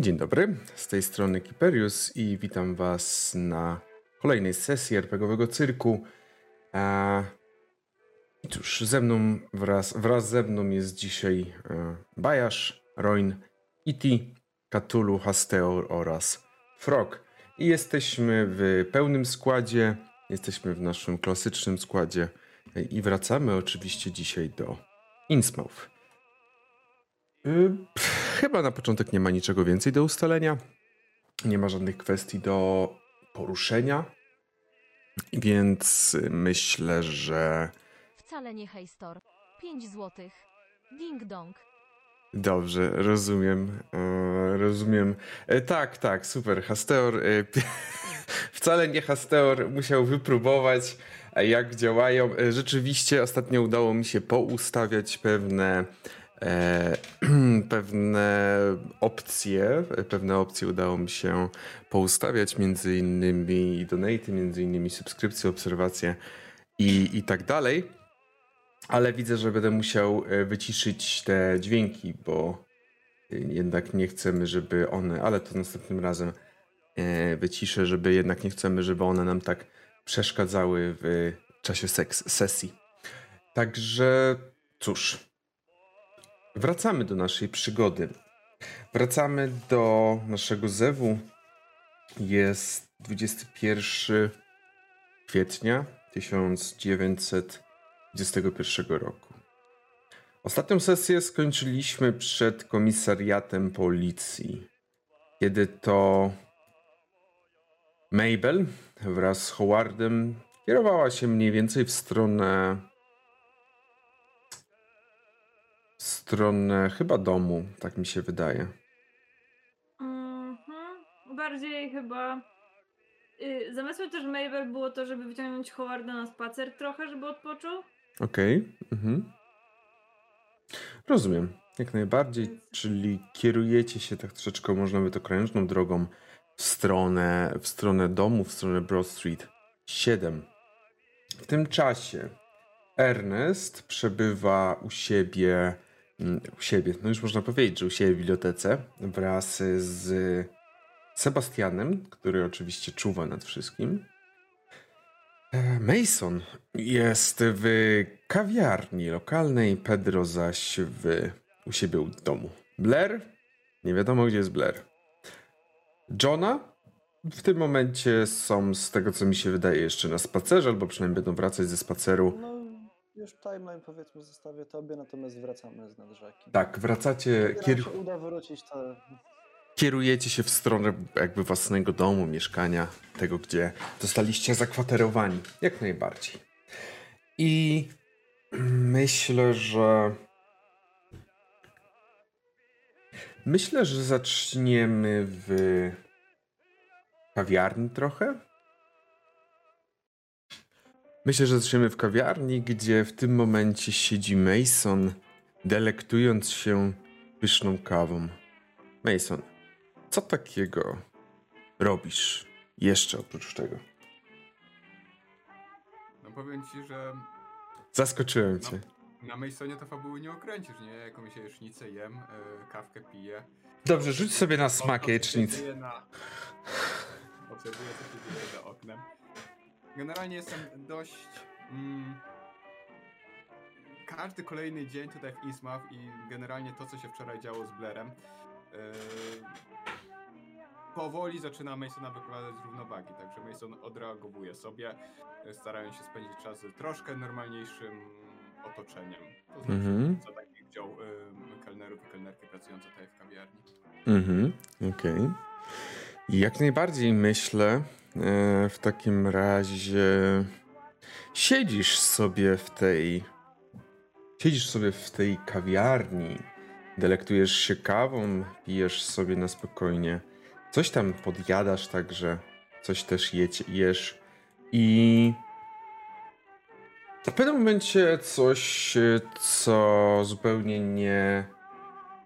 Dzień dobry, z tej strony Kiperius i witam was na kolejnej sesji RPGowego cyrku. A... I cóż, ze mną wraz, wraz ze mną jest dzisiaj e, Bajasz, Roin, Iti, Katulu, Hasteor oraz Frog. I jesteśmy w pełnym składzie, jesteśmy w naszym klasycznym składzie e, i wracamy oczywiście dzisiaj do Innsmouth. Y, chyba na początek nie ma niczego więcej do ustalenia. Nie ma żadnych kwestii do poruszenia. Więc myślę, że. Wcale nie hejstor. 5 złotych. Ding dong. Dobrze, rozumiem. E, rozumiem. E, tak, tak, super. Hasteor. E, wcale nie Hasteor musiał wypróbować, e, jak działają. E, rzeczywiście ostatnio udało mi się poustawiać pewne e, pewne opcje, pewne opcje udało mi się poustawiać, między innymi donate, między innymi subskrypcje, obserwacje i, i tak dalej. Ale widzę, że będę musiał e, wyciszyć te dźwięki, bo jednak nie chcemy, żeby one, ale to następnym razem e, wyciszę, żeby jednak nie chcemy, żeby one nam tak przeszkadzały w czasie seks, sesji. Także cóż, Wracamy do naszej przygody. Wracamy do naszego zewu. Jest 21 kwietnia 1921 roku. Ostatnią sesję skończyliśmy przed komisariatem policji, kiedy to Mabel wraz z Howardem kierowała się mniej więcej w stronę stronę chyba domu, tak mi się wydaje. Mhm. Bardziej chyba. Y, zamysłem też Mabel było to, żeby wyciągnąć Howarda na spacer trochę, żeby odpoczął. Okej. Okay. Mhm. Rozumiem. Jak najbardziej. Więc... Czyli kierujecie się tak troszeczkę, można by to krężną drogą w stronę, w stronę domu, w stronę Broad Street 7. W tym czasie Ernest przebywa u siebie u siebie, no już można powiedzieć, że u siebie w bibliotece wraz z Sebastianem, który oczywiście czuwa nad wszystkim. E, Mason jest w kawiarni lokalnej, Pedro zaś w, u siebie u domu. Blair? Nie wiadomo, gdzie jest Blair. Johna? W tym momencie są, z tego co mi się wydaje, jeszcze na spacerze, albo przynajmniej będą wracać ze spaceru. Już timeline powiedzmy zostawię tobie, natomiast wracamy z nad rzeki. Tak, wracacie. Kier... się uda wrócić, to... Kierujecie się w stronę jakby własnego domu, mieszkania, tego gdzie zostaliście zakwaterowani. Jak najbardziej. I myślę, że. Myślę, że zaczniemy w kawiarni trochę. Myślę, że zaczniemy w kawiarni, gdzie w tym momencie siedzi Mason, delektując się pyszną kawą. Mason, co takiego robisz jeszcze oprócz tego? No powiem ci, że... Zaskoczyłem cię. Na, na Masonie to fabuły nie okręcisz, nie? Jakąś jajecznicę jem, yy, kawkę piję. Dobrze, rzuć sobie na smak jajecznicy. Na... Obserwuję, co się dzieje za oknem. Generalnie jestem dość... Mm, każdy kolejny dzień tutaj w Innsmouth i generalnie to, co się wczoraj działo z Blairem, yy, powoli zaczyna Masona wyprowadzać z równowagi, także Mason odreagowuje sobie, starając się spędzić czas z troszkę normalniejszym otoczeniem. To znaczy mm -hmm. za takich wziął yy, kelnerów i kelnerki pracujące tutaj w kawiarni. Mhm, okej. Okay. Jak najbardziej myślę, E, w takim razie siedzisz sobie w tej. Siedzisz sobie w tej kawiarni, delektujesz się kawą, pijesz sobie na spokojnie. Coś tam podjadasz także, coś też jecie, jesz i w pewnym momencie coś, co zupełnie nie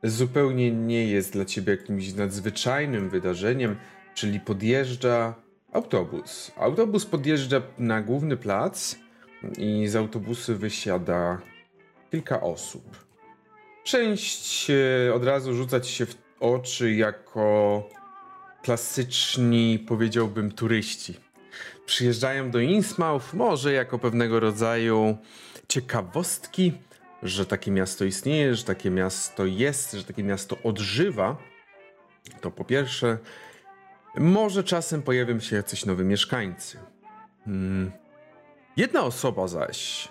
zupełnie nie jest dla ciebie jakimś nadzwyczajnym wydarzeniem, czyli podjeżdża Autobus. Autobus podjeżdża na główny plac i z autobusu wysiada kilka osób. Część od razu rzucać się w oczy jako klasyczni, powiedziałbym, turyści. Przyjeżdżają do Innsmouth może jako pewnego rodzaju ciekawostki, że takie miasto istnieje, że takie miasto jest, że takie miasto odżywa. To po pierwsze, może czasem pojawią się jacyś nowi mieszkańcy. Hmm. Jedna osoba zaś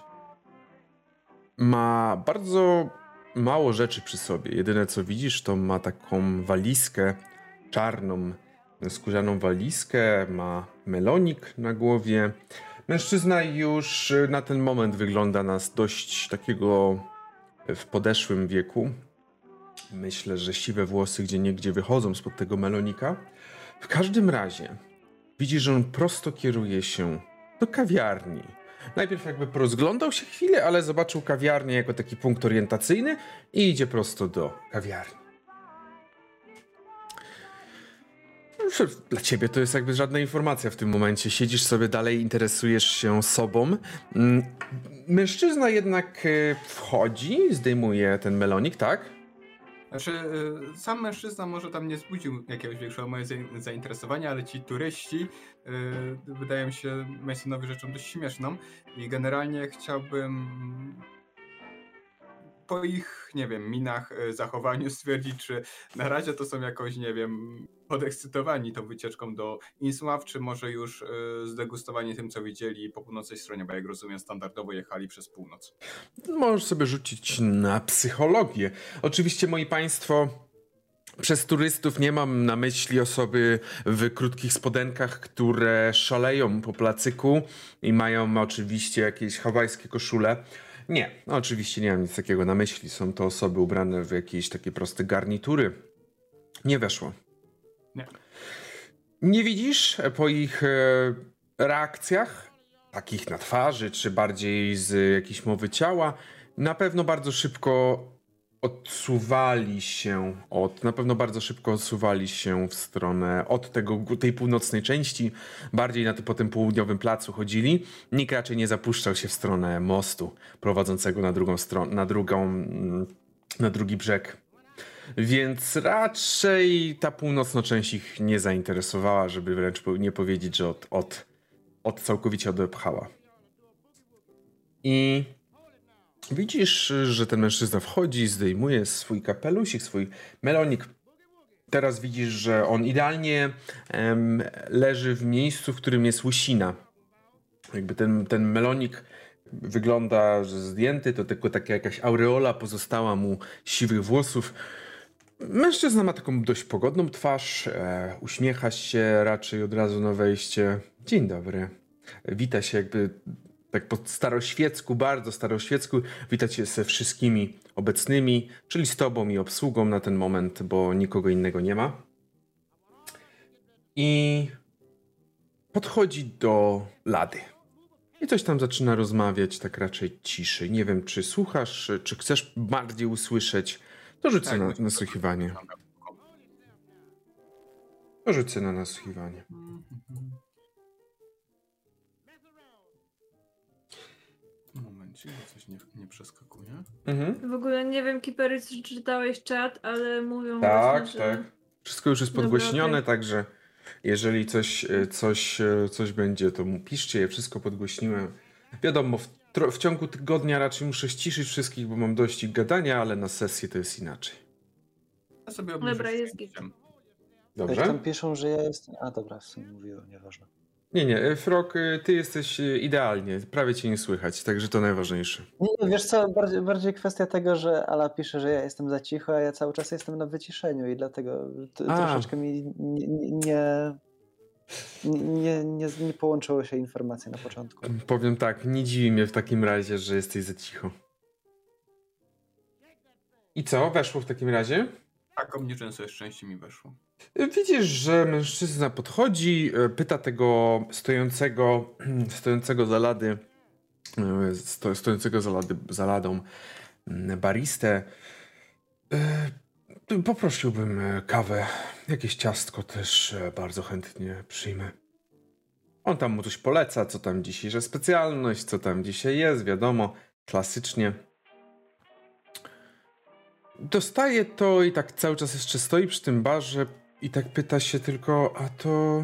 ma bardzo mało rzeczy przy sobie. Jedyne co widzisz, to ma taką walizkę czarną, skórzaną walizkę, ma melonik na głowie. Mężczyzna już na ten moment wygląda na dość takiego w podeszłym wieku. Myślę, że siwe włosy gdzie niegdzie wychodzą spod tego melonika. W każdym razie widzisz, że on prosto kieruje się do kawiarni. Najpierw jakby porozglądał się chwilę, ale zobaczył kawiarnię jako taki punkt orientacyjny i idzie prosto do kawiarni. Dla ciebie to jest jakby żadna informacja w tym momencie. Siedzisz sobie dalej, interesujesz się sobą. Mm, mężczyzna jednak e, wchodzi, zdejmuje ten melonik, tak? Znaczy, y, sam mężczyzna może tam nie zbudził jakiegoś większego mojego zainteresowania, ale ci turyści y, wydają się Masonowi rzeczą dość śmieszną i generalnie chciałbym po ich, nie wiem, minach, y, zachowaniu stwierdzić, czy na razie to są jakoś, nie wiem, podekscytowani tą wycieczką do Innsmouth, czy może już zdegustowani tym, co widzieli po północnej stronie, bo jak rozumiem, standardowo jechali przez północ. Możesz sobie rzucić na psychologię. Oczywiście, moi państwo, przez turystów nie mam na myśli osoby w krótkich spodenkach, które szaleją po placyku i mają oczywiście jakieś hawajskie koszule. Nie, no oczywiście nie mam nic takiego na myśli. Są to osoby ubrane w jakieś takie proste garnitury. Nie weszło. Nie. Nie widzisz po ich e, reakcjach, takich na twarzy, czy bardziej z jakiejś mowy ciała, na pewno bardzo szybko odsuwali się od, na pewno bardzo szybko odsuwali się w stronę od tego, tej północnej części, bardziej na po tym południowym placu chodzili. Nikt raczej nie zapuszczał się w stronę mostu prowadzącego na drugą stronę, na drugą, mm, na drugi brzeg. Więc raczej ta północna część ich nie zainteresowała, żeby wręcz nie powiedzieć, że od, od, od całkowicie odepchała. I Widzisz, że ten mężczyzna wchodzi, zdejmuje swój kapelusik, swój melonik. Teraz widzisz, że on idealnie em, leży w miejscu, w którym jest łysina. Jakby ten, ten melonik wygląda, zdjęty, to tylko taka jakaś aureola pozostała mu siwych włosów. Mężczyzna ma taką dość pogodną twarz, e, uśmiecha się raczej od razu na wejście. Dzień dobry. Wita się jakby tak po staroświecku, bardzo staroświecku, witać się ze wszystkimi obecnymi, czyli z tobą i obsługą na ten moment, bo nikogo innego nie ma. I podchodzi do lady. I coś tam zaczyna rozmawiać, tak raczej ciszy. Nie wiem, czy słuchasz, czy chcesz bardziej usłyszeć. To rzucę Tak, na nasłuchiwanie. To rzucę na nasłuchiwanie. Bo coś nie, nie przeskakuje. Mhm. W ogóle nie wiem, Kipery, czy czytałeś czat, ale mówią Tak, właśnie, że... tak. Wszystko już jest Dobra, podgłośnione, okej. także jeżeli coś, e, coś, e, coś będzie, to mu piszcie, ja wszystko podgłośniłem. Wiadomo, w, tro- w ciągu tygodnia raczej muszę ściszyć wszystkich, bo mam dość ich gadania, ale na sesji to jest inaczej. Ja sobie Dobra, jest. Jak Dobrze? tam piszą, że ja jestem... A dobra, w sumie mówiło, nieważne. Nie, nie, Frog, e, ty jesteś e, idealnie, prawie cię nie słychać, także to najważniejsze. Nie, nie, wiesz co, bardziej, bardziej kwestia tego, że Ala pisze, że ja jestem za cicho, a ja cały czas jestem na wyciszeniu i dlatego t- troszeczkę mi nie, nie, nie, nie, nie, nie połączyły się informacje na początku. Powiem tak, nie dziwi mnie w takim razie, że jesteś za cicho. I co, weszło w takim razie? Tak, obniżyłem sobie szczęście mi weszło. Widzisz, że mężczyzna podchodzi, e, pyta tego stojącego, stojącego za lady, e, sto, stojącego za, lady, za ladą mm, baristę. e, Poprosiłbym kawę, jakieś ciastko też bardzo chętnie przyjmę. On tam mu coś poleca, co tam dzisiejsza specjalność, co tam dzisiaj jest, wiadomo, klasycznie. dostaje to i tak cały czas jeszcze stoi przy tym barze i tak pyta się tylko, a to...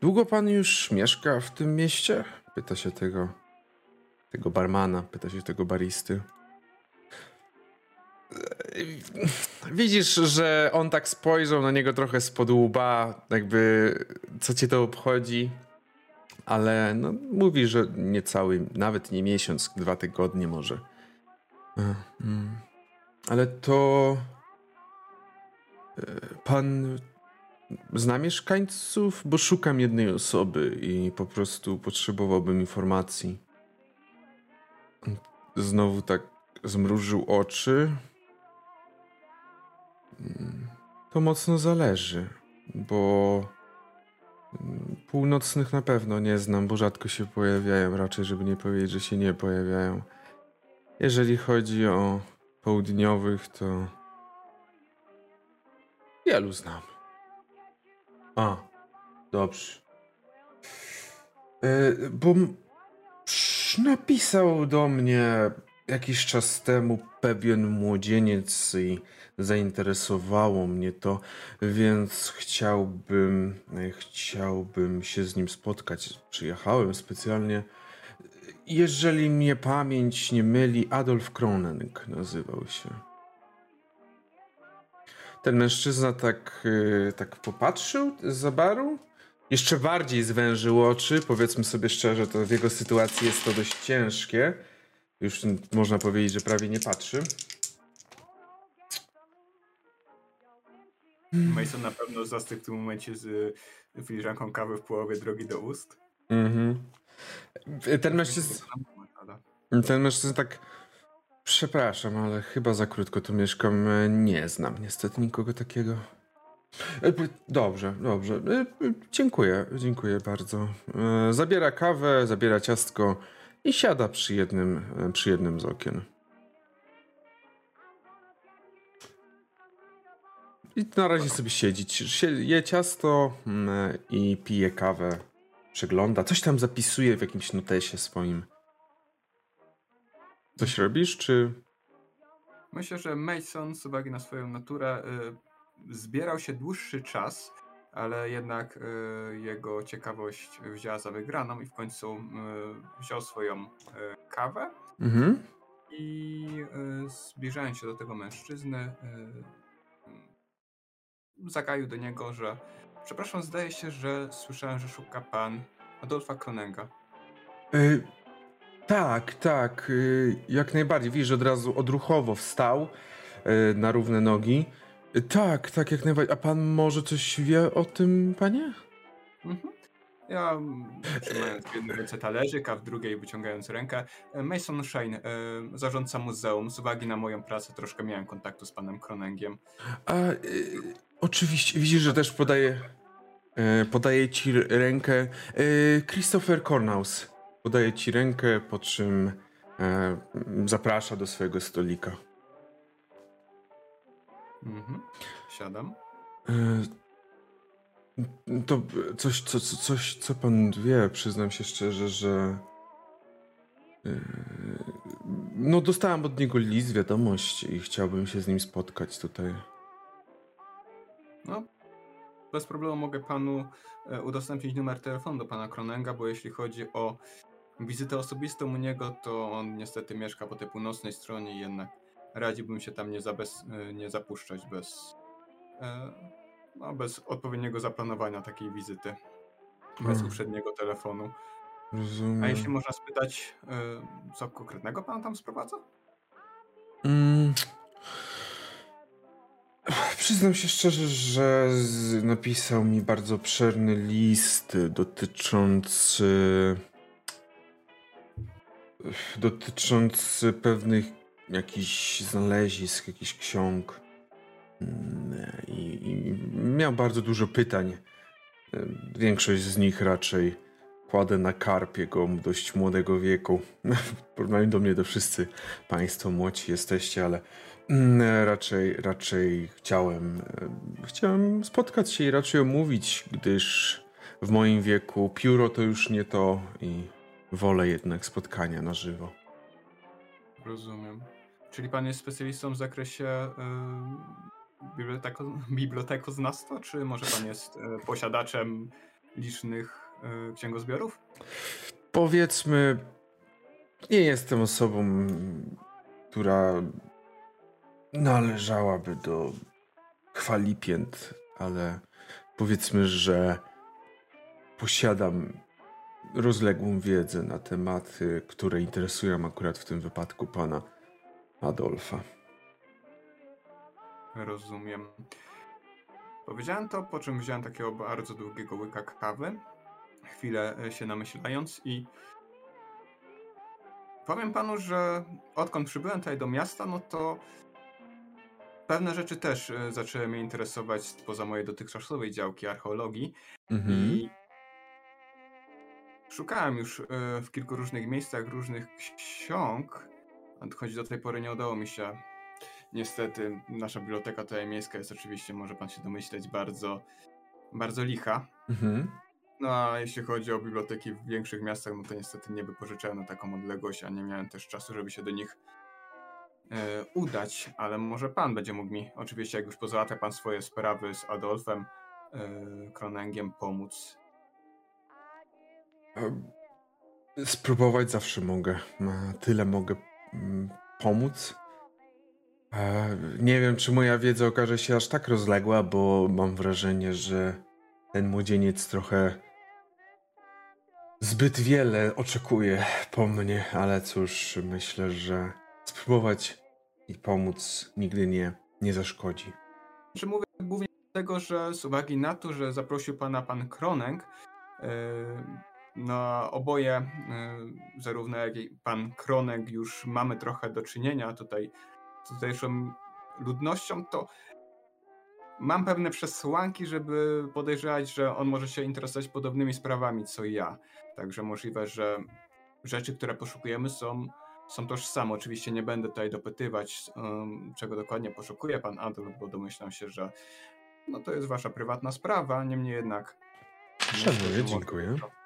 Długo pan już mieszka w tym mieście? Pyta się tego, tego barmana, pyta się tego baristy. Widzisz, że on tak spojrzał na niego trochę spod łba, jakby co cię to obchodzi, ale no, mówi, że niecały, nawet nie miesiąc, dwa tygodnie może. E, mm. Ale to. Pan zna mieszkańców? Bo szukam jednej osoby i po prostu potrzebowałbym informacji. Znowu tak zmrużył oczy. To mocno zależy, bo północnych na pewno nie znam, bo rzadko się pojawiają, raczej żeby nie powiedzieć, że się nie pojawiają. Jeżeli chodzi o południowych, to wielu znam. A, dobrze. E, bo napisał do mnie jakiś czas temu pewien młodzieniec i zainteresowało mnie to, więc chciałbym, e, chciałbym się z nim spotkać. Przyjechałem specjalnie. Jeżeli mnie pamięć nie myli, Adolf Kronening nazywał się. Ten mężczyzna tak, yy, tak popatrzył za baru, jeszcze bardziej zwężył oczy. Powiedzmy sobie szczerze, to w jego sytuacji jest to dość ciężkie. Już można powiedzieć, że prawie nie patrzy. Mason na pewno zastygł w tym momencie z y, filiżanką kawy w połowie drogi do ust. Mhm. Ten mężczyzna. Ten mężczyzna tak. Przepraszam, ale chyba za krótko tu mieszkam. E, Nie znam niestety nikogo takiego. E, Dobrze, dobrze. E, Dziękuję, dziękuję bardzo. Zabiera kawę, zabiera ciastko i siada przy jednym, przy jednym z okien. I na razie sobie siedzi. Sie- Je ciasto mm, i pije kawę. Przegląda. Coś tam zapisuje w jakimś notesie swoim. Coś robisz, czy... Myślę, że Mason z uwagi na swoją naturę y, zbierał się dłuższy czas, ale jednak y, jego ciekawość wzięła za wygraną i w końcu y, wziął swoją kawę Mhm. i zbliżając się do tego mężczyzny, zagaił do niego, że przepraszam, zdaje się, że słyszałem, że szuka pan Adolfa Kronenga. Y, tak, tak, y, jak najbardziej. Widzisz, od razu odruchowo wstał y, na równe nogi. Y, tak, tak, jak najbardziej. A pan może coś wie o tym, panie? Mhm. Ja mm, trzymając w jednej ręce talerzyk, a w drugiej wyciągając rękę. e, Mason Shane, e, zarządca muzeum. Z uwagi na moją pracę troszkę miałem kontaktu z panem Kronengiem. A, y, oczywiście, widzisz, że też podaje, podaje ci rękę. Y, Christopher Cornaus podaje ci rękę, po czym y, zaprasza do swojego stolika. Mhm. Siadam. E, To coś, co, co, coś, co pan wie, przyznam się szczerze, że. e, No, dostałem od niego list, wiadomość i chciałbym się z nim spotkać tutaj. No, bez problemu mogę panu e, udostępnić numer telefonu do pana Kronenga, bo jeśli chodzi o wizytę osobistą u niego, to on niestety mieszka po tej północnej stronie jednak radziłbym się tam nie, zabez, e, nie zapuszczać bez, e, no, bez odpowiedniego zaplanowania takiej wizyty. Bez Hmm. uprzedniego telefonu. Rozumiem. A jeśli można spytać, e, co konkretnego pan tam sprowadza? Mm. Przyznam się szczerze, że napisał mi bardzo obszerny list dotyczący. Dotyczący pewnych jakichś znalezisk, jakichś ksiąg. Mm, I, I miał bardzo dużo pytań. Większość z nich raczej kładę na karp jego dość młodego wieku. Porównaniu do mnie to wszyscy Państwo młodzi jesteście, ale mm, raczej, raczej chciałem, e, chciałem spotkać się i raczej omówić, gdyż w moim wieku pióro to już nie to i wolę jednak spotkania na żywo. Rozumiem. Czyli pan jest specjalistą w zakresie y, biblioteko, bibliotekoznawstwa, czy może pan jest y, posiadaczem licznych y, księgozbiorów? Powiedzmy, nie jestem osobą, która należałaby do chwalipięt, ale powiedzmy, że posiadam rozległą wiedzę na tematy, które interesują akurat w tym wypadku pana Adolfa. Rozumiem. Powiedziałem to, po czym wziąłem takiego bardzo długiego łyka kawy, chwilę e, się namyślając i powiem panu, że odkąd przybyłem tutaj do miasta, no to pewne rzeczy też e, zaczęły mnie interesować spoza mojej dotychczasowej działki archeologii Mhm. i szukałem już e, w kilku różnych miejscach różnych ksiąg, choć do tej pory nie udało mi się. Niestety, nasza biblioteka tutaj miejska jest oczywiście, może pan się domyśleć, bardzo, bardzo licha. Mhm. No a jeśli chodzi o biblioteki w większych miastach, no to niestety nie wypożyczałem na taką odległość, a nie miałem też czasu, żeby się do nich e, udać, ale może pan będzie mógł mi, oczywiście jak już pozałatwia pan swoje sprawy z Adolfem e, Kronengiem, pomóc. Spróbować zawsze mogę. Tyle mogę mm, pomóc. E, Nie wiem, czy moja wiedza okaże się aż tak rozległa, bo mam wrażenie, że ten młodzieniec trochę zbyt wiele oczekuje po mnie, ale cóż, myślę, że spróbować i pomóc nigdy nie, nie zaszkodzi. Czy mówię głównie dlatego, że z uwagi na to, że zaprosił pana pan Kroneng, e, no oboje, e, zarówno jak i pan Kroneng już mamy trochę do czynienia tutaj z tutejszą ludnością, to mam pewne przesłanki, żeby podejrzewać, że on może się interesować podobnymi sprawami co ja. Także możliwe, że rzeczy, które poszukujemy są, są tożsame. Oczywiście nie będę tutaj dopytywać, um, czego dokładnie poszukuje pan Adolf, bo domyślam się, że no to jest wasza prywatna sprawa, niemniej jednak Szanuję, dziękuję. to-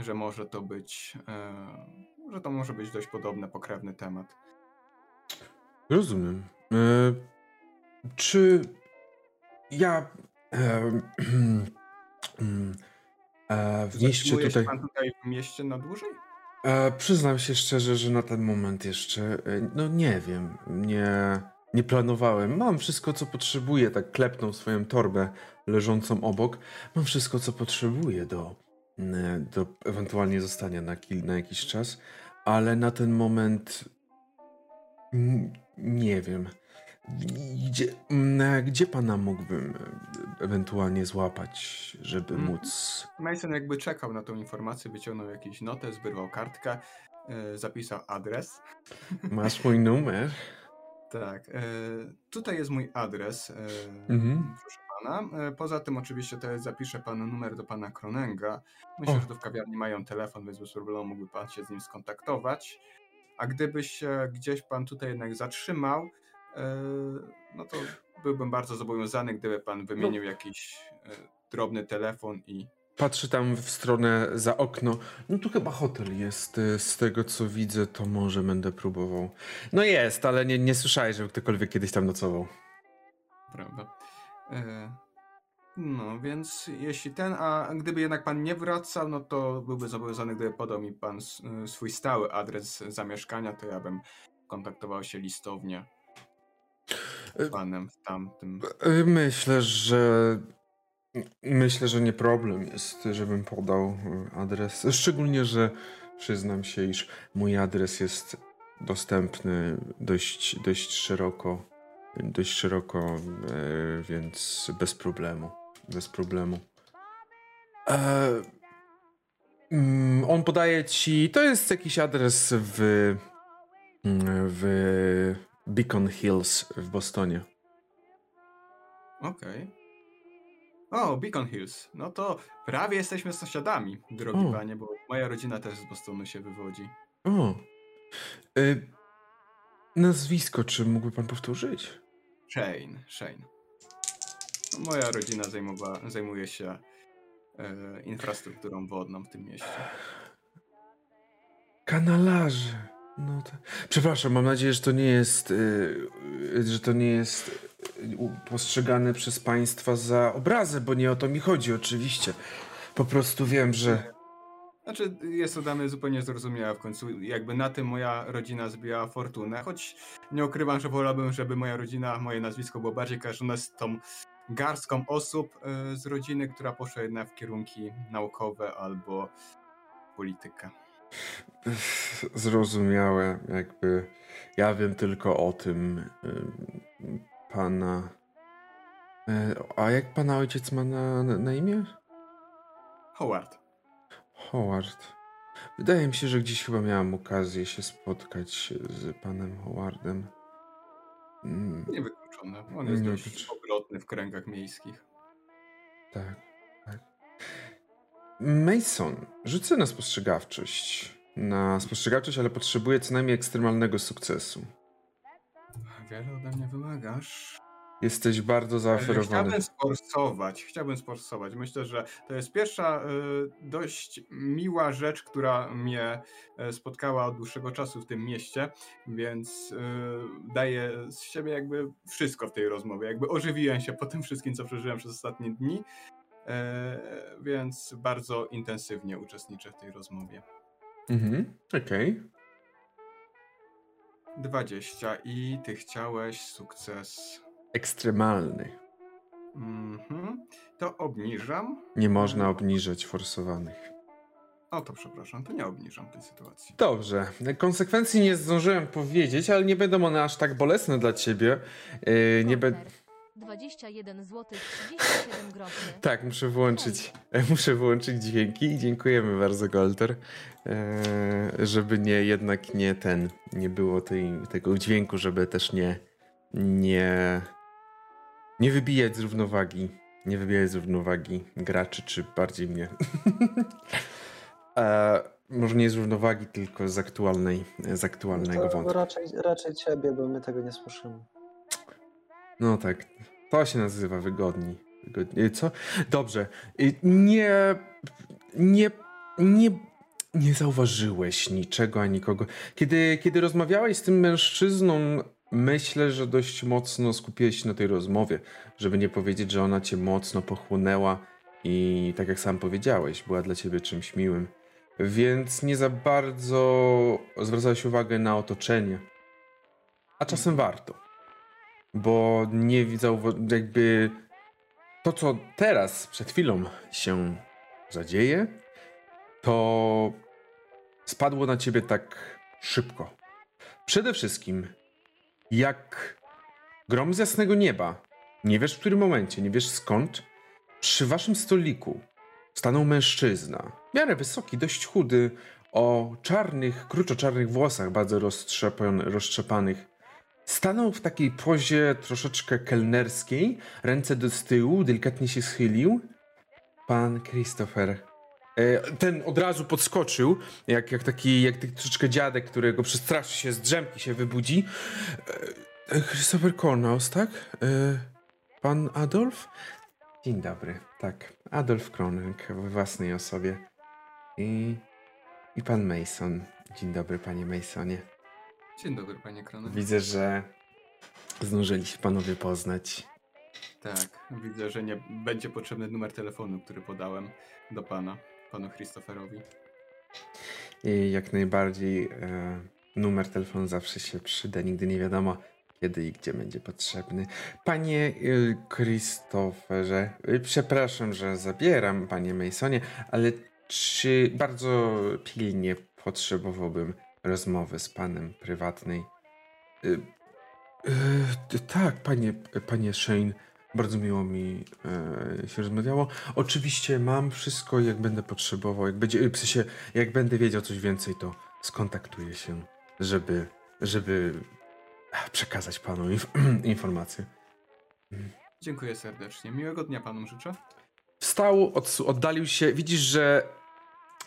Że może to być, e, że to może być dość podobny, pokrewny temat. Rozumiem. E, czy ja e, mm, e, w mieście tutaj. się pan tutaj w mieście na dłużej? E, przyznam się szczerze, że na ten moment jeszcze, e, no nie wiem, nie, nie planowałem. Mam wszystko, co potrzebuję, tak klepnął swoją torbę leżącą obok. Mam wszystko, co potrzebuję do, do ewentualnie zostania na, kil, na jakiś czas, ale na ten moment mm, nie wiem. Gdzie, mm, gdzie pana mógłbym e, ewentualnie złapać, żeby Mhm. móc... Mason jakby czekał na tą informację, wyciągnął jakiś notes, wyrwał kartkę, e, zapisał adres. Masz mój numer? Tak, e, tutaj jest mój adres, e, Mhm. proszę pana. E, poza tym oczywiście teraz zapisze pan numer do pana Kronenga. Myślę, O. że tu w kawiarni mają telefon, więc bez problemu mógłby pan się z nim skontaktować. A gdyby się gdzieś pan tutaj jednak zatrzymał, e, no to byłbym bardzo zobowiązany, gdyby pan wymienił jakiś e, drobny telefon i Patrzę tam w stronę za okno. No tu chyba hotel jest. Z tego co widzę, to może będę próbował. No jest, ale nie, nie słyszałeś, żeby ktokolwiek kiedyś tam nocował. Prawda. E, No, więc jeśli ten, a gdyby jednak pan nie wracał, no to byłby zobowiązany, gdyby podał mi pan y, swój stały adres zamieszkania, to ja bym kontaktował się listownie z Y, panem w tamtym. Myślę, że. Myślę, że nie problem jest, żebym podał adres. Szczególnie, że przyznam się, iż mój adres jest dostępny dość, dość szeroko. Dość szeroko, e, więc bez problemu. Bez problemu. E, mm, on podaje ci. To jest jakiś adres w. w Beacon Hills w Bostonie. Okej. O, Beacon Hills. No to prawie jesteśmy sąsiadami, drogi O. panie, bo moja rodzina też z Bostonu się wywodzi. O. Y, nazwisko, czy mógłby pan powtórzyć? Shane, Shane. Moja rodzina zajmowa, zajmuje się e, infrastrukturą wodną w tym mieście. Kanalarze. No to... Przepraszam, mam nadzieję, że to nie jest, y, y, że to nie jest u- postrzegane przez państwa za obrazę, bo nie o to mi chodzi oczywiście. Po prostu wiem, że... Znaczy, jest to dla mnie zupełnie zrozumiałe w końcu. Jakby na tym moja rodzina zbijała fortunę, choć nie ukrywam, że wolałbym, żeby moja rodzina, moje nazwisko było bardziej kojarzone z tą garstką osób y, z rodziny, która poszła jednak w kierunki naukowe albo politykę. Zrozumiałe, jakby. Ja wiem tylko o tym ym, pana. E, A jak pana ojciec ma na, na imię? Howard. Howard. Wydaje mi się, że gdzieś chyba miałem okazję się spotkać z panem Howardem. Mm, Niewykluczone. On jest Nie dość obrotny w kręgach miejskich. tak, tak. Mason, rzucę na spostrzegawczość. Na spostrzegawczość, ale potrzebuję co najmniej ekstremalnego sukcesu. Wiele ode mnie wymagasz. Jesteś bardzo E, zaoferowany. Chciałbym sforsować, chciałbym sforsować. Myślę, że to jest pierwsza y, dość miła rzecz, która mnie e, spotkała od dłuższego czasu w tym mieście, więc daję z siebie jakby wszystko w tej rozmowie. Jakby ożywiłem się po tym wszystkim, co przeżyłem przez ostatnie dni, e, więc bardzo intensywnie uczestniczę w tej rozmowie. Mhm, okej. 20 i ty chciałeś sukces. Ekstremalny. Mhm. To obniżam. Nie można obniżać forsowanych. O to przepraszam, to nie obniżam tej sytuacji. Dobrze. Konsekwencji nie zdążyłem powiedzieć, ale nie będą one aż tak bolesne dla ciebie. Yy, nie. Golter. 21 zł 37 groszy. Tak, muszę włączyć. Muszę włączyć dźwięki i dziękujemy bardzo, Golter. Eee, żeby nie, jednak nie ten, nie było tej, tego dźwięku, żeby też nie, nie, nie wybijać z równowagi. Nie wybijać z równowagi graczy, czy bardziej mnie. eee, może nie z równowagi, tylko z aktualnej, z aktualnego To wątku. raczej, raczej ciebie, bo my tego nie słyszymy. No tak. To się nazywa wygodni. wygodni. Co? Dobrze. Y, Nie. Nie. Nie. Nie zauważyłeś niczego ani nikogo. Kiedy, kiedy rozmawiałeś z tym mężczyzną, myślę, że dość mocno skupiłeś się na tej rozmowie, żeby nie powiedzieć, że ona cię mocno pochłonęła i tak jak sam powiedziałeś, była dla ciebie czymś miłym. Więc nie za bardzo zwracałeś uwagę na otoczenie. A czasem warto bo nie widzę jakby to, co teraz, przed chwilą się zadzieje, to spadło na ciebie tak szybko. Przede wszystkim, jak grom z jasnego nieba, nie wiesz w którym momencie, nie wiesz skąd, przy waszym stoliku stanął mężczyzna, w miarę wysoki, dość chudy, o czarnych, kruczo-czarnych włosach, bardzo roztrzepanych, Stanął w takiej pozie troszeczkę kelnerskiej, ręce do tyłu, delikatnie się schylił. Pan Christopher. E, Ten od razu podskoczył, jak, jak taki, jak troszeczkę dziadek, którego przestraszy się, z drzemki się wybudzi. E, e, Christopher Cornels, tak? Pan Adolf? Dzień dobry, tak. Adolf Kronek w własnej osobie. I, I pan Mason. Dzień dobry, panie Masonie. Dzień dobry, panie Kronek. Widzę, że zdążyli się panowie poznać. Tak, widzę, że nie będzie potrzebny numer telefonu, który podałem do pana, panu Christopherowi. I jak najbardziej e, numer telefonu zawsze się przyda, nigdy nie wiadomo kiedy i gdzie będzie potrzebny. Panie y, Christopherze, y, przepraszam, że zabieram, panie Masonie, ale czy bardzo pilnie potrzebowałbym rozmowy z panem prywatnej? Y, y, tak, panie, panie Shane, bardzo miło mi e, się rozmawiało. Oczywiście mam wszystko, jak będę potrzebował. Jak będzie, w sensie, jak będę wiedział coś więcej, to skontaktuję się, żeby, żeby przekazać panu inf- informacje. Dziękuję serdecznie. Miłego dnia panom życzę. Wstał, oddalił się. Widzisz, że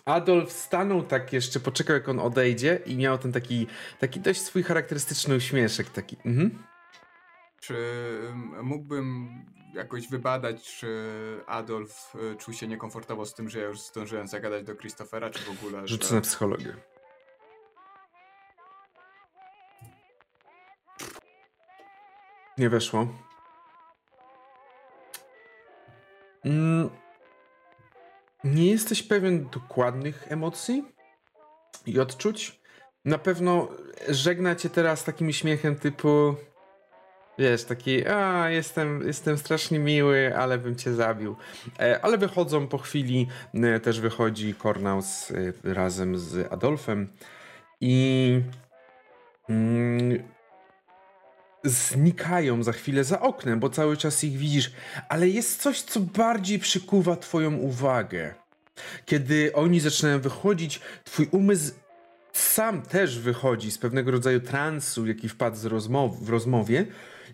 Adolf stanął tak jeszcze, poczekał jak on odejdzie i miał ten taki, taki dość swój charakterystyczny uśmieszek taki. Mhm. Czy mógłbym jakoś wybadać, czy Adolf y, czuł się niekomfortowo z tym, że ja już zdążyłem zagadać do Christophera, czy w ogóle. Rzucę że... na psychologię. Nie weszło. Mm. Nie jesteś pewien dokładnych emocji i odczuć. Na pewno żegna cię teraz takim śmiechem typu wiesz, taki a jestem, jestem strasznie miły, ale bym cię zabił. E, ale wychodzą po chwili, e, też wychodzi Kornaus e, razem z Adolfem i mm, znikają za chwilę za oknem, bo cały czas ich widzisz, ale jest coś, co bardziej przykuwa twoją uwagę. Kiedy oni zaczynają wychodzić, twój umysł sam też wychodzi z pewnego rodzaju transu, jaki wpadł z rozmow w rozmowie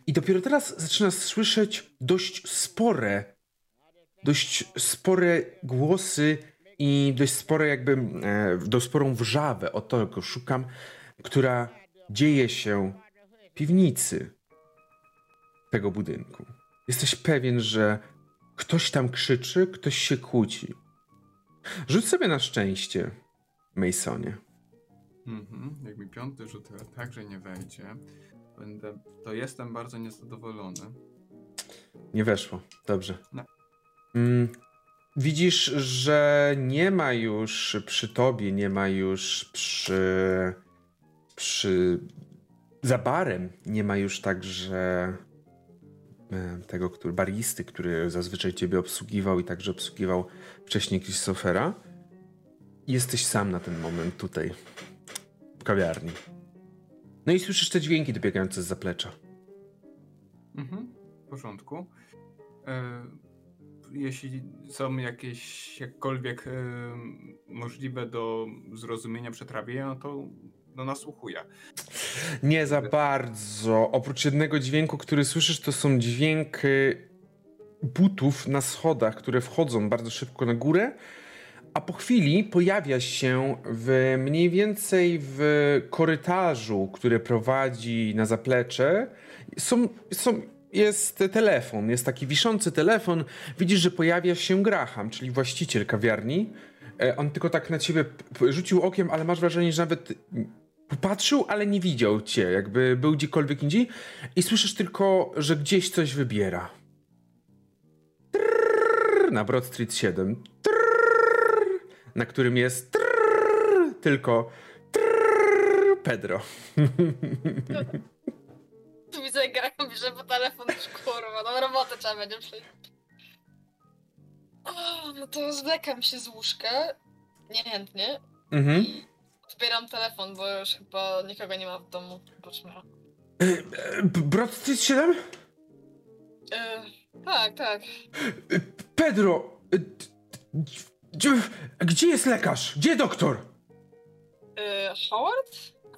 i dopiero teraz zaczynasz słyszeć dość spore, dość spore głosy i dość spore jakby, e, dość sporą wrzawę, o to go szukam, która dzieje się w piwnicy tego budynku. Jesteś pewien, że ktoś tam krzyczy, ktoś się kłóci. Rzuć sobie na szczęście, Masonie. Mhm. Jak mi piąty rzut także nie wejdzie, będę, to jestem bardzo niezadowolony. Nie weszło. Dobrze. No. Mm, widzisz, że nie ma już przy tobie, nie ma już przy. przy. za barem, nie ma już także e, tego, który, baristy, który zazwyczaj ciebie obsługiwał i także obsługiwał wcześniej Christophera. Jesteś sam na ten moment tutaj, w kawiarni. No i słyszysz te dźwięki dobiegające z zaplecza. Mhm. W porządku. E, jeśli są jakieś jakkolwiek e, możliwe do zrozumienia przetrawienia, no to no, nasłuchuję. Nie za bardzo. Oprócz jednego dźwięku, który słyszysz, to są dźwięki butów na schodach, które wchodzą bardzo szybko na górę, a po chwili pojawia się w mniej więcej w korytarzu, który prowadzi na zaplecze. Są, są, jest telefon, jest taki wiszący telefon. Widzisz, że pojawia się Graham, czyli właściciel kawiarni. E, On tylko tak na ciebie rzucił okiem, ale masz wrażenie, że nawet popatrzył, ale nie widział cię, jakby był gdziekolwiek indziej. I słyszysz tylko, że gdzieś coś wybiera. Trrrr, na Broad Street 7. Trrrr, na którym jest trrrr, tylko trrrr, Pedro. Tu widzę, jak gram, bierze po telefon już kurwa, no robotę trzeba będzie przyjść. O, no to zlekam się z łóżka, niechętnie, Mhm. i odbieram telefon, bo już chyba nikogo nie ma w domu, oprócz mnie. E, B- Broad Street 7? E, tak, tak. E, Pedro! E, d- Gdzie jest lekarz? Gdzie doktor? E, Howard?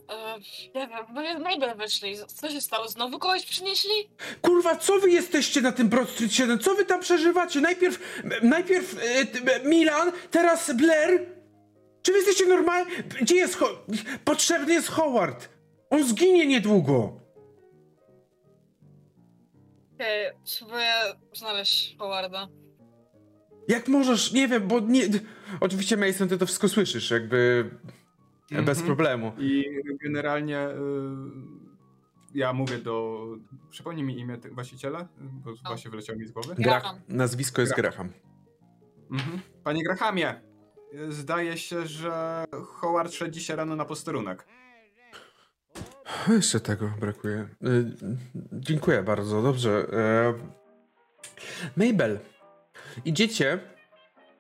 E, nie wiem, no Mabel wyszli. Co się stało? Znowu kogoś przynieśli? Kurwa, co wy jesteście na tym Broad Street 7? Co wy tam przeżywacie? Najpierw, najpierw m- Milan, teraz Blair? Czy wy jesteście normalni? Gdzie jest Ho- Potrzebny jest Howard. On zginie niedługo. Okej, spróbuję znaleźć Howarda. Jak możesz, nie wiem, bo nie... Oczywiście Mason, ty to wszystko słyszysz, jakby bez Mhm. problemu. I generalnie y, ja mówię do... Przypomnij mi imię właściciela, bo właśnie wyleciało mi z głowy. Graham. Nazwisko jest Graham. Graham. Mhm. Panie Grahamie, zdaje się, że Howard szedł dzisiaj rano na posterunek. Jeszcze tego brakuje. Y, dziękuję bardzo, dobrze. E, Mabel, idziecie,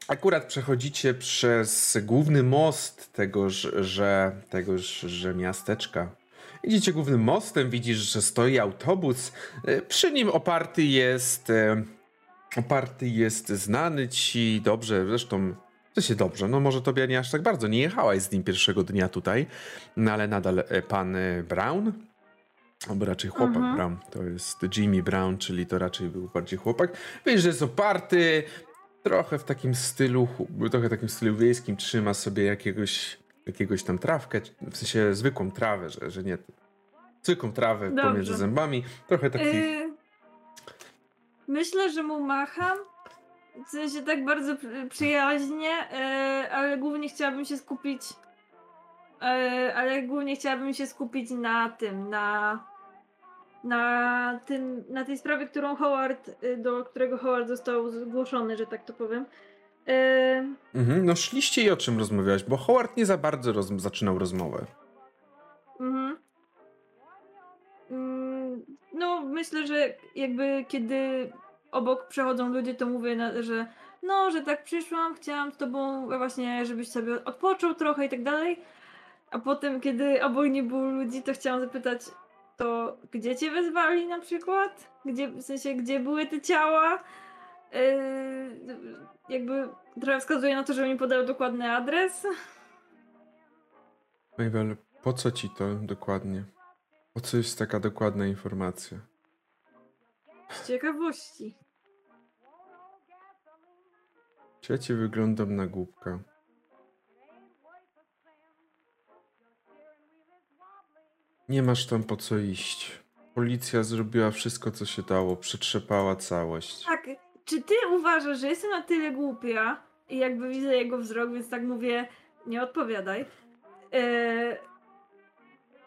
akurat przechodzicie przez główny most tegoż, że, tegoż, że miasteczka. Idziecie głównym mostem, widzisz, że stoi autobus. E, Przy nim oparty jest, e, oparty jest znany ci dobrze, zresztą to się dobrze, no może tobie nie aż tak bardzo, nie jechałaś z nim pierwszego dnia tutaj, no ale nadal e, pan Brown, albo raczej chłopak Mhm. Brown, to jest Jimmy Brown, czyli to raczej był bardziej chłopak. Wiesz, że jest oparty, trochę w takim stylu, trochę takim stylu wiejskim, trzyma sobie jakiegoś, jakiegoś tam trawkę, w sensie zwykłą trawę, że, że nie zwykłą trawę Dobrze. pomiędzy zębami, trochę taki... Y, myślę, że mu macham. W sensie tak bardzo przy- przyjaźnie, y, ale głównie chciałabym się skupić. y, ale głównie chciałabym się skupić na tym, na. Na, tym, na tej sprawie, którą Howard, y, do którego Howard został zgłoszony, że tak to powiem. Y, Mhm, no szliście i o czym rozmawiałeś? Bo Howard nie za bardzo roz... zaczynał rozmowę. Mhm. Mm, No, myślę, że jakby kiedy obok przechodzą ludzie, to mówię, na- że no, że tak przyszłam, chciałam z tobą właśnie, żebyś sobie odpoczął trochę i tak dalej. A potem, kiedy obok nie było ludzi, to chciałam zapytać, to gdzie cię wezwali na przykład? Gdzie, w sensie, gdzie były te ciała? Yy, jakby trochę wskazuje na to, że mi podał dokładny adres. Mabel, po co ci to dokładnie? Po co jest taka dokładna informacja? Z ciekawości. Czy ja ci wyglądam na głupka? Nie masz tam po co iść. Policja zrobiła wszystko, co się dało, przetrzepała całość. Tak, czy ty uważasz, że jestem na tyle głupia i jakby widzę jego wzrok, więc tak mówię, nie odpowiadaj. Eee,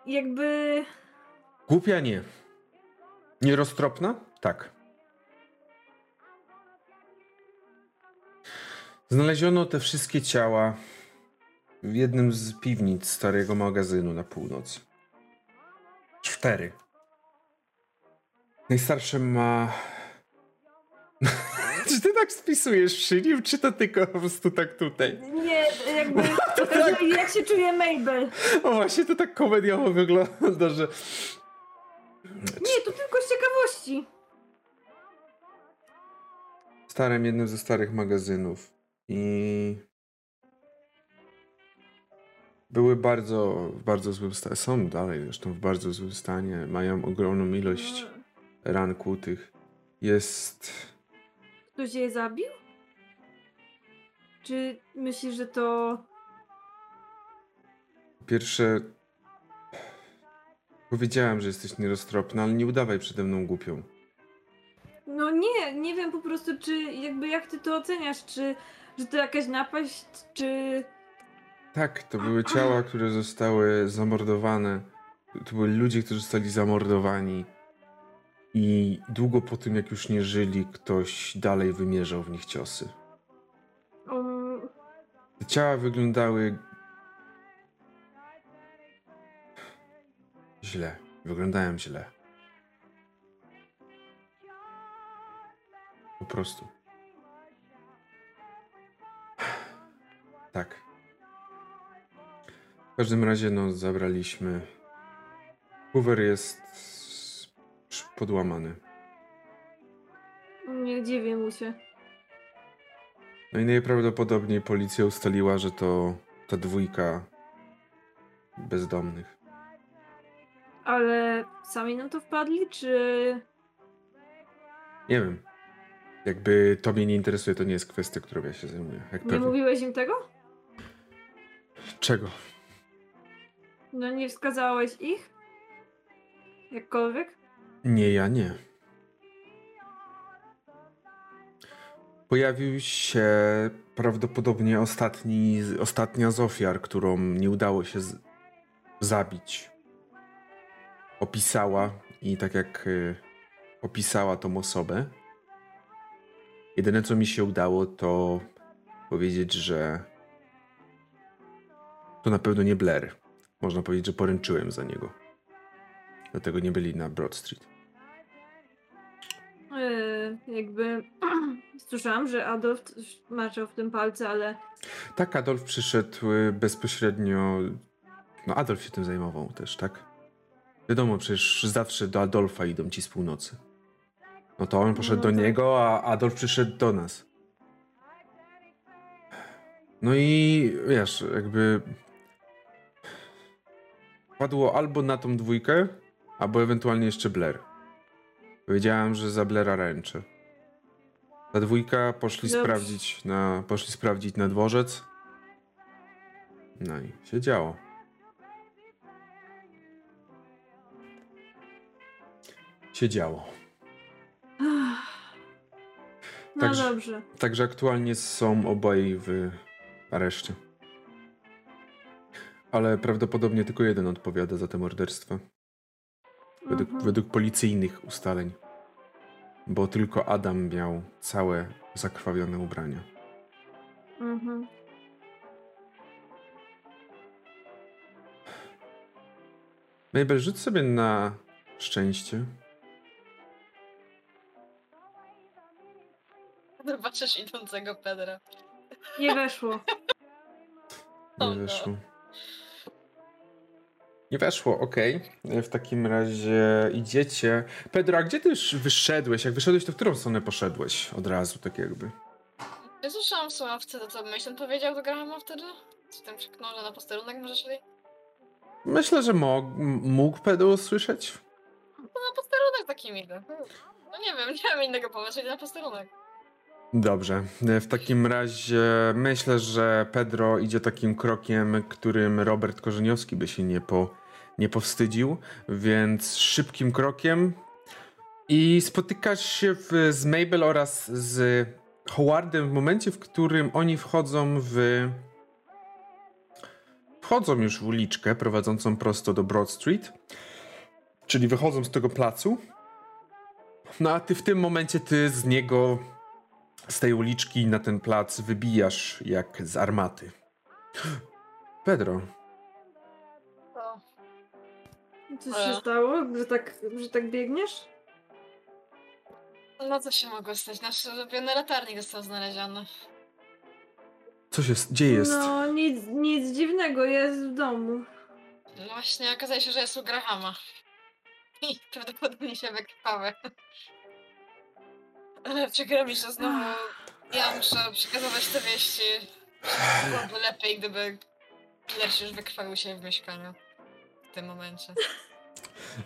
jakby. Głupia nie. Nieroztropna? Tak. Znaleziono te wszystkie ciała w jednym z piwnic starego magazynu na północ. Cztery. Najstarsze ma. czy ty tak spisujesz przy nim, czy to tylko po prostu tak tutaj? Nie, jakby pokazuje, jak się czuje Mabel. O właśnie, to tak komediowo wygląda, że. Nie, to tylko z ciekawości. starym, jednym ze starych magazynów. I były bardzo, w bardzo złym stanie. Są dalej zresztą w bardzo złym stanie. Mają ogromną ilość ran kłutych. Jest. Ktoś je zabił? Czy myślisz, że to. Pierwsze. Powiedziałem, że jesteś nieroztropna, ale nie udawaj przede mną głupią. No nie, nie wiem po prostu, czy jakby jak ty to oceniasz, czy że to jakaś napaść, czy. Tak, to były ciała, które zostały zamordowane. To byli ludzie, którzy zostali zamordowani. I długo po tym, jak już nie żyli, ktoś dalej wymierzał w nich ciosy. Te ciała wyglądały. źle. Wyglądają źle. Po prostu. Tak. W każdym razie, no, zabraliśmy. Hoover jest podłamany. nie dziwię mu się. No i najprawdopodobniej policja ustaliła, że to ta dwójka bezdomnych. Ale sami na to wpadli, czy. Nie wiem. Jakby to mnie nie interesuje, to nie jest kwestia, którą ja się zajmuję. Nie pewnie. mówiłeś im tego? Czego? No nie wskazałeś ich? Jakkolwiek? Nie, ja nie. Pojawił się prawdopodobnie ostatni, ostatnia z ofiar, którą nie udało się z, zabić. Opisała i tak jak y, opisała tą osobę, jedyne co mi się udało to powiedzieć, że to na pewno nie Blair. Można powiedzieć, że poręczyłem za niego. Dlatego nie byli na Broad Street. Yy, jakby słyszałam, że Adolf maczał w tym palce, ale Tak, Adolf przyszedł y, bezpośrednio. No, Adolf się tym zajmował też, tak? Wiadomo, przecież zawsze do Adolfa idą ci z północy. No to on poszedł No do tak. niego, a Adolf przyszedł do nas. No i wiesz, jakby. Padło albo na tą dwójkę, albo ewentualnie jeszcze Blair. Powiedziałem, że za Blaira ręczę. Ta dwójka poszli Dobrze. sprawdzić na, poszli sprawdzić na dworzec. No i się działo. Się działo. no Także- dobrze. Także aktualnie są obaj w areszcie. Ale prawdopodobnie tylko jeden odpowiada za te morderstwa. według, Mhm. według policyjnych ustaleń. Bo tylko Adam miał całe zakrwawione ubrania. Mhm. Mabel, rzuć sobie na szczęście. Zobaczysz idącego Pedra. Nie weszło. Nie no. weszło. Nie weszło, okej. W takim razie idziecie. Pedro, a gdzie ty już wyszedłeś? Jak wyszedłeś, to w którą stronę poszedłeś od razu, tak jakby? Ja słyszałam w słuchawce to, co Mason powiedział do Grahama wtedy? Czy tam krzyknął, że na posterunek może szli? Myślę, że mógł, mógł Pedro usłyszeć. No na posterunek takim idę. No nie wiem, nie mam innego pomysłu, na posterunek. Dobrze. W takim razie myślę, że Pedro idzie takim krokiem, którym Robert Korzeniowski by się nie, po, nie powstydził, więc szybkim krokiem i spotykasz się w, z Mabel oraz z Howardem w momencie, w którym oni wchodzą w. Wchodzą już w uliczkę prowadzącą prosto do Broad Street, czyli wychodzą z tego placu. No a ty w tym momencie ty z niego z tej uliczki na ten plac wybijasz jak z armaty. Pedro, To... Coś E. się stało, że tak, że tak biegniesz? No co się mogło stać? Nasz ulubiony latarnik został znaleziony. co się, gdzie jest? No, nic, nic dziwnego, jest w domu. No właśnie okazało się, że jest u Grahama. I prawdopodobnie się wykrwały. Ale przykro mi, że znowu ja muszę przekazywać te wieści. Byłoby lepiej, gdyby się już wykrwawił się w mieszkaniu. W tym momencie.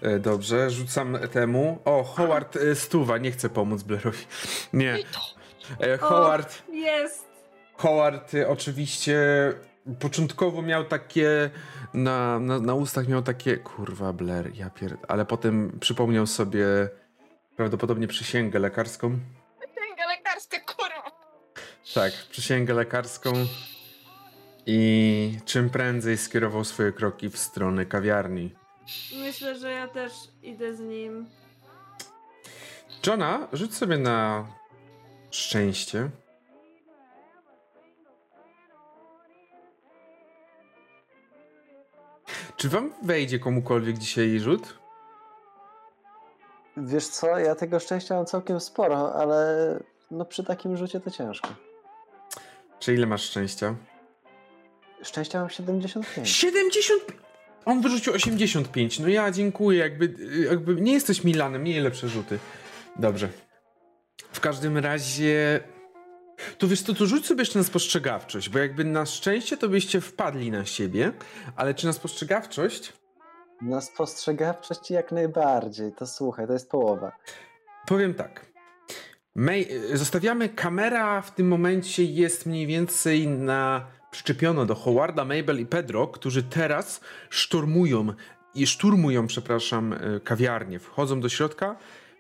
E, dobrze, rzucam temu. O, Howard e, Stuwa, nie chcę pomóc Blairowi. Nie. E, Howard, Jest! Howard oczywiście początkowo miał takie na, na, na ustach miał takie kurwa Blair, ja pierd... ale potem przypomniał sobie prawdopodobnie przysięgę lekarską. Księga lekarska, kurwa! Tak, przysięgę lekarską. I czym prędzej skierował swoje kroki w stronę kawiarni. Myślę, że ja też idę z nim. Johna, rzuć sobie na szczęście. Czy wam wejdzie komukolwiek dzisiaj rzut? Wiesz co, ja tego szczęścia mam całkiem sporo, ale no przy takim rzucie to ciężko. Czy ile masz szczęścia? Szczęścia mam 75. 70! On wyrzucił 85. No ja dziękuję, jakby, jakby nie jesteś Milanem, miej lepsze rzuty. Dobrze. W każdym razie. To wiesz, to, to rzuć sobie jeszcze na spostrzegawczość, bo jakby na szczęście to byście wpadli na siebie, ale czy na spostrzegawczość? Na spostrzegawczość jak najbardziej. To słuchaj, to jest połowa. Powiem tak. Mej, zostawiamy kamera w tym momencie jest mniej więcej na przyczepiono do Howarda, Mabel i Pedro, którzy teraz szturmują i szturmują, przepraszam, e, kawiarnię. Wchodzą do środka.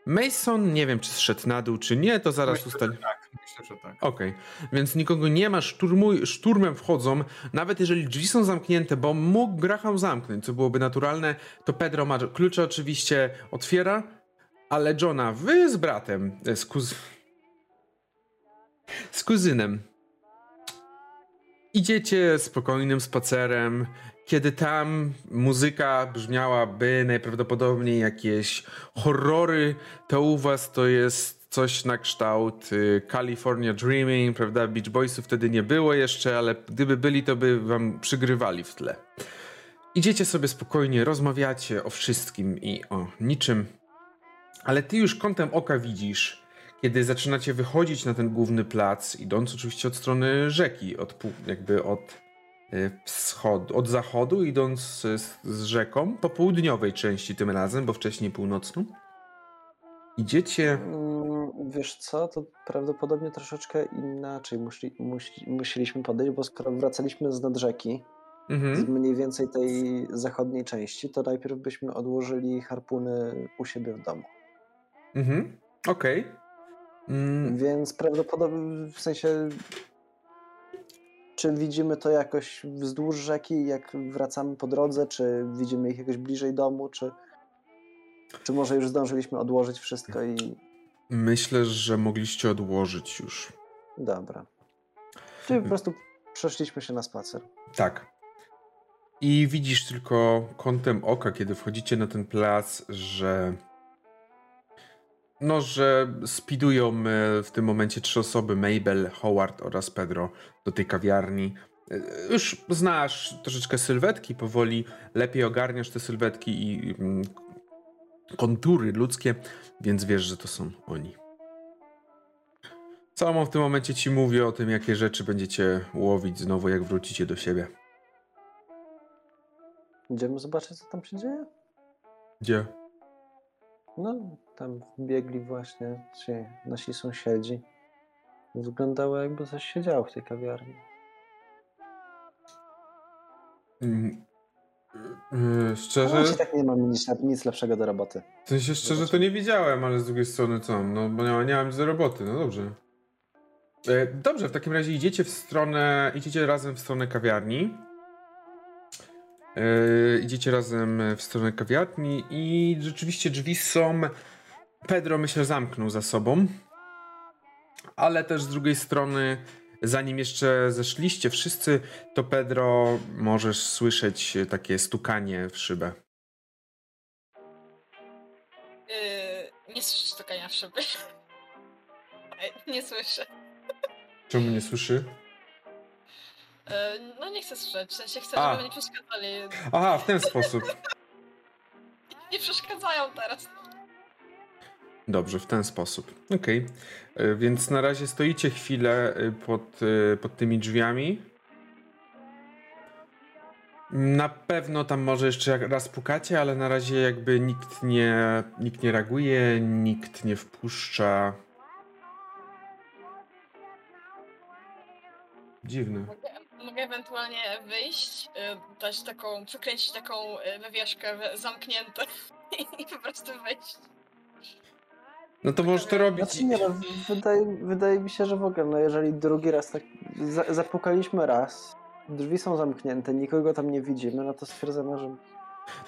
Mason, nie wiem czy zszedł na dół, czy nie, to zaraz ustali. tak, myślę, że tak. Okej, więc nikogo nie ma, szturmuj, szturmem wchodzą, nawet jeżeli drzwi są zamknięte, bo mógł Graham zamknąć, co byłoby naturalne, to Pedro ma klucze oczywiście, otwiera, ale Johna, wy z bratem, e, z, kuz... z kuzynem, idziecie spokojnym spacerem, kiedy tam muzyka brzmiałaby najprawdopodobniej jakieś horrory, to u was to jest coś na kształt y, California Dreaming, prawda? Beach Boysów wtedy nie było jeszcze, ale gdyby byli, to by wam przygrywali w tle. Idziecie sobie spokojnie, rozmawiacie o wszystkim i o niczym, ale ty już kątem oka widzisz, kiedy zaczynacie wychodzić na ten główny plac, idąc oczywiście od strony rzeki, od, jakby od y, wschodu, od zachodu, idąc z, z rzeką, po południowej części tym razem, bo wcześniej północną. Idziecie. Mm, Wiesz co, to prawdopodobnie troszeczkę inaczej musi, musi, musieliśmy podejść, bo skoro wracaliśmy z nad rzeki, z Mhm. mniej więcej tej zachodniej części, to najpierw byśmy odłożyli harpuny u siebie w domu. Mhm. Okej. Mm, Więc prawdopodobnie w sensie. Czy widzimy to jakoś wzdłuż rzeki, jak wracamy po drodze, czy widzimy ich jakoś bliżej domu, czy. Czy może już zdążyliśmy odłożyć wszystko i... Myślę, że mogliście odłożyć już. Dobra. Czyli po prostu przeszliśmy się na spacer. Tak. I widzisz tylko kątem oka, kiedy wchodzicie na ten plac, że. No, że spidują e, w tym momencie trzy osoby: Mabel, Howard oraz Pedro do tej kawiarni. E, Już znasz troszeczkę sylwetki, powoli lepiej ogarniasz te sylwetki i mm, kontury ludzkie, więc wiesz, że to są oni. Salomon w tym momencie ci mówi o tym, jakie rzeczy będziecie łowić znowu, jak wrócicie do siebie. Idziemy zobaczyć, co tam się dzieje? Gdzie? No, tam biegli właśnie ci nasi sąsiedzi. Wyglądało jakby coś się działo w tej kawiarni. Mm, yy, No, szczerze, i tak nie mam nic, nic lepszego do roboty. w sensie szczerze to nie widziałem, ale z drugiej strony co? No, bo nie, nie mam nic do roboty, no dobrze. E, Dobrze, w takim razie idziecie w stronę, idziecie razem w stronę kawiarni. E, idziecie razem w stronę kawiarni i rzeczywiście drzwi są. Pedro myślę zamknął za sobą. Ale też z drugiej strony, zanim jeszcze zeszliście wszyscy, to Pedro możesz słyszeć takie stukanie w szybę. Yy, nie słyszę stukania w szyby. Ej, Nie słyszę. Czemu nie słyszy? Yy, no nie chcę słyszeć, w sensie chcę, A. żeby nie przeszkadzali. Aha, w ten sposób. Nie przeszkadzają teraz. Dobrze, w ten sposób. Okej. E, Więc na razie stoicie chwilę e, pod, e, pod tymi drzwiami. Na pewno tam może jeszcze raz pukacie, ale na razie jakby nikt nie, nikt nie reaguje, nikt nie wpuszcza. Dziwne. Mogę, ewentualnie wyjść, dać taką, przykręcić taką wywieszkę zamknięte i po prostu wejść. No to możesz to robić. Znaczy nie, no, wydaje, wydaje mi się, że w ogóle, no jeżeli drugi raz tak za, zapukaliśmy raz, drzwi są zamknięte, nikogo tam nie widzimy, no to stwierdzamy, że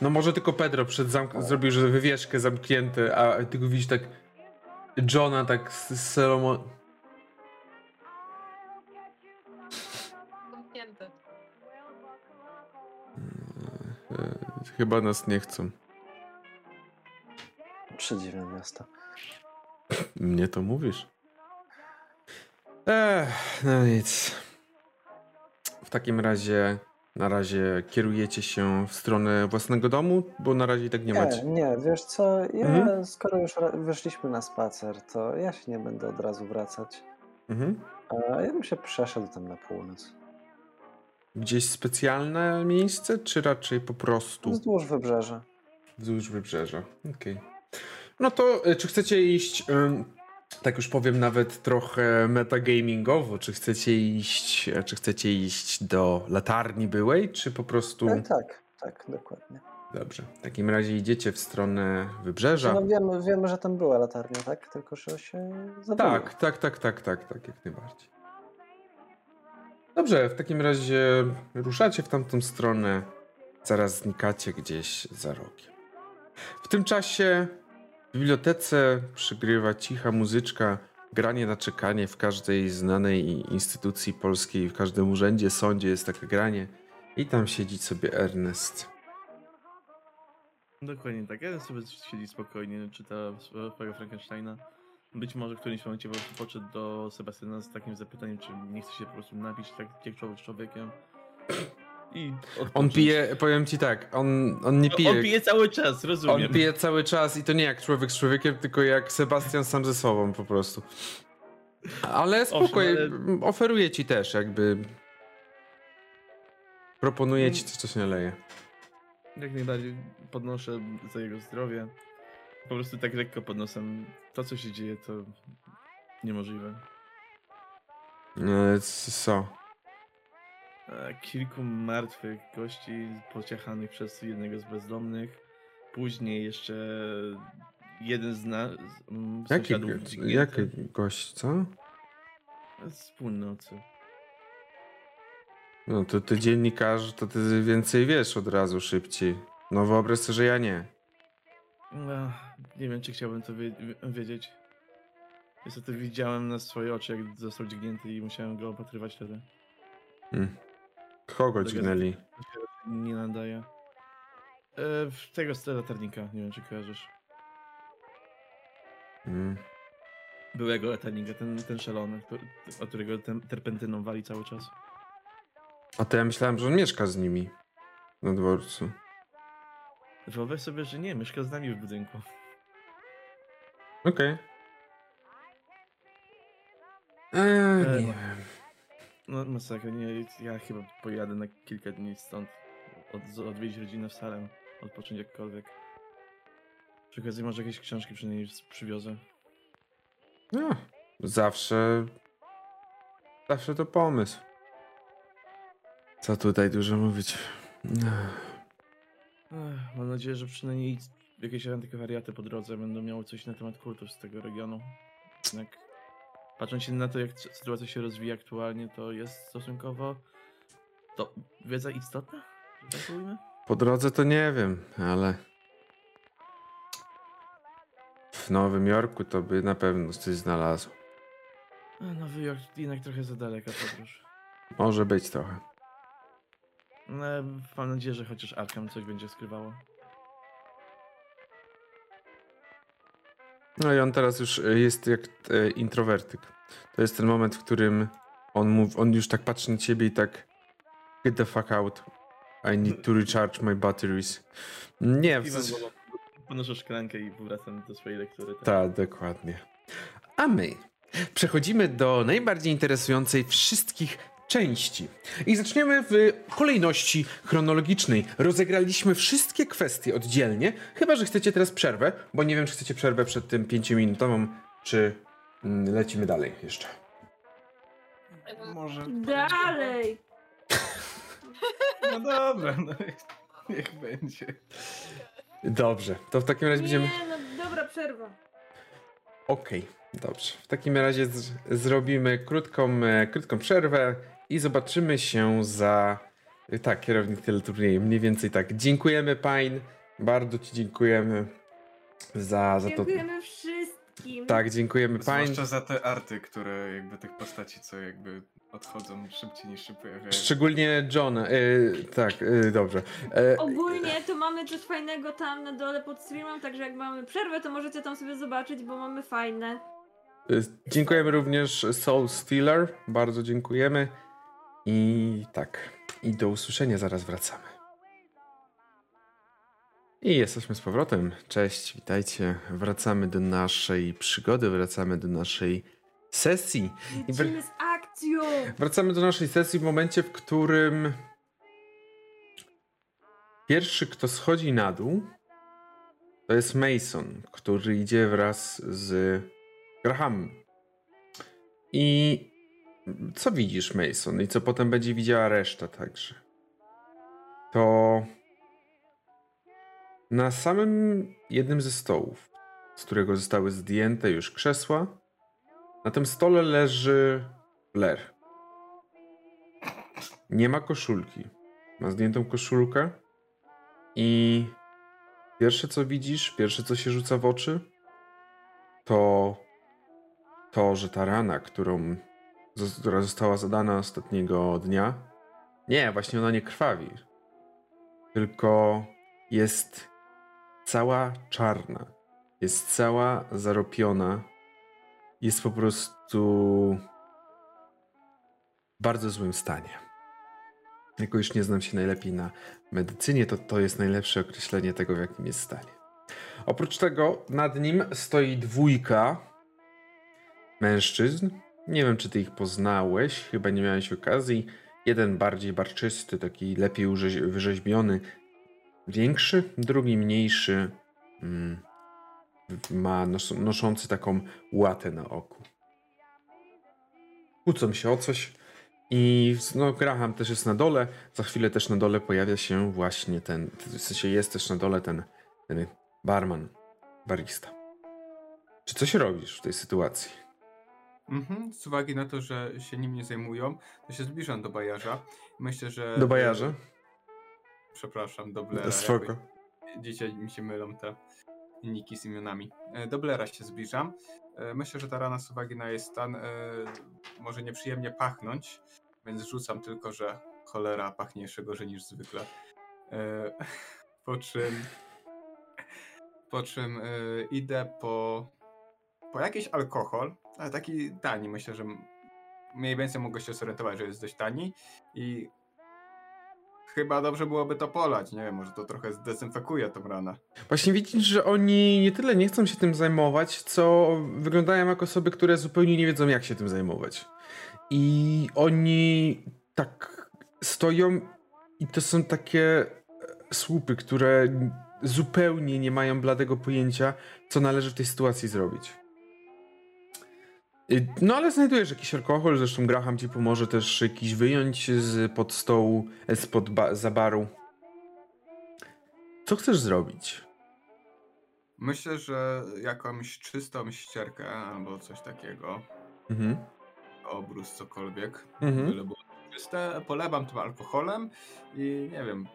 No może tylko Pedro przed zamk- zrobił, że wywieszkę zamknięte, a ty go widzisz tak Johna tak z, z Salomon... Zamknięte. Chyba nas nie chcą. przedziwne miasto. Mnie to mówisz? Ech, no nic. W takim razie na razie kierujecie się w stronę własnego domu, bo na razie i tak nie Nie, macie. nie, wiesz co, ja Mhm. skoro już wyszliśmy na spacer, to ja się nie będę od razu wracać. Mhm. A ja bym się przeszedł tam na północ. Gdzieś specjalne miejsce, czy raczej po prostu Wzdłuż wybrzeża. wzdłuż wybrzeża? Okej. No to e, czy chcecie iść, tak już powiem nawet trochę metagamingowo, czy chcecie iść, e, czy chcecie iść do latarni byłej, czy po prostu... Tak, tak, tak, dokładnie. Dobrze. W takim razie idziecie w stronę wybrzeża. No wiemy, wiemy, że tam była latarnia, tak? Tylko, że się zabrała. Tak, tak, tak, tak, tak, tak, jak najbardziej. Dobrze, w takim razie ruszacie w tamtą stronę, zaraz znikacie gdzieś za rogiem. W tym czasie w bibliotece przygrywa cicha muzyczka, granie na czekanie w każdej znanej instytucji polskiej, w każdym urzędzie, sądzie jest takie granie i tam siedzi sobie Ernest. Dokładnie tak. Ja sobie siedzi spokojnie, czyta swojego Frankensteina. Być może w którymś momencie po prostu do Sebastiana z takim zapytaniem, czy nie chce się po prostu napić tak jak człowiek z człowiekiem. I On odpocząć. pije, powiem ci tak, on, on nie No, pije. On pije cały czas, rozumiem. On pije cały czas i to nie jak człowiek z człowiekiem, tylko jak Sebastian sam ze sobą po prostu. Ale spokojnie, ale- oferuje ci też jakby... Proponuje ci coś, co się naleje. Jak najbardziej podnoszę za jego zdrowie. Po prostu tak lekko podnosem. To, co się dzieje, to niemożliwe. E, Co? E, Kilku martwych gości pociechanych przez jednego z bezdomnych. Później jeszcze jeden z nas, mm, Jaki, jaki gość, co? z północy. No to ty dziennikarz, to ty więcej wiesz od razu, szybciej. No wyobraź sobie, że ja nie. No, nie wiem, czy chciałbym to wie- wiedzieć. Niestety widziałem na swoje oczy, jak został dźgnięty i musiałem go opatrywać wtedy. Hmm. Kogo dźgnęli? Nie nadaje. E, w tego z latarnika, nie wiem, czy kojarzysz. Hmm. Byłego latarnika, ten, ten szalony, od którego ten, terpentyną wali cały czas. A to ja myślałem, że on mieszka z nimi na dworcu. Wyobraź sobie, że nie, mieszka z nami w budynku. Okej. Eee, E, nie no. masakra, nie, ja chyba pojadę na kilka dni stąd. Od, odwiedzić rodzinę w Salem, odpocząć jakkolwiek. Przy okazji może jakieś książki przynajmniej przywiozę. No, zawsze. Zawsze to pomysł. Co tutaj dużo mówić? Ech. Mam nadzieję, że przynajmniej jakieś antykwariaty po drodze będą miały coś na temat kultów z tego regionu. Patrząc się na to, jak sytuacja się rozwija aktualnie, to jest stosunkowo to wiedza istotna? Tak? Po drodze to nie wiem, ale. W Nowym Jorku to by na pewno coś znalazł. A, Nowy Jork jednak trochę za daleka podróż. Może być trochę. No, mam nadzieję, że chociaż Arkham coś będzie skrywało. No i on teraz już e, jest jak e, introwertyk. To jest ten moment, w którym on, mów, on już tak patrzy na ciebie i tak get the fuck out. I need to recharge my batteries. Nie, w sensie... Ponoszę szklankę i powracam do swojej lektury. Tak. Tak, dokładnie. A my przechodzimy do najbardziej interesującej wszystkich części. I zaczniemy w kolejności chronologicznej. Rozegraliśmy wszystkie kwestie oddzielnie, chyba że chcecie teraz przerwę, bo nie wiem, czy chcecie przerwę przed tym 5-minutową, czy mm, lecimy dalej jeszcze. Może. Dalej! No dobra, no niech będzie. Dobrze, to w takim razie będziemy. Nie, no dobra przerwa. Okej, dobrze. W takim razie z- zrobimy krótką, e, krótką przerwę i zobaczymy się za. Tak, kierownik teleturnieju. Mniej więcej tak. Dziękujemy, Pain. Bardzo Ci dziękujemy za, za to. Dziękujemy wszystkim. Tak, dziękujemy, Pain. Zwłaszcza za te arty, które jakby tych postaci, co jakby odchodzą szybciej niż się pojawiają. Szczególnie John. e, tak, e, dobrze. E, Ogólnie to mamy coś fajnego tam na dole pod streamem, także jak mamy przerwę, to możecie tam sobie zobaczyć, bo mamy fajne. dziękujemy również Soul Stealer. Bardzo dziękujemy. I tak. I do usłyszenia, zaraz wracamy. I jesteśmy z powrotem. Cześć, witajcie. Wracamy do naszej przygody, wracamy do naszej sesji. Lecimy z akcją! wracamy do naszej sesji w momencie, w którym pierwszy, kto schodzi na dół, to jest Mason, który idzie wraz z Grahamem. I co widzisz, Mason? I co potem będzie widziała reszta także? To na samym jednym ze stołów, z którego zostały zdjęte już krzesła, na tym stole leży Blair. Nie ma koszulki. Ma zdjętą koszulkę i pierwsze co widzisz, pierwsze co się rzuca w oczy, to to, że ta rana, którą, która została zadana ostatniego dnia, nie, właśnie ona nie krwawi, tylko jest cała czarna, jest cała zaropiona, jest po prostu w bardzo złym stanie. Jako już nie znam się najlepiej na medycynie, to to jest najlepsze określenie tego, w jakim jest stanie. Oprócz tego nad nim stoi dwójka mężczyzn. Nie wiem, czy ty ich poznałeś, chyba nie miałeś okazji. Jeden bardziej barczysty, taki lepiej wyrzeźbiony, większy, drugi mniejszy, mm, ma nos- noszący taką łatę na oku. Kłócą się o coś i no, Graham też jest na dole. Za chwilę też na dole pojawia się właśnie ten, w sensie jest też na dole ten, ten barman, barista. Czy coś robisz w tej sytuacji? Mhm. Z uwagi na to, że się nim nie zajmują, to się zbliżam do bajarza. Myślę, że. Do bajarza? Przepraszam, do Blera. Spoko. jakoś Dzisiaj mi się mylą te. niki z imionami. E, Do Blera się zbliżam. E, Myślę, że ta rana z uwagi na jej stan e, może nieprzyjemnie pachnąć, więc rzucam tylko, że cholera pachnie jeszcze gorzej niż zwykle. E, Po czym po czym e, idę po, po jakiś alkohol, ale taki tani. Myślę, że mniej więcej mogę się zorientować, że jest dość tani i chyba dobrze byłoby to polać. Nie wiem, może to trochę zdezynfekuje tą ranę. Właśnie widzisz, że oni nie tyle nie chcą się tym zajmować, co wyglądają jak osoby, które zupełnie nie wiedzą, jak się tym zajmować. I oni tak stoją i to są takie e, słupy, które zupełnie nie mają bladego pojęcia, co należy w tej sytuacji zrobić. Y, No ale znajdujesz jakiś alkohol, zresztą Graham ci pomoże też jakiś wyjąć z pod stołu, e, spod ba- za baru. Co chcesz zrobić? Myślę, że jakąś czystą ścierkę albo coś takiego, Mhm. obrus, cokolwiek, Mhm. byle było czyste, polewam tym alkoholem i nie wiem,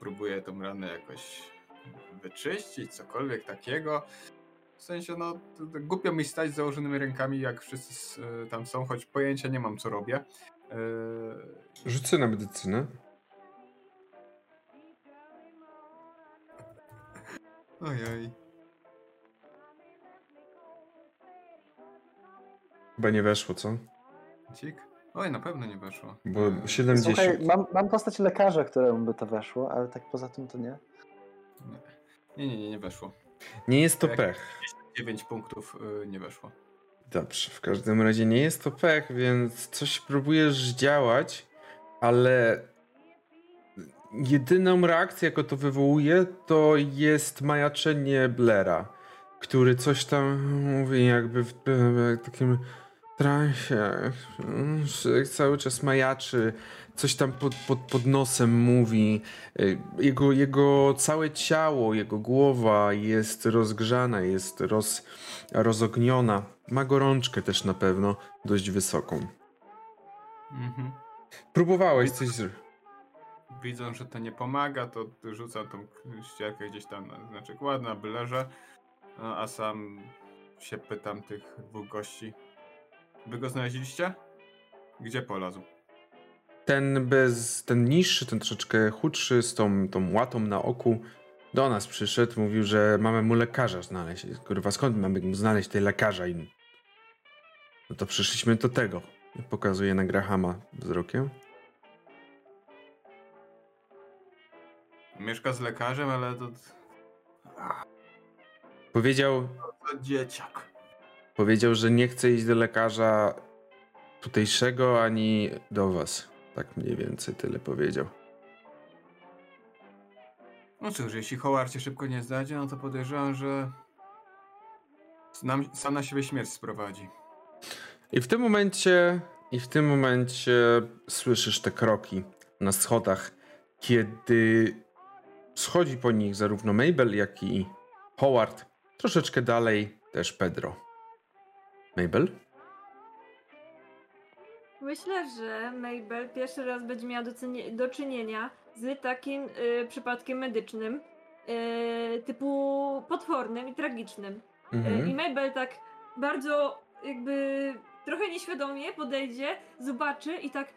próbuję tą ranę jakoś wyczyścić, cokolwiek takiego. W sensie, no, to, to głupio mi stać z założonymi rękami, jak wszyscy y, tam są, choć pojęcia nie mam, co robię. Yy, Rzucę na medycynę. Ojej. Chyba nie weszło, co? Cik? Oj, na pewno nie weszło. Bo Yy, 70. Słuchaj, mam, mam postać lekarza, któremu by to weszło, ale tak poza tym to nie. Nie, nie, nie, nie weszło. Nie jest to pech. 9 punktów y, nie weszło. Dobrze, w każdym razie nie jest to pech, więc coś próbujesz działać, ale jedyną reakcją, jaką to wywołuje, to jest majaczenie Blera, który coś tam mówi jakby w takim transie, że cały czas majaczy, coś tam pod, pod, pod nosem mówi. Y, Jego, jego całe ciało, jego głowa jest rozgrzana, jest roz, rozogniona. Ma gorączkę też na pewno, dość wysoką. Mhm. Próbowałeś coś zrobić. Widzą, że to nie pomaga, to rzucam tą ścierkę gdzieś tam na znaczek ładna, bylerze, no, a sam się pytam tych dwóch gości. Wy go znaleźliście? Gdzie polazł? Ten bez, ten niższy, ten troszeczkę chudszy, z tą, tą łatą na oku, do nas przyszedł, mówił, że mamy mu lekarza znaleźć. Kurwa, skąd mamy mu znaleźć tej lekarza? I... No to przyszliśmy do tego. Pokazuje na Grahama wzrokiem. Mieszka z lekarzem, ale to... Powiedział, to dzieciak. Powiedział, że nie chce iść do lekarza tutejszego ani do was. Tak mniej więcej tyle powiedział. No cóż, jeśli Howard się szybko nie znajdzie, no to podejrzewam, że sam, sam na siebie śmierć sprowadzi. I w tym momencie, i w tym momencie słyszysz te kroki na schodach, kiedy schodzi po nich zarówno Mabel, jak i Howard. Troszeczkę dalej też Pedro. Mabel? Myślę, że Mabel pierwszy raz będzie miała do, do czynienia z takim y, przypadkiem medycznym, y, typu potwornym i tragicznym. Y, I Mhm. Mabel tak bardzo jakby trochę nieświadomie podejdzie, zobaczy i tak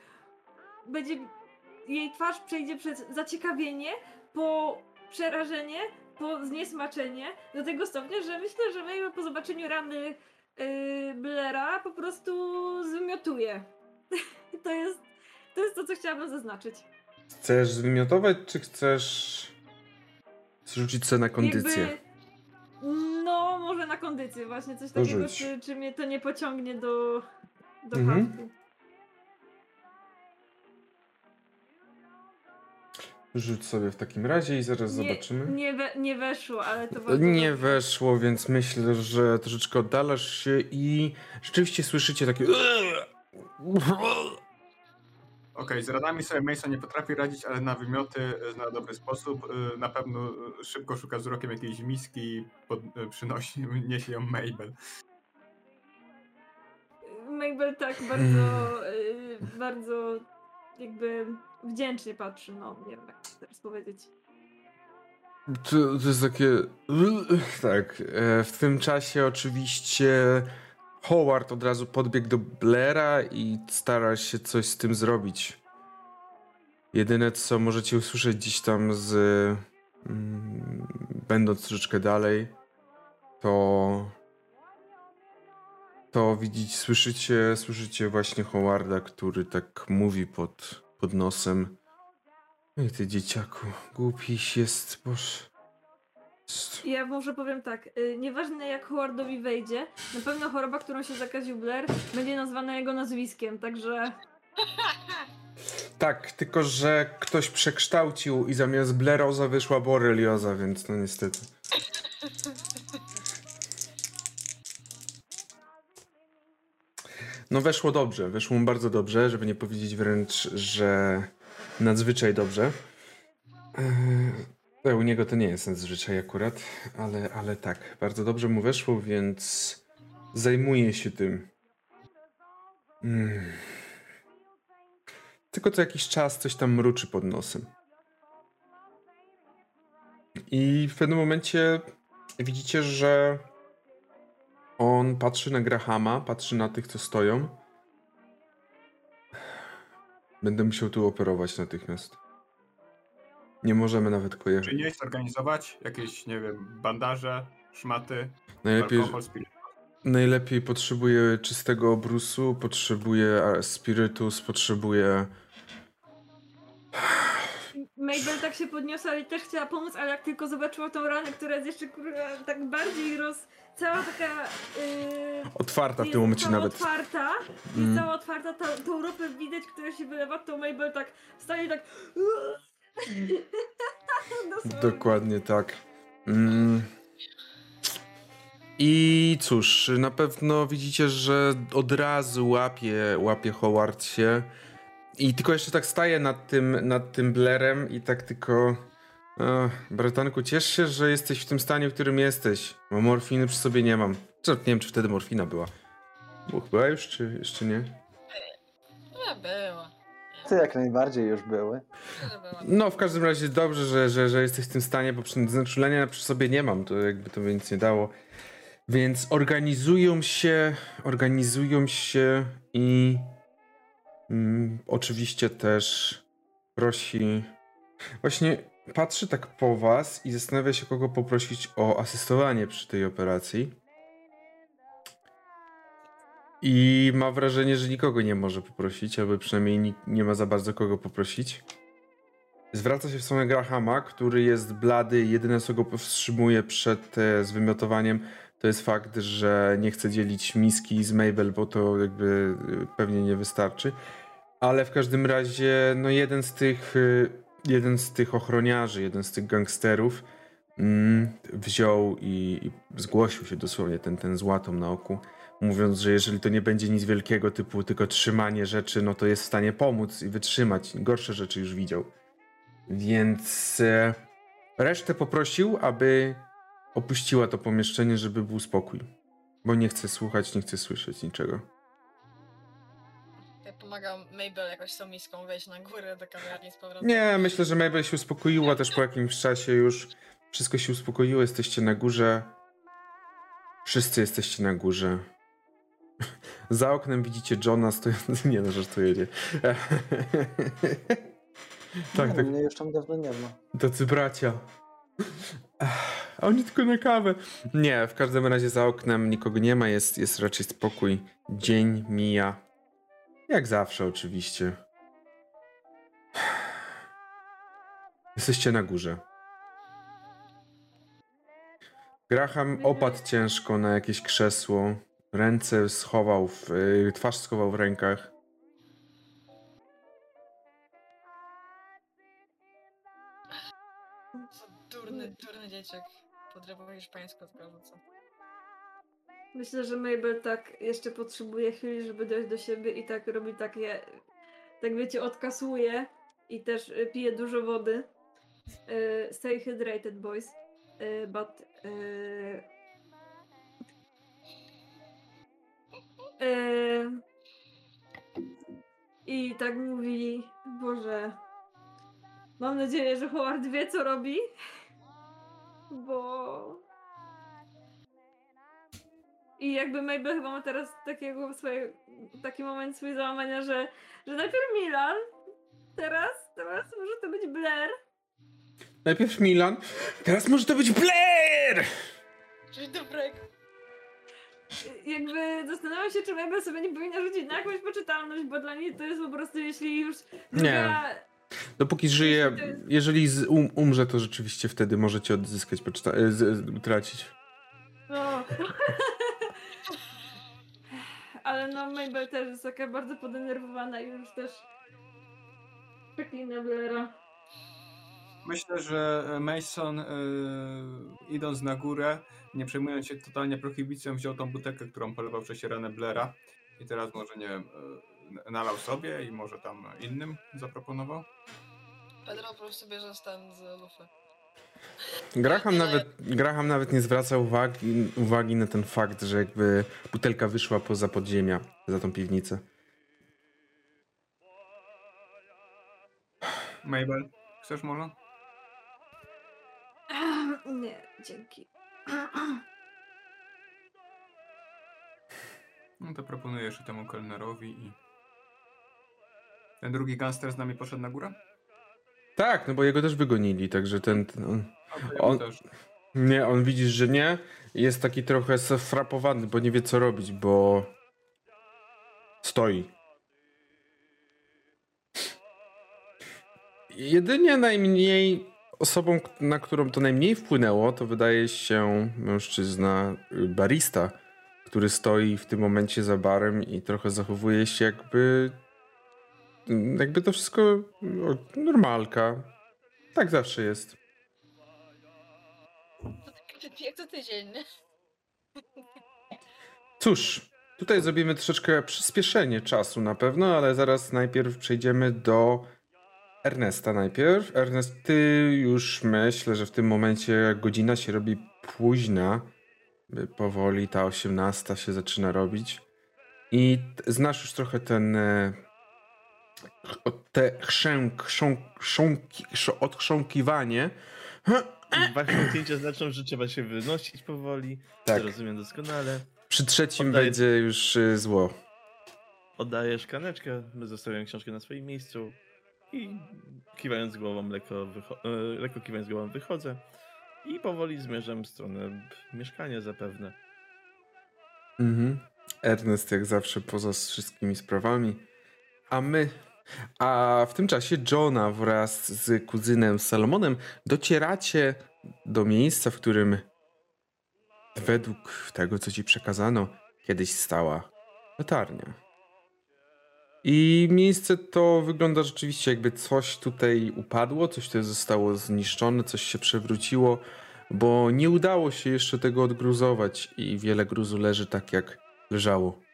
będzie jej twarz przejdzie przez zaciekawienie, po przerażenie, po zniesmaczenie, do tego stopnia, że myślę, że Mabel po zobaczeniu rany yy, Blera po prostu zwymiotuje. to jest to jest to, co chciałabym zaznaczyć. Chcesz zwymiotować, czy chcesz rzucić sobie na kondycję? Jakby, no, może na kondycję, właśnie coś takiego, czy, czy mnie to nie pociągnie do, do Mhm. haftu. Rzuć sobie w takim razie i zaraz Nie, zobaczymy. nie, we, nie weszło, ale to bardzo Nie dobrze. weszło, więc myślę, że troszeczkę oddalasz się i rzeczywiście słyszycie takie. Okej, z radami sobie Mason nie potrafi radzić, ale na wymioty zna dobry sposób. Y, Na pewno szybko szuka wzrokiem jakiejś miski i pod, przynosi, niesie ją Mabel. Mabel tak bardzo, bardzo jakby wdzięcznie patrzy, no nie wiem jak to teraz powiedzieć. To, to jest takie. Tak. e, W tym czasie oczywiście Howard od razu podbiegł do Blaira i stara się coś z tym zrobić. Jedyne co możecie usłyszeć gdzieś tam z. Mm, będąc troszeczkę dalej, to. To widzicie, słyszycie, słyszycie właśnie Howarda, który tak mówi pod, pod nosem. Ej, ty dzieciaku, głupiś jest, boż. Ja może powiem tak, y, nieważne jak Howardowi wejdzie, na pewno choroba, którą się zakaził Blair, będzie nazwana jego nazwiskiem, także Tak, tylko że ktoś przekształcił i zamiast bleroza wyszła borelioza, więc no niestety. No weszło dobrze, weszło mu bardzo dobrze, żeby nie powiedzieć wręcz, że nadzwyczaj dobrze. Eee, U niego to nie jest nadzwyczaj akurat, ale, ale tak, bardzo dobrze mu weszło, więc zajmuje się tym. Mm. Tylko co jakiś czas coś tam mruczy pod nosem. I w pewnym momencie widzicie, że on patrzy na Grahama, patrzy na tych, co stoją. Będę musiał tu operować natychmiast. Nie możemy nawet Czy pojechać. nie zorganizować jakieś, nie wiem, bandaże, szmaty, Najlepiej, alkohol, spirytus? najlepiej potrzebuję czystego obrusu, potrzebuję e, spirytus, potrzebuję... Mabel tak się podniosła i też chciała pomóc, ale jak tylko zobaczyła tą ranę, która jest jeszcze kurwa tak bardziej roz... Cała taka... Yy... Otwarta w tym momencie nawet. otwarta, jest Mm. cała otwarta, ta, tą ropę widać, która się wylewa, to Mabel tak stanie tak... Dokładnie tak. Mm. I cóż, na pewno widzicie, że od razu łapie, łapie Howard się. I tylko jeszcze tak staje nad tym, nad tym Blerem i tak tylko... E, bratanku, ciesz się, że jesteś w tym stanie, w którym jesteś. Bo morfiny przy sobie nie mam. Czy, nie wiem, czy wtedy morfina była. Bo chyba już, czy jeszcze nie? Nie była. Ty jak najbardziej już były. No, w każdym razie dobrze, że, że, że jesteś w tym stanie, bo znaczulenia przy sobie nie mam, to jakby to by nic nie dało. Więc organizują się, organizują się i mm, oczywiście też prosi. Właśnie patrzy tak po was i zastanawia się, kogo poprosić o asystowanie przy tej operacji. I ma wrażenie, że nikogo nie może poprosić, albo przynajmniej ni- nie ma za bardzo kogo poprosić. Zwraca się w stronę Grahama, który jest blady. Jedyne, co go powstrzymuje przed e, zwymiotowaniem, to jest fakt, że nie chce dzielić miski z Mabel, bo to jakby e, pewnie nie wystarczy. Ale w każdym razie, no jeden z tych, e, jeden z tych ochroniarzy, jeden z tych gangsterów mm, wziął i, i zgłosił się dosłownie, ten, ten z łatą na oku, mówiąc, że jeżeli to nie będzie nic wielkiego, typu tylko trzymanie rzeczy, no to jest w stanie pomóc i wytrzymać. Gorsze rzeczy już widział. Więc e, resztę poprosił, aby opuściła to pomieszczenie, żeby był spokój. Bo nie chce słuchać, nie chce słyszeć niczego. Ja pomagam Mabel jakoś tą miską wejść na górę do kawiarni z powrotem. Nie, myślę, że Mabel się uspokoiła też po jakimś czasie już. Wszystko się uspokoiło, jesteście na górze. Wszyscy jesteście na górze. Za oknem widzicie Johna stojący. Nie no, żartuję, nie. tak, nie, tak. Mnie już tam dawno nie ma. Tacy bracia. A oni tylko na kawę. Nie, w każdym razie za oknem nikogo nie ma, jest, jest raczej spokój. Dzień mija. Jak zawsze, oczywiście. Jesteście na górze. Graham opadł ciężko na jakieś krzesło. Ręce schował, w, y, twarz schował w rękach. Durny dzieciak. Podrywał hiszpańską tylko co. Myślę, że Mabel tak jeszcze potrzebuje chwili, żeby dojść do siebie i tak robi takie, tak wiecie, odkasuje i też y, pije dużo wody. Y, stay hydrated, boys. Y, but... Y, I tak mówi, Boże, mam nadzieję, że Howard wie, co robi. Bo... I jakby Mabel chyba ma teraz takiego swoje, taki moment swój załamania, że, że najpierw Milan, teraz, teraz może to być Blair. Najpierw Milan, teraz może to być Blair! Coś dobrego. Jakby zastanawiam się, czy Mabel sobie nie powinna rzucić na jakąś poczytalność, bo dla niej to jest po prostu, jeśli już Nie. Dopóki żyje, jeżeli z, um, umrze, to rzeczywiście wtedy możecie odzyskać, poczyta- e, z, z, utracić. No. Ale no, Mabel też jest taka bardzo podenerwowana i już też przeklina Blaira. Myślę, że Mason y, idąc na górę, nie przejmując się totalnie prohibicją, wziął tą butelkę, którą polewał wcześniej ranę Blaira i teraz może, nie wiem, y, nalał sobie i może tam innym zaproponował. Pedro po prostu bierze stan z lufy. Graham nawet, Graham nawet nie zwraca uwagi, uwagi na ten fakt, że jakby butelka wyszła poza podziemia, za tą piwnicę. Mabel, chcesz może? Nie, dzięki. No to proponuję jeszcze temu kelnerowi i... Ten drugi gangster z nami poszedł na górę? Tak, no bo jego też wygonili, także ten... ten on, On- nie, on widzisz, że nie. Jest taki trochę sfrapowany, bo nie wie co robić, bo stoi. Jedynie najmniej osobą, na którą to najmniej wpłynęło, to wydaje się mężczyzna y, barista, który stoi w tym momencie za barem i trochę zachowuje się jakby jakby to wszystko normalka. Tak zawsze jest. Jak to tydzień? Cóż, tutaj zrobimy troszeczkę przyspieszenie czasu na pewno, ale zaraz najpierw przejdziemy do Ernesta najpierw. Ernest, ty już myślę, że w tym momencie godzina się robi późna. Powoli ta 18 się zaczyna robić. I znasz już trochę ten... Te chrzęk, chrząk, chrząki, odchrząkiwanie. Wasze zdjęcia znaczą, że trzeba się wynosić powoli. Tak. To rozumiem doskonale. Przy trzecim Oddaję- będzie już e, zło. Oddaję szklaneczkę, zostawiam książkę na swoim miejscu i kiwając głową, lekko, e, lekko kiwając głową wychodzę i powoli zmierzam w stronę mieszkania zapewne. Mhm. Ernest jak zawsze poza wszystkimi sprawami. A my. A w tym czasie Johna wraz z kuzynem Salomonem docieracie do miejsca, w którym według tego, co ci przekazano, kiedyś stała latarnia. I miejsce to wygląda rzeczywiście jakby coś tutaj upadło, coś tutaj zostało zniszczone, coś się przewróciło, bo nie udało się jeszcze tego odgruzować i wiele gruzu leży tak jak leżało.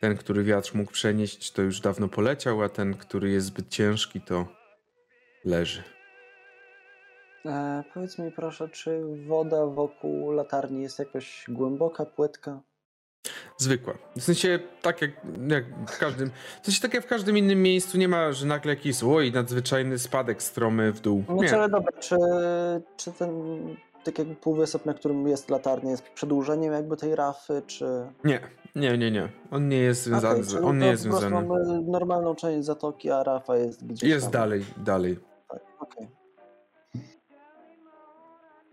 Ten, który wiatr mógł przenieść, to już dawno poleciał, a ten, który jest zbyt ciężki, to leży. E, powiedz mi proszę, czy woda wokół latarni jest jakoś głęboka, płytka? Zwykła. W sensie, tak jak, jak w każdym. W sensie, tak jak w każdym innym miejscu, nie ma, że nagle jakiś złoj nadzwyczajny spadek stromy w dół. No Nie. ale dobra, czy, czy ten tak jakby półwysep, na którym jest latarnia, jest przedłużeniem jakby tej rafy, czy... Nie, nie, nie, nie. On nie jest związany. Czyli on nie jest związany. mamy normalną część zatoki, a rafa jest gdzieś Jest tam. dalej, dalej. Tak, okej.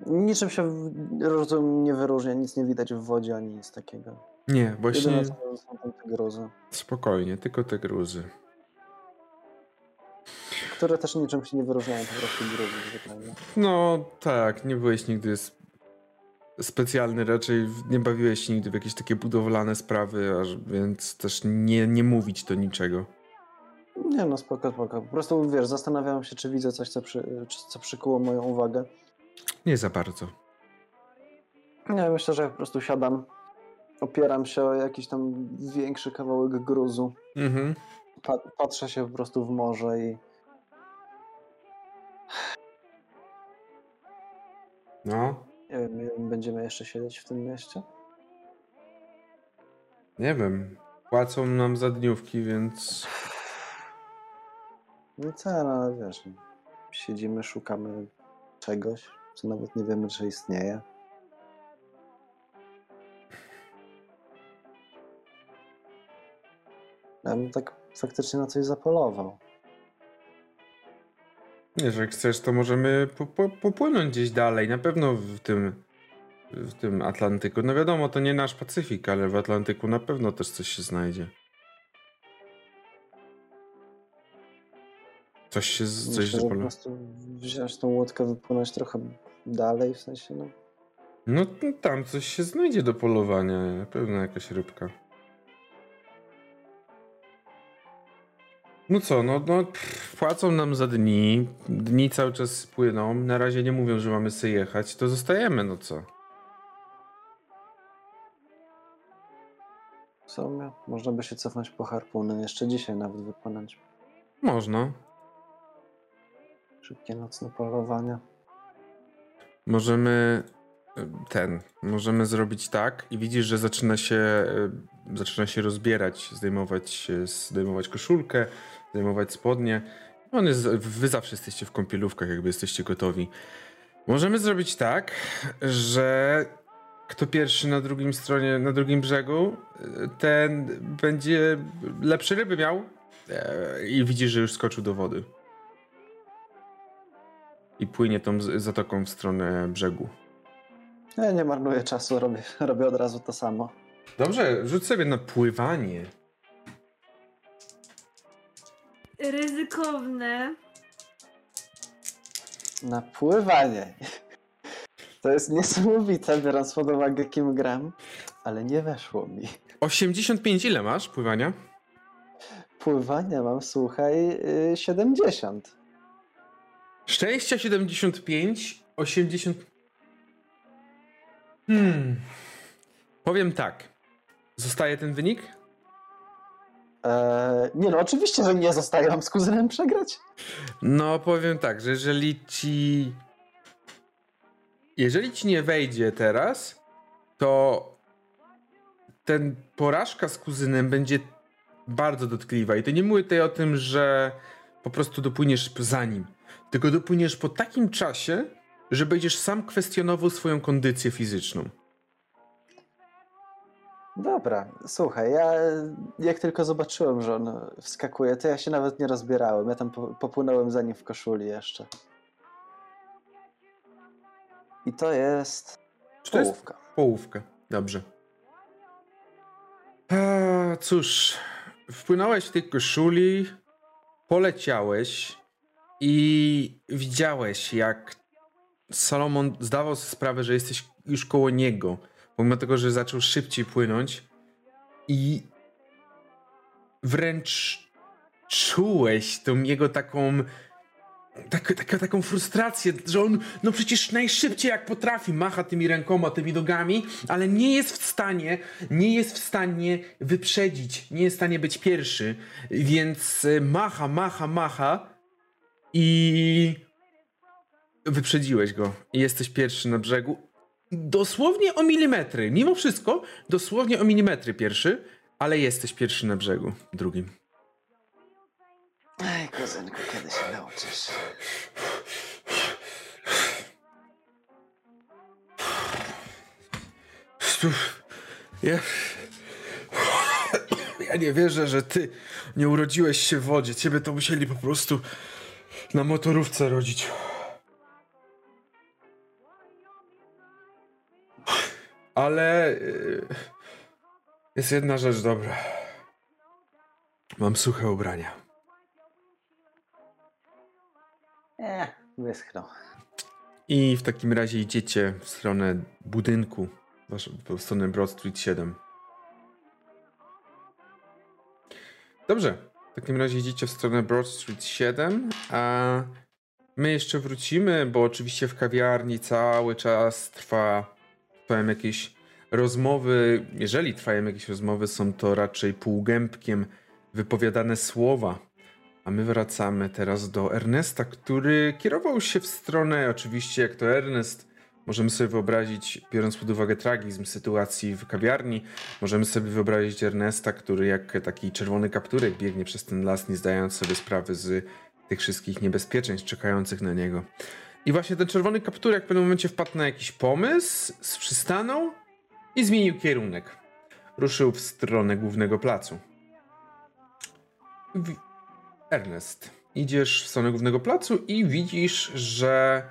Niczym się rozumiem nie wyróżnia, nic nie widać w wodzie, ani nic takiego. Nie, właśnie Jedyne są te gruzy, spokojnie, tylko te gruzy. Które też niczym się nie wyróżniają, po prostu zwykle. No tak, nie byłeś nigdy specjalny, raczej nie bawiłeś się nigdy w jakieś takie budowlane sprawy, aż, więc też nie, nie mówić to niczego. Nie no, spoko, spoko. Po prostu, wiesz, zastanawiałem się, czy widzę coś, co, przy, co przykuło moją uwagę. Nie za bardzo. Nie, myślę, że po prostu siadam, opieram się o jakiś tam większy kawałek gruzu, Mhm. pa patrzę się po prostu w morze i No, nie wiem, będziemy jeszcze siedzieć w tym mieście? nie wiem. Płacą nam za dniówki, więc No co, no ale wiesz, siedzimy, szukamy czegoś. co nawet nie wiemy, czy istnieje. Ja bym tak faktycznie na coś zapolował. Jeżeli chcesz, to możemy po, po, popłynąć gdzieś dalej. Na pewno w tym, w tym Atlantyku. No wiadomo, to nie nasz Pacyfik, ale w Atlantyku na pewno też coś się znajdzie. Coś się z- coś Myślę, po prostu wziąć tą łódkę, wypłynąć trochę dalej, w sensie, no. No tam coś się znajdzie do polowania. Na pewno jakaś rybka. No co, no, no pff, płacą nam za dni. Dni cały czas płyną. Na razie nie mówią, że mamy sobie jechać. To zostajemy, no co? W sumie można by się cofnąć po harpuny, jeszcze dzisiaj nawet wypłynąć. Można. Szybkie nocne polowania. Możemy ten, możemy zrobić tak i widzisz, że zaczyna się, y, zaczyna się rozbierać, zdejmować, się- zdejmować koszulkę, zdejmować spodnie. On jest, wy zawsze jesteście w kąpielówkach, jakby jesteście gotowi. Możemy zrobić tak, że kto pierwszy na drugim stronie, na drugim brzegu, y, ten będzie lepsze ryby miał e, i widzisz, że już skoczył do wody. I płynie tą zatoką w stronę brzegu. Ja nie marnuję czasu, robię, robię od razu to samo. Dobrze, rzuć sobie na pływanie. Ryzykowne. Na pływanie. To jest niesamowite, biorąc pod uwagę kim gram, ale nie weszło mi. 85 ile masz pływania? Pływania mam, słuchaj, y, 70. Szczęścia 75, 80. Hmm. Powiem tak. Zostaje ten wynik? Eee, nie no, oczywiście, że nie zostaje. Mam z kuzynem przegrać. No, powiem tak, że jeżeli ci. Jeżeli ci nie wejdzie teraz, to ten porażka z kuzynem będzie bardzo dotkliwa. I to nie mówię tutaj o tym, że po prostu dopłyniesz za nim, tylko dopłyniesz po takim czasie, że będziesz sam kwestionował swoją kondycję fizyczną. Dobra, słuchaj, ja jak tylko zobaczyłem, że on wskakuje, to ja się nawet nie rozbierałem. Ja tam po- popłynąłem za nim w koszuli jeszcze. I to jest Czy to jest połówka. Dobrze. A, cóż, wpłynąłeś w tej koszuli, poleciałeś i widziałeś, jak Salomon zdawał sobie sprawę, że jesteś już koło niego, pomimo tego, że zaczął szybciej płynąć i wręcz czułeś tą jego taką tak, tak, taką frustrację, że on no przecież najszybciej jak potrafi macha tymi rękoma, tymi nogami, ale nie jest w stanie, nie jest w stanie wyprzedzić, nie jest w stanie być pierwszy, więc y, macha, macha, macha i wyprzedziłeś go i jesteś pierwszy na brzegu. Dosłownie o milimetry, mimo wszystko, dosłownie o milimetry pierwszy, ale jesteś pierwszy na brzegu, drugim. Ej, kuzynku, kiedy się nauczysz? Ja... ja nie wierzę, że ty nie urodziłeś się w wodzie. Ciebie to musieli po prostu na motorówce rodzić. Ale y, jest jedna rzecz dobra. Mam suche ubrania. Nie, wyschnął. I w takim razie idziecie w stronę budynku, w stronę Broad Street 7. Dobrze, w takim razie idziecie w stronę Broad Street 7, a my jeszcze wrócimy, bo oczywiście w kawiarni cały czas trwa, trwają jakieś rozmowy. Jeżeli trwają jakieś rozmowy, są to raczej półgębkiem wypowiadane słowa. A my wracamy teraz do Ernesta, który kierował się w stronę, oczywiście jak to Ernest, możemy sobie wyobrazić, biorąc pod uwagę tragizm sytuacji w kawiarni, możemy sobie wyobrazić Ernesta, który jak taki czerwony kapturek biegnie przez ten las, nie zdając sobie sprawy z tych wszystkich niebezpieczeństw czekających na niego. I właśnie ten czerwony kapturek w pewnym momencie wpadł na jakiś pomysł, przystanął i zmienił kierunek. Ruszył w stronę głównego placu. Wi- Ernest, idziesz w stronę głównego placu i widzisz, że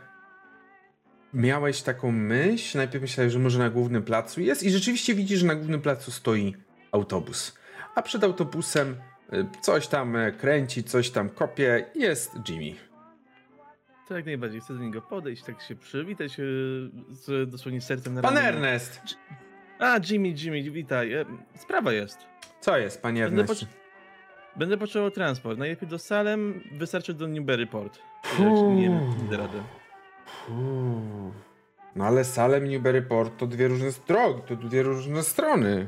miałeś taką myśl. Najpierw myślałeś, że może na głównym placu jest, i rzeczywiście widzisz, że na głównym placu stoi autobus. A przed autobusem y, coś tam e, kręci, coś tam kopie. Jest Jimmy. To jak najbardziej chcę do niego podejść, tak się przywitać e, z dosłownie sercem na Pan ramieniu. Ernest! A, Jimmy, Jimmy, witaj. E, Sprawa jest. Co jest, panie Będę, Ernestie? potrze- Będę potrzebował transport. Najlepiej do Salem, wystarczy do Newburyport. Nie wiem. Uuu. No ale Salem Newburyport to dwie różne drogi, to dwie różne strony.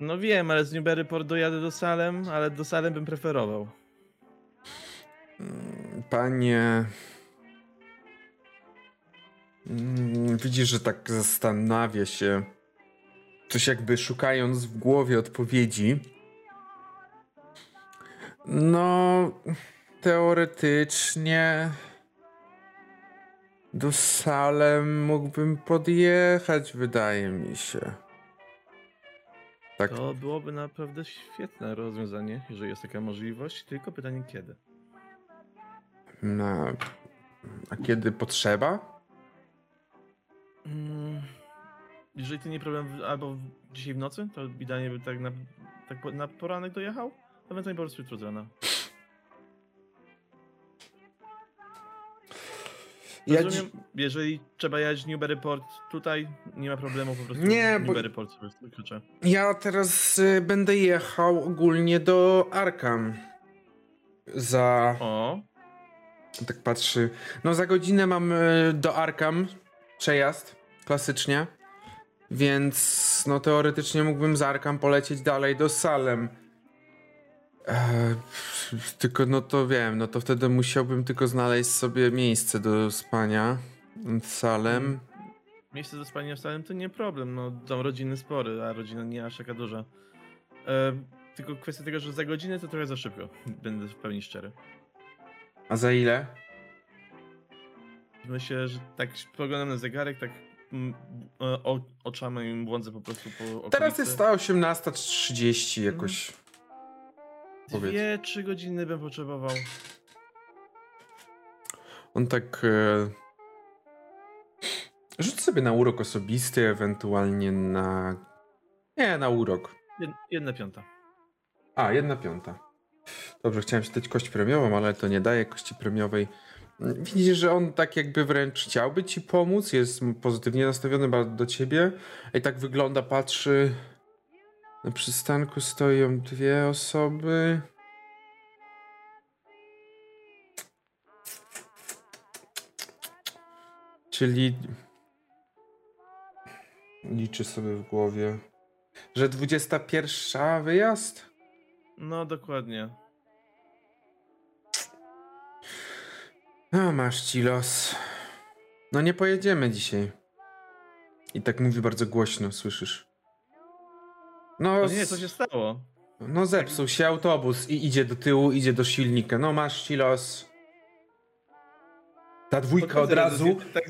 No wiem, ale z Newburyport dojadę do Salem, ale do Salem bym preferował. Mm, Panie. Mm, Widzisz, że tak zastanawia się. Coś jakby szukając w głowie odpowiedzi. No, teoretycznie. Do Salem mógłbym podjechać, wydaje mi się. Tak, To byłoby naprawdę świetne rozwiązanie, jeżeli jest taka możliwość, tylko pytanie kiedy. na. A kiedy potrzeba? Mm, jeżeli to nie problem, albo dzisiaj w nocy, to idealnie by tak na, tak na poranek dojechał, ewentualnie po prostu jutro z rana. Ja Rozumiem, jeżeli trzeba jechać Newburyport tutaj, nie ma problemu, po prostu Nie, bo- Newburyport sobie wykluczę. Ja teraz y, będę jechał ogólnie do Arkham. Za. O, Tak patrzy. No, za godzinę mam y, do Arkham przejazd, klasycznie. Więc, no, teoretycznie mógłbym z Arkham polecieć dalej do Salem. E, tylko, no to wiem, no to wtedy musiałbym tylko znaleźć sobie miejsce do spania w Salem. miejsce do spania w Salem to nie problem, no dom rodziny spory, a rodzina nie aż taka duża. E, tylko kwestia tego, że za godzinę to trochę za szybko, będę w pełni szczery. A za ile? Myślę, że tak spoglądam na zegarek, tak mm, o, oczami błądzę po prostu po okolicy. Teraz jest ta 18.30 jakoś. powiedz. Dwie, trzy godziny bym potrzebował. On tak. E... Rzuć sobie na urok osobisty, ewentualnie na. Nie, na urok. Jed, jedna piąta. A, jedna piąta. Dobrze, chciałem się dać kość premiową, ale to nie daje kości premiowej. Widzisz, że on tak jakby wręcz chciałby ci pomóc, jest pozytywnie nastawiony bardzo do ciebie. I tak wygląda, patrzy. Na przystanku stoją dwie osoby. Czyli liczy sobie w głowie, że 21 wyjazd? No dokładnie. A masz ci los. No nie pojedziemy dzisiaj. I tak mówi bardzo głośno, słyszysz? No, O nie, co się stało? no zepsuł się autobus i idzie do tyłu, idzie do silnika. No masz ci los. Ta dwójka od razu, Tak,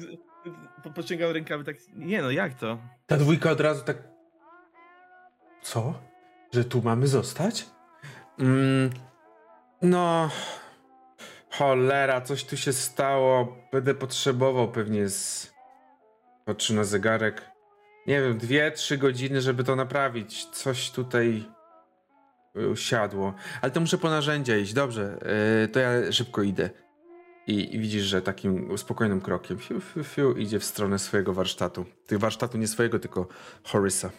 po- pociągał rękawy, tak. Nie no, jak to? ta dwójka od razu tak... Co? Że tu mamy zostać? Mm, no... Cholera, coś tu się stało. Będę potrzebował pewnie z... Na zegarek. Nie wiem, dwie, trzy godziny, żeby to naprawić. Coś tutaj y, siadło. Ale to muszę po narzędzia iść. Dobrze, y, to ja szybko idę. I, I widzisz, że takim spokojnym krokiem fiu, fiu, fiu, idzie w stronę swojego warsztatu. Tych warsztatu nie swojego, tylko Horysa.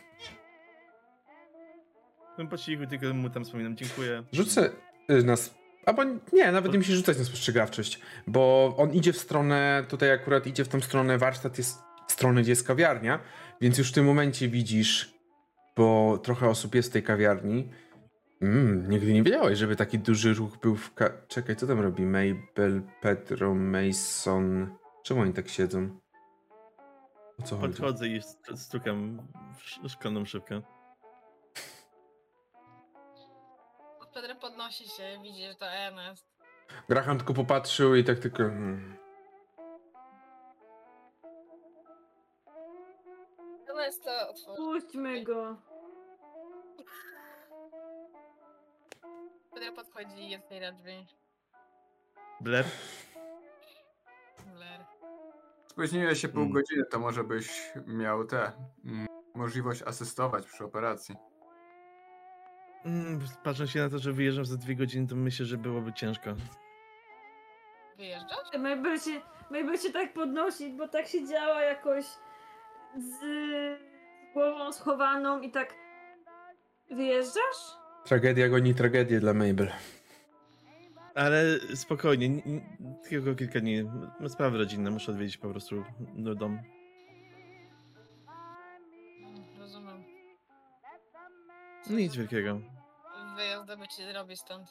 No po cichu, tylko mu tam wspominam, dziękuję. Rzucę y, nas. Albo nie, nawet nie musisz rzucać na spostrzegawczość, bo on idzie w stronę, tutaj akurat idzie w tą stronę, warsztat jest w stronę, gdzie jest kawiarnia, więc już w tym momencie widzisz, bo trochę osób jest w tej kawiarni. Mm, nigdy nie wiedziałeś, żeby taki duży ruch był w ka... Czekaj, co tam robi Mabel, Pedro, Mason? Czemu oni tak siedzą? O co chodzi? Podchodzę i st- stukam w sz- szklaną szybkę. podnosi się, widzi, że to Ernest. Graham tylko popatrzył i tak tylko... Hmm. Ernest to otworzy. Puśćmy go. Pedro podchodzi i otwiera drzwi. Blair. Blair. Spóźniłeś się pół hmm. godziny, to może byś miał tę mm, możliwość asystować przy operacji. Mm, patrząc się na to, że wyjeżdżam za dwie godziny, to myślę, że byłoby ciężko. Wyjeżdżasz? Mabel się, Mabel się tak podnosi, bo tak siedziała jakoś z głową schowaną i tak... Wyjeżdżasz? Tragedia goni tragedię dla Mabel. Ale spokojnie, tylko kilka dni. Sprawy rodzinne, muszę odwiedzić po prostu do domu. Nic wielkiego. Wyjazd by ci zrobi stąd.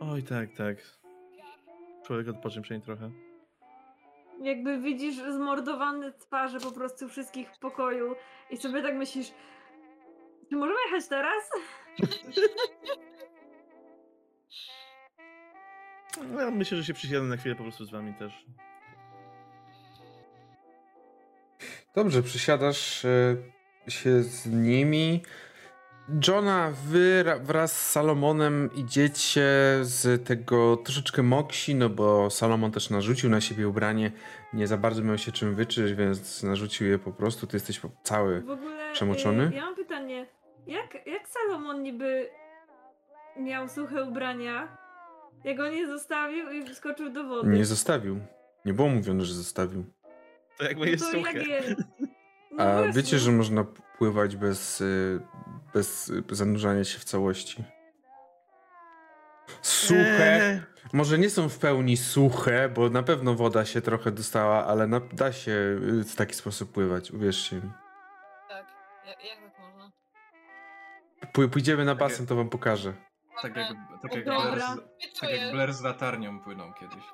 Oj, tak, tak. Człowiek odpocznie przynajmniej trochę. Jakby widzisz zmordowane twarze po prostu wszystkich w pokoju i sobie tak myślisz, czy możemy jechać teraz? No, myślę, że się przysiadam na chwilę po prostu z wami też. Dobrze, przysiadasz e, się z nimi. Johna, wy ra- wraz z Salomonem idziecie z tego troszeczkę moksi, no bo Salomon też narzucił na siebie ubranie. Nie za bardzo miał się czym wyczyć, więc narzucił je po prostu. Ty jesteś cały. W ogóle. Przemoczony? y, Ja mam pytanie. Jak, jak Salomon niby miał suche ubrania? Jak on je zostawił i wskoczył do wody? Nie zostawił. Nie było mówione, że zostawił. To jak No moje to suche. jak je... No A właśnie. wiecie, że można pływać bez, y, bez zanurzania się w całości? Suche. Eee, Może nie są w pełni suche, bo na pewno woda się trochę dostała, ale na, da się y, w taki sposób pływać, uwierzcie mi. Tak. Jak, jak tak można? Pójdziemy na Takie- basen, to wam pokażę. Tak jak, tak jak. Blair, z, tak jak. Blair z latarnią płynął kiedyś.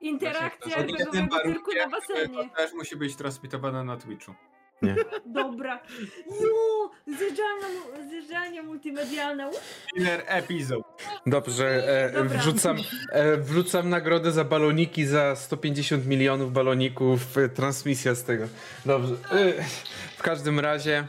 Interakcja żywego cyrku na basenie. To też musi być transmitowane na Twitchu. Dobra. Jo! Zjeżdżalnia, zjeżdżalnia multimedialna. Killer episode. Dobrze, e, Dobra. wrzucam, e, wrzucam nagrodę za baloniki, za 150 milionów baloników, e, transmisja z tego. Dobrze, e, w każdym razie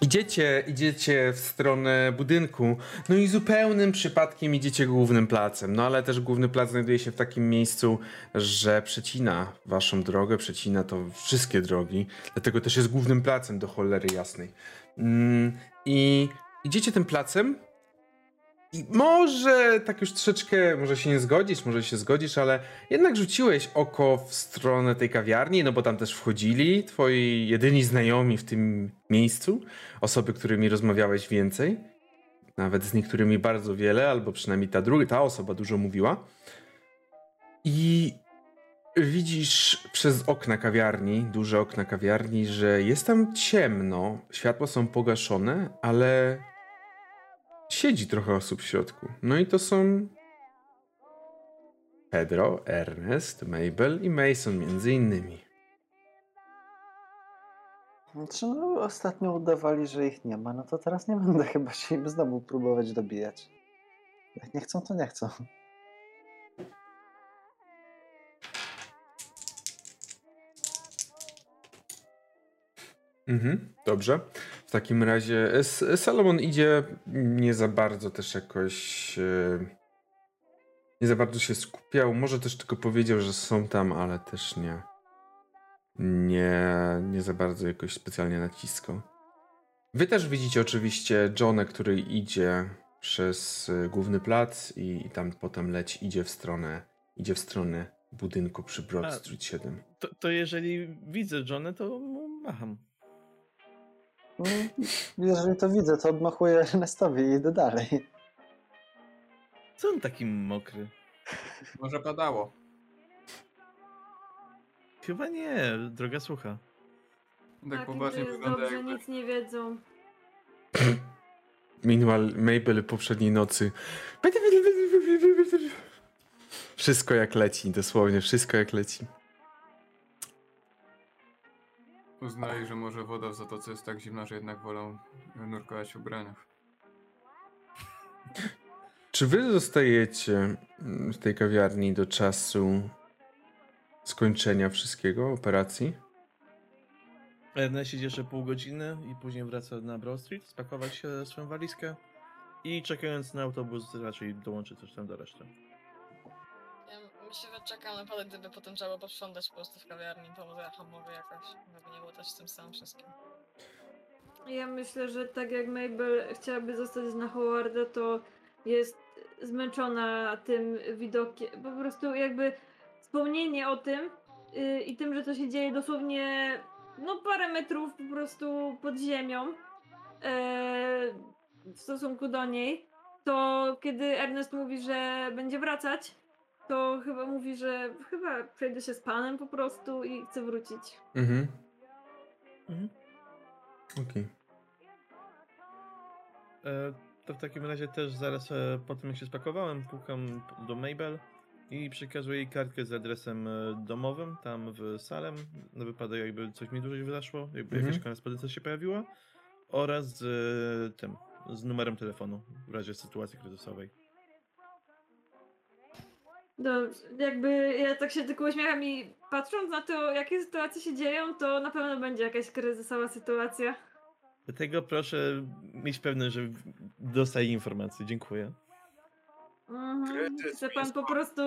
idziecie, idziecie w stronę budynku, no i zupełnym przypadkiem idziecie głównym placem, no ale też główny plac znajduje się w takim miejscu, że przecina waszą drogę, przecina to wszystkie drogi, dlatego też jest głównym placem do cholery jasnej. Mm, I idziecie tym placem, i może tak już troszeczkę, może się nie zgodzisz, może się zgodzisz, ale jednak rzuciłeś oko w stronę tej kawiarni, no bo tam też wchodzili twoi jedyni znajomi w tym miejscu, osoby, którymi rozmawiałeś więcej, nawet z niektórymi bardzo wiele, albo przynajmniej ta druga, ta osoba dużo mówiła. I widzisz przez okna kawiarni, duże okna kawiarni, że jest tam ciemno, światła są pogaszone, ale siedzi trochę osób w środku. No i to są Pedro, Ernest, Mabel i Mason między innymi. Znaczy, no, ostatnio udawali, że ich nie ma, no to teraz nie będę chyba się im znowu próbować dobijać. Jak nie chcą, to nie chcą. Mhm, dobrze. W takim razie Salomon idzie nie za bardzo też jakoś. e, Nie za bardzo się skupiał. Może też tylko powiedział, że są tam, ale też nie. Nie, nie za bardzo jakoś specjalnie naciskał. Wy też widzicie oczywiście Johna, który idzie przez e, główny plac i, i tam potem leci, idzie w stronę, idzie w stronę budynku przy Broad A. Street 7. to, to jeżeli widzę Johnę, to macham. Mm, Jeżeli to widzę, to odmachuję Ernestowi i idę dalej. Co on taki mokry? Może padało. Chyba nie, droga słucha. Tak, Tak, poważnie wygląda dobrze, jakby... nic nie wiedzą. Meanwhile, Mabel poprzedniej nocy. Wszystko jak leci, dosłownie, wszystko jak leci. Uznali, że może woda w zatoce jest tak zimna, że jednak wolą nurkować w ubraniach. Czy wy zostajecie mm, w tej kawiarni do czasu skończenia wszystkiego, operacji? Ernest siedzi jeszcze pół godziny i później wraca na Broad Street, spakować się swoją walizkę i czekając na autobus raczej dołączy coś tam do reszty. Myślę, że czekam naprawdę, gdyby potem trzeba było posprzątać po prostu w kawiarni, to może hamowy jakoś, żeby nie było też z tym samym wszystkim. Ja myślę, że tak jak Mabel chciałaby zostać na Howarda, to jest zmęczona tym widokiem. Po prostu jakby wspomnienie o tym yy, i tym, że to się dzieje dosłownie no parę metrów po prostu pod ziemią yy, w stosunku do niej, to kiedy Ernest mówi, że będzie wracać, to chyba mówi, że chyba przejdę się z panem po prostu i chcę wrócić. Mhm. Mhm. Okej. E, to w takim razie też zaraz e, po tym jak się spakowałem, pukam do Mabel i przekazuję jej kartkę z adresem e, domowym tam w Salem, na wypadek jakby coś mi dłużej wyszło, jakby Mhm. jakaś korespondencja się pojawiła oraz z tym, z numerem telefonu w razie sytuacji kryzysowej. No, jakby ja tak się tylko uśmiecham i patrząc na to, jakie sytuacje się dzieją, to na pewno będzie jakaś kryzysowa sytuacja. Dlatego proszę mieć pewność, że dostaję informacje. Dziękuję. Mhm. Chce pan po prostu,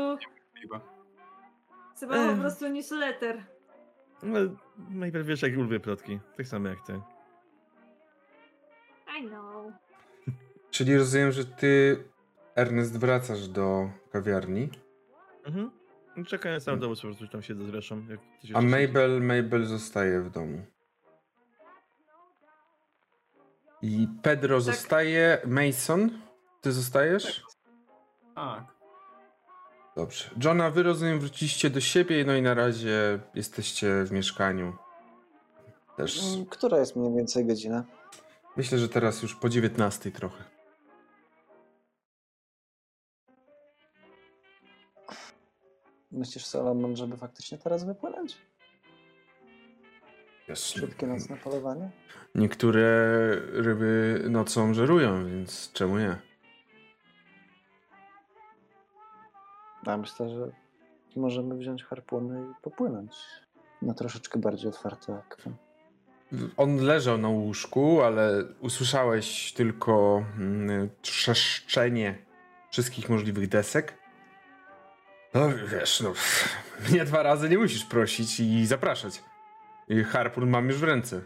chce pan po prostu newsletter. No, Mabel wiesz jak lubię plotki, tak samo jak ty. I know. Czyli rozumiem, że ty, Ernest, wracasz do kawiarni, Mhm. Czekając na autobus, po prostu tam siedzę z Reszą. Jak a. Mabel, Mabel zostaje w domu. I Pedro zostaje, Mason, ty zostajesz? Tak. Dobrze. Johna, wy rozumiem, wróciliście do siebie, no i na razie jesteście w mieszkaniu. Też. Mm, Która jest mniej więcej godzina? Myślę, że teraz już po 19 trochę. Myślisz, Solomon, żeby faktycznie teraz wypłynąć? Wiesz, Szybkie nocne polowanie? niektóre ryby nocą żerują, więc czemu nie? Ja myślę, że możemy wziąć harpuny i popłynąć na troszeczkę bardziej otwarte akwen. On leżał na łóżku, ale usłyszałeś tylko mm, trzeszczenie wszystkich możliwych desek. No wiesz, no mnie dwa razy nie musisz prosić i zapraszać. I harpun mam już w ręce.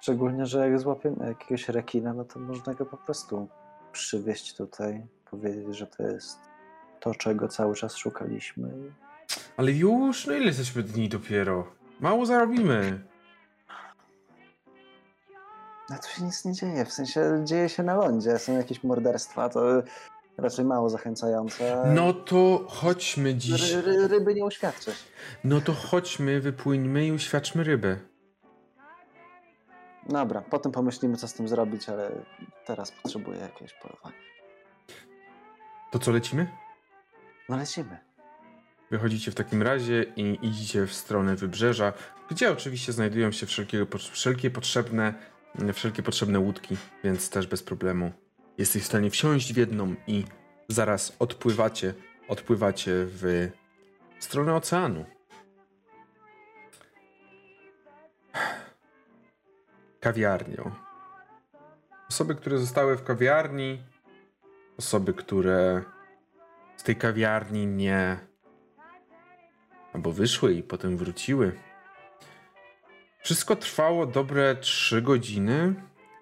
Szczególnie, że jak złapiemy jakiegoś rekina, no to można go po prostu przywieźć tutaj, powiedzieć, że to jest to, czego cały czas szukaliśmy. Ale już, no ile jesteśmy dni dopiero? Mało zarobimy. No tu się nic nie dzieje, w sensie dzieje się na lądzie, są jakieś morderstwa, to raczej mało zachęcające. No to chodźmy dziś. Ry, ry, ryby nie uświadczysz. No to chodźmy, wypłyńmy i uświadczmy rybę. Dobra, potem pomyślimy, co z tym zrobić, ale teraz potrzebuję jakiegoś polowania. To co, lecimy? No lecimy. Wychodzicie w takim razie i idziecie w stronę wybrzeża, gdzie oczywiście znajdują się wszelkie, wszelkie potrzebne wszelkie potrzebne łódki, więc też bez problemu jesteś w stanie wsiąść w jedną i zaraz odpływacie, odpływacie w stronę oceanu. Kawiarnią. Osoby, które zostały w kawiarni, osoby, które z tej kawiarni nie albo wyszły i potem wróciły. Wszystko trwało dobre 3 godziny.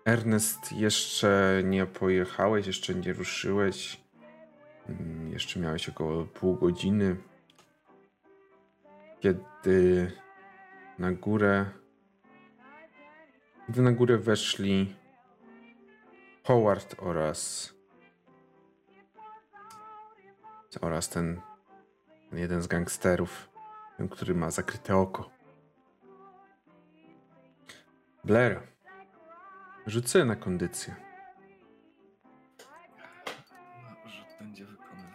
Ernest, jeszcze nie pojechałeś, jeszcze nie ruszyłeś. Mm, Jeszcze miałeś około pół godziny. Kiedy na górę. Kiedy na górę weszli Howard oraz. oraz ten jeden z gangsterów, ten, który ma zakryte oko. Blair, rzucę na kondycję. No, rzut będzie wykonywany.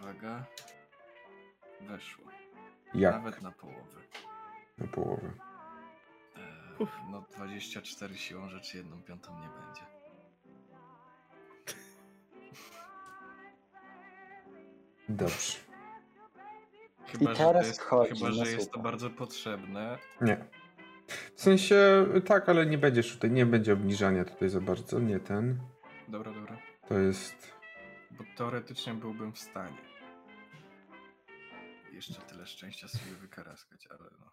Uwaga. Weszło. Jak Nawet na połowę. na połowę? Eee, no 24 siłą rzeczy, jedną piątą nie będzie. Dobrze. Chyba, I że teraz to jest, wchodzi chyba, że jest to bardzo potrzebne. Nie. W sensie tak, ale nie będziesz tutaj, nie będzie obniżania tutaj za bardzo, nie ten. Dobra, dobra. To jest. Bo teoretycznie byłbym w stanie. Jeszcze tyle szczęścia sobie wykaraskać, ale no.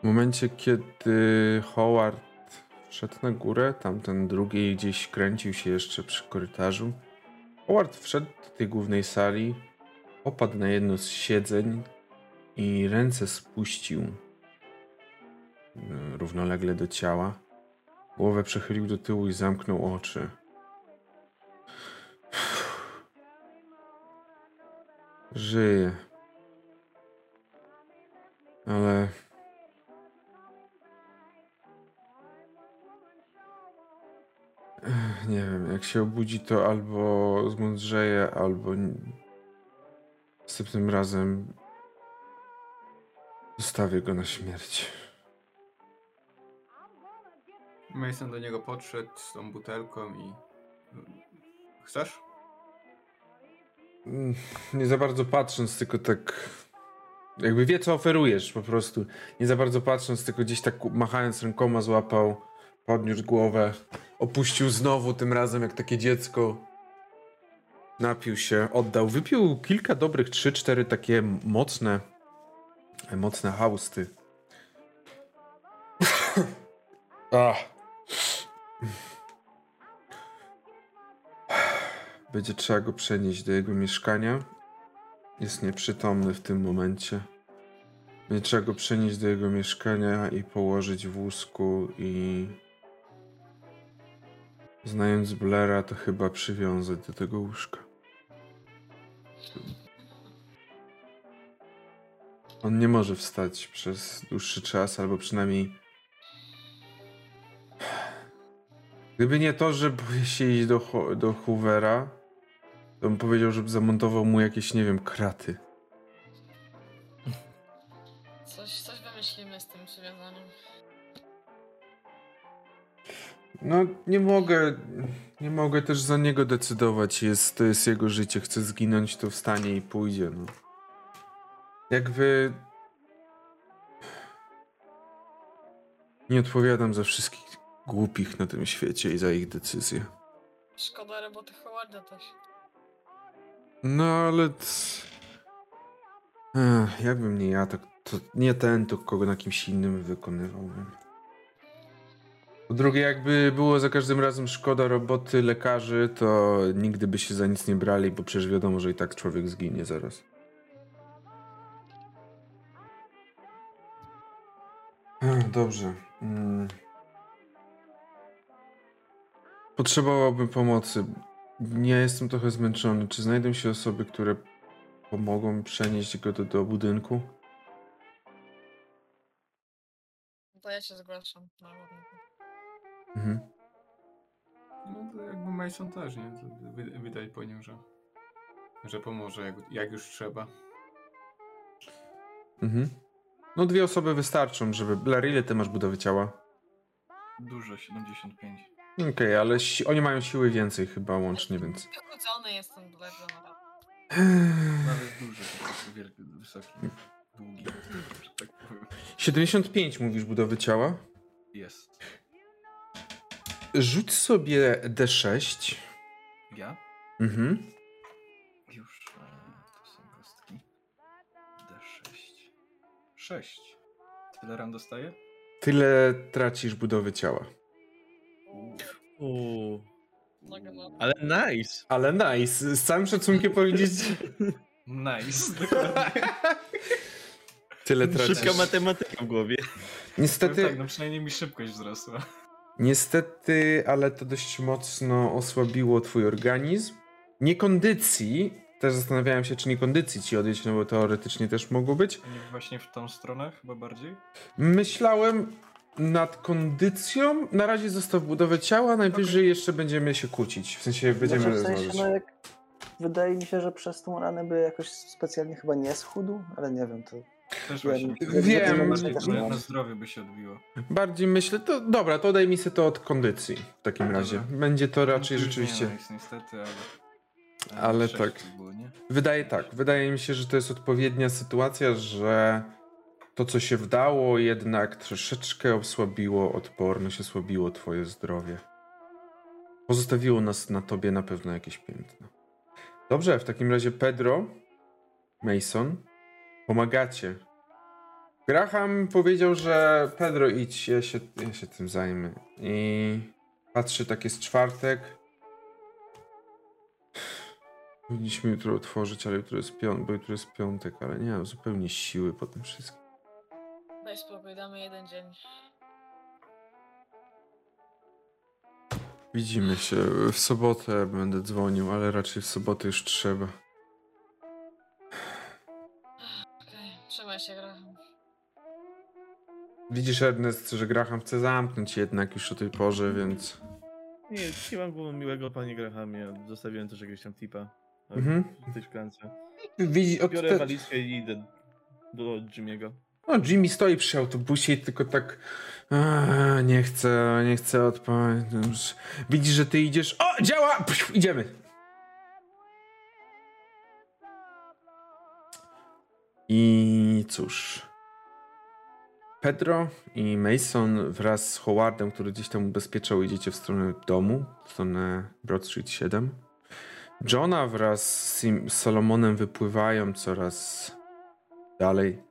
W momencie, kiedy Howard wszedł na górę, tamten drugi gdzieś kręcił się jeszcze przy korytarzu. Howard wszedł do tej głównej sali, opadł na jedno z siedzeń i ręce spuścił równolegle do ciała. Głowę przechylił do tyłu i zamknął oczy. Żyje. Ale Nie wiem, jak się obudzi, to albo zmądrzeje, albo następnym razem zostawię go na śmierć. Mason do niego podszedł z tą butelką i... Chcesz? Mm, Nie za bardzo patrząc, tylko tak. Jakby wie, co oferujesz po prostu. Nie za bardzo patrząc, tylko gdzieś tak machając rękoma złapał, podniósł głowę, opuścił znowu, tym razem jak takie dziecko. Napił się, oddał. Wypił kilka dobrych, trzy, cztery takie mocne, mocne hausty. Ach. Będzie trzeba go przenieść do jego mieszkania. Jest nieprzytomny w tym momencie. Będzie trzeba go przenieść do jego mieszkania i położyć w wózku i... Znając Blaira, to chyba przywiązać do tego łóżka. On nie może wstać przez dłuższy czas, albo przynajmniej Gdyby nie to, że boję się iść do, do Hoovera, to bym powiedział, żeby zamontował mu jakieś, nie wiem, kraty. Coś, coś wymyślimy z tym przywiązaniem. No, nie mogę. Nie mogę też za niego decydować. Jest, to jest jego życie. Chce zginąć, to wstanie i pójdzie. No. Jakby. Nie odpowiadam za wszystkich głupich na tym świecie i za ich decyzje. Szkoda roboty Howarda też. No ale. Ech, jakbym nie ja, to, to nie ten, to kogo na kimś innym wykonywałbym. Po drugie, jakby było za każdym razem szkoda roboty lekarzy, to nigdy by się za nic nie brali, bo przecież wiadomo, że i tak człowiek zginie zaraz. Ech, Dobrze. Mm. Potrzebowałbym pomocy. Ja jestem trochę zmęczony. Czy znajdą się osoby, które pomogą mi przenieść go do, do budynku? To ja się zgłaszam na lotniku. Mhm. No to jakby Mason też, nie? To wy- Widać po nim, że, że pomoże jak, jak już trzeba. Mhm. No dwie osoby wystarczą, żeby... Larry, ile ty masz budowy ciała? Dużo, 75. Okej, ale si- oni mają siły więcej chyba łącznie, więc... Wychudzony jestem bardzo na Nawet duży, po prostu wielki, wysoki, długi, że tak powiem. 75 mówisz budowy ciała? Jest. Rzuć sobie D6. Ja? Mhm. Już. e, To są kostki. D6. 6. Tyle ran dostaję? Tyle tracisz budowy ciała. Uuu. mam. Ale nice! Ale nice, z całym szacunkiem powiedzieć... Nice. Tyle tracisz. Szybka matematyka w głowie. Niestety... Tak, no przynajmniej mi szybkość wzrosła. Niestety, ale to dość mocno osłabiło twój organizm. Nie kondycji, też zastanawiałem się, czy nie kondycji ci odejść, no bo teoretycznie też mogło być. Nie właśnie w tą stronę chyba bardziej? Myślałem nad kondycją, na razie zostaw budowę ciała, najwyżej jeszcze będziemy się kłócić, w sensie będziemy Znaczy, w sensie, rozmawiać. no jak... Wydaje mi się, że przez tą ranę by jakoś specjalnie chyba nie schudł, ale nie wiem, to... Też Ja nie- Wiem. Bardziej na, zdrowie by się odbiło. Bardziej myślę, to dobra, to daj mi sobie to od kondycji w takim Dobra. razie. Będzie to raczej No rzeczywiście... Nie jest niestety, ale... Ale sześć tak. Było? Wydaje tak. Wydaje mi się, że to jest odpowiednia sytuacja, że to, co się wdało, jednak troszeczkę osłabiło odporność, osłabiło twoje zdrowie. Pozostawiło nas na tobie na pewno jakieś piętno. Dobrze, w takim razie Pedro, Mason, pomagacie. Graham powiedział, że Pedro idź, ja się, ja się tym zajmę. I patrzy, tak jest czwartek. Powinniśmy jutro otworzyć, ale jutro jest, pią- bo jutro jest piątek, ale nie mam zupełnie siły po tym wszystkim. Daj spokój, damy jeden dzień. Widzimy się. W sobotę będę dzwonił, ale raczej w sobotę już trzeba. Okej, trzymaj się, Graham. Widzisz, Ernest, że Graham chce zamknąć jednak już o tej porze, więc... Nie, nie mam było miłego, panie Grahamie. Zostawiłem też jakiegoś tam tipa Mhm. w tej szklance. Widzi, od Biorę te... walizkę i idę do Jimmy'ego. No, Jimmy stoi przy autobusie i tylko tak... A, nie chcę, nie chcę odpowiedzieć. Widzisz, że ty idziesz... O, działa! Idziemy! I cóż... Pedro i Mason wraz z Howardem, który gdzieś tam ubezpieczał, idziecie w stronę domu, w stronę Broad Street 7. Johna wraz z Solomonem wypływają coraz dalej.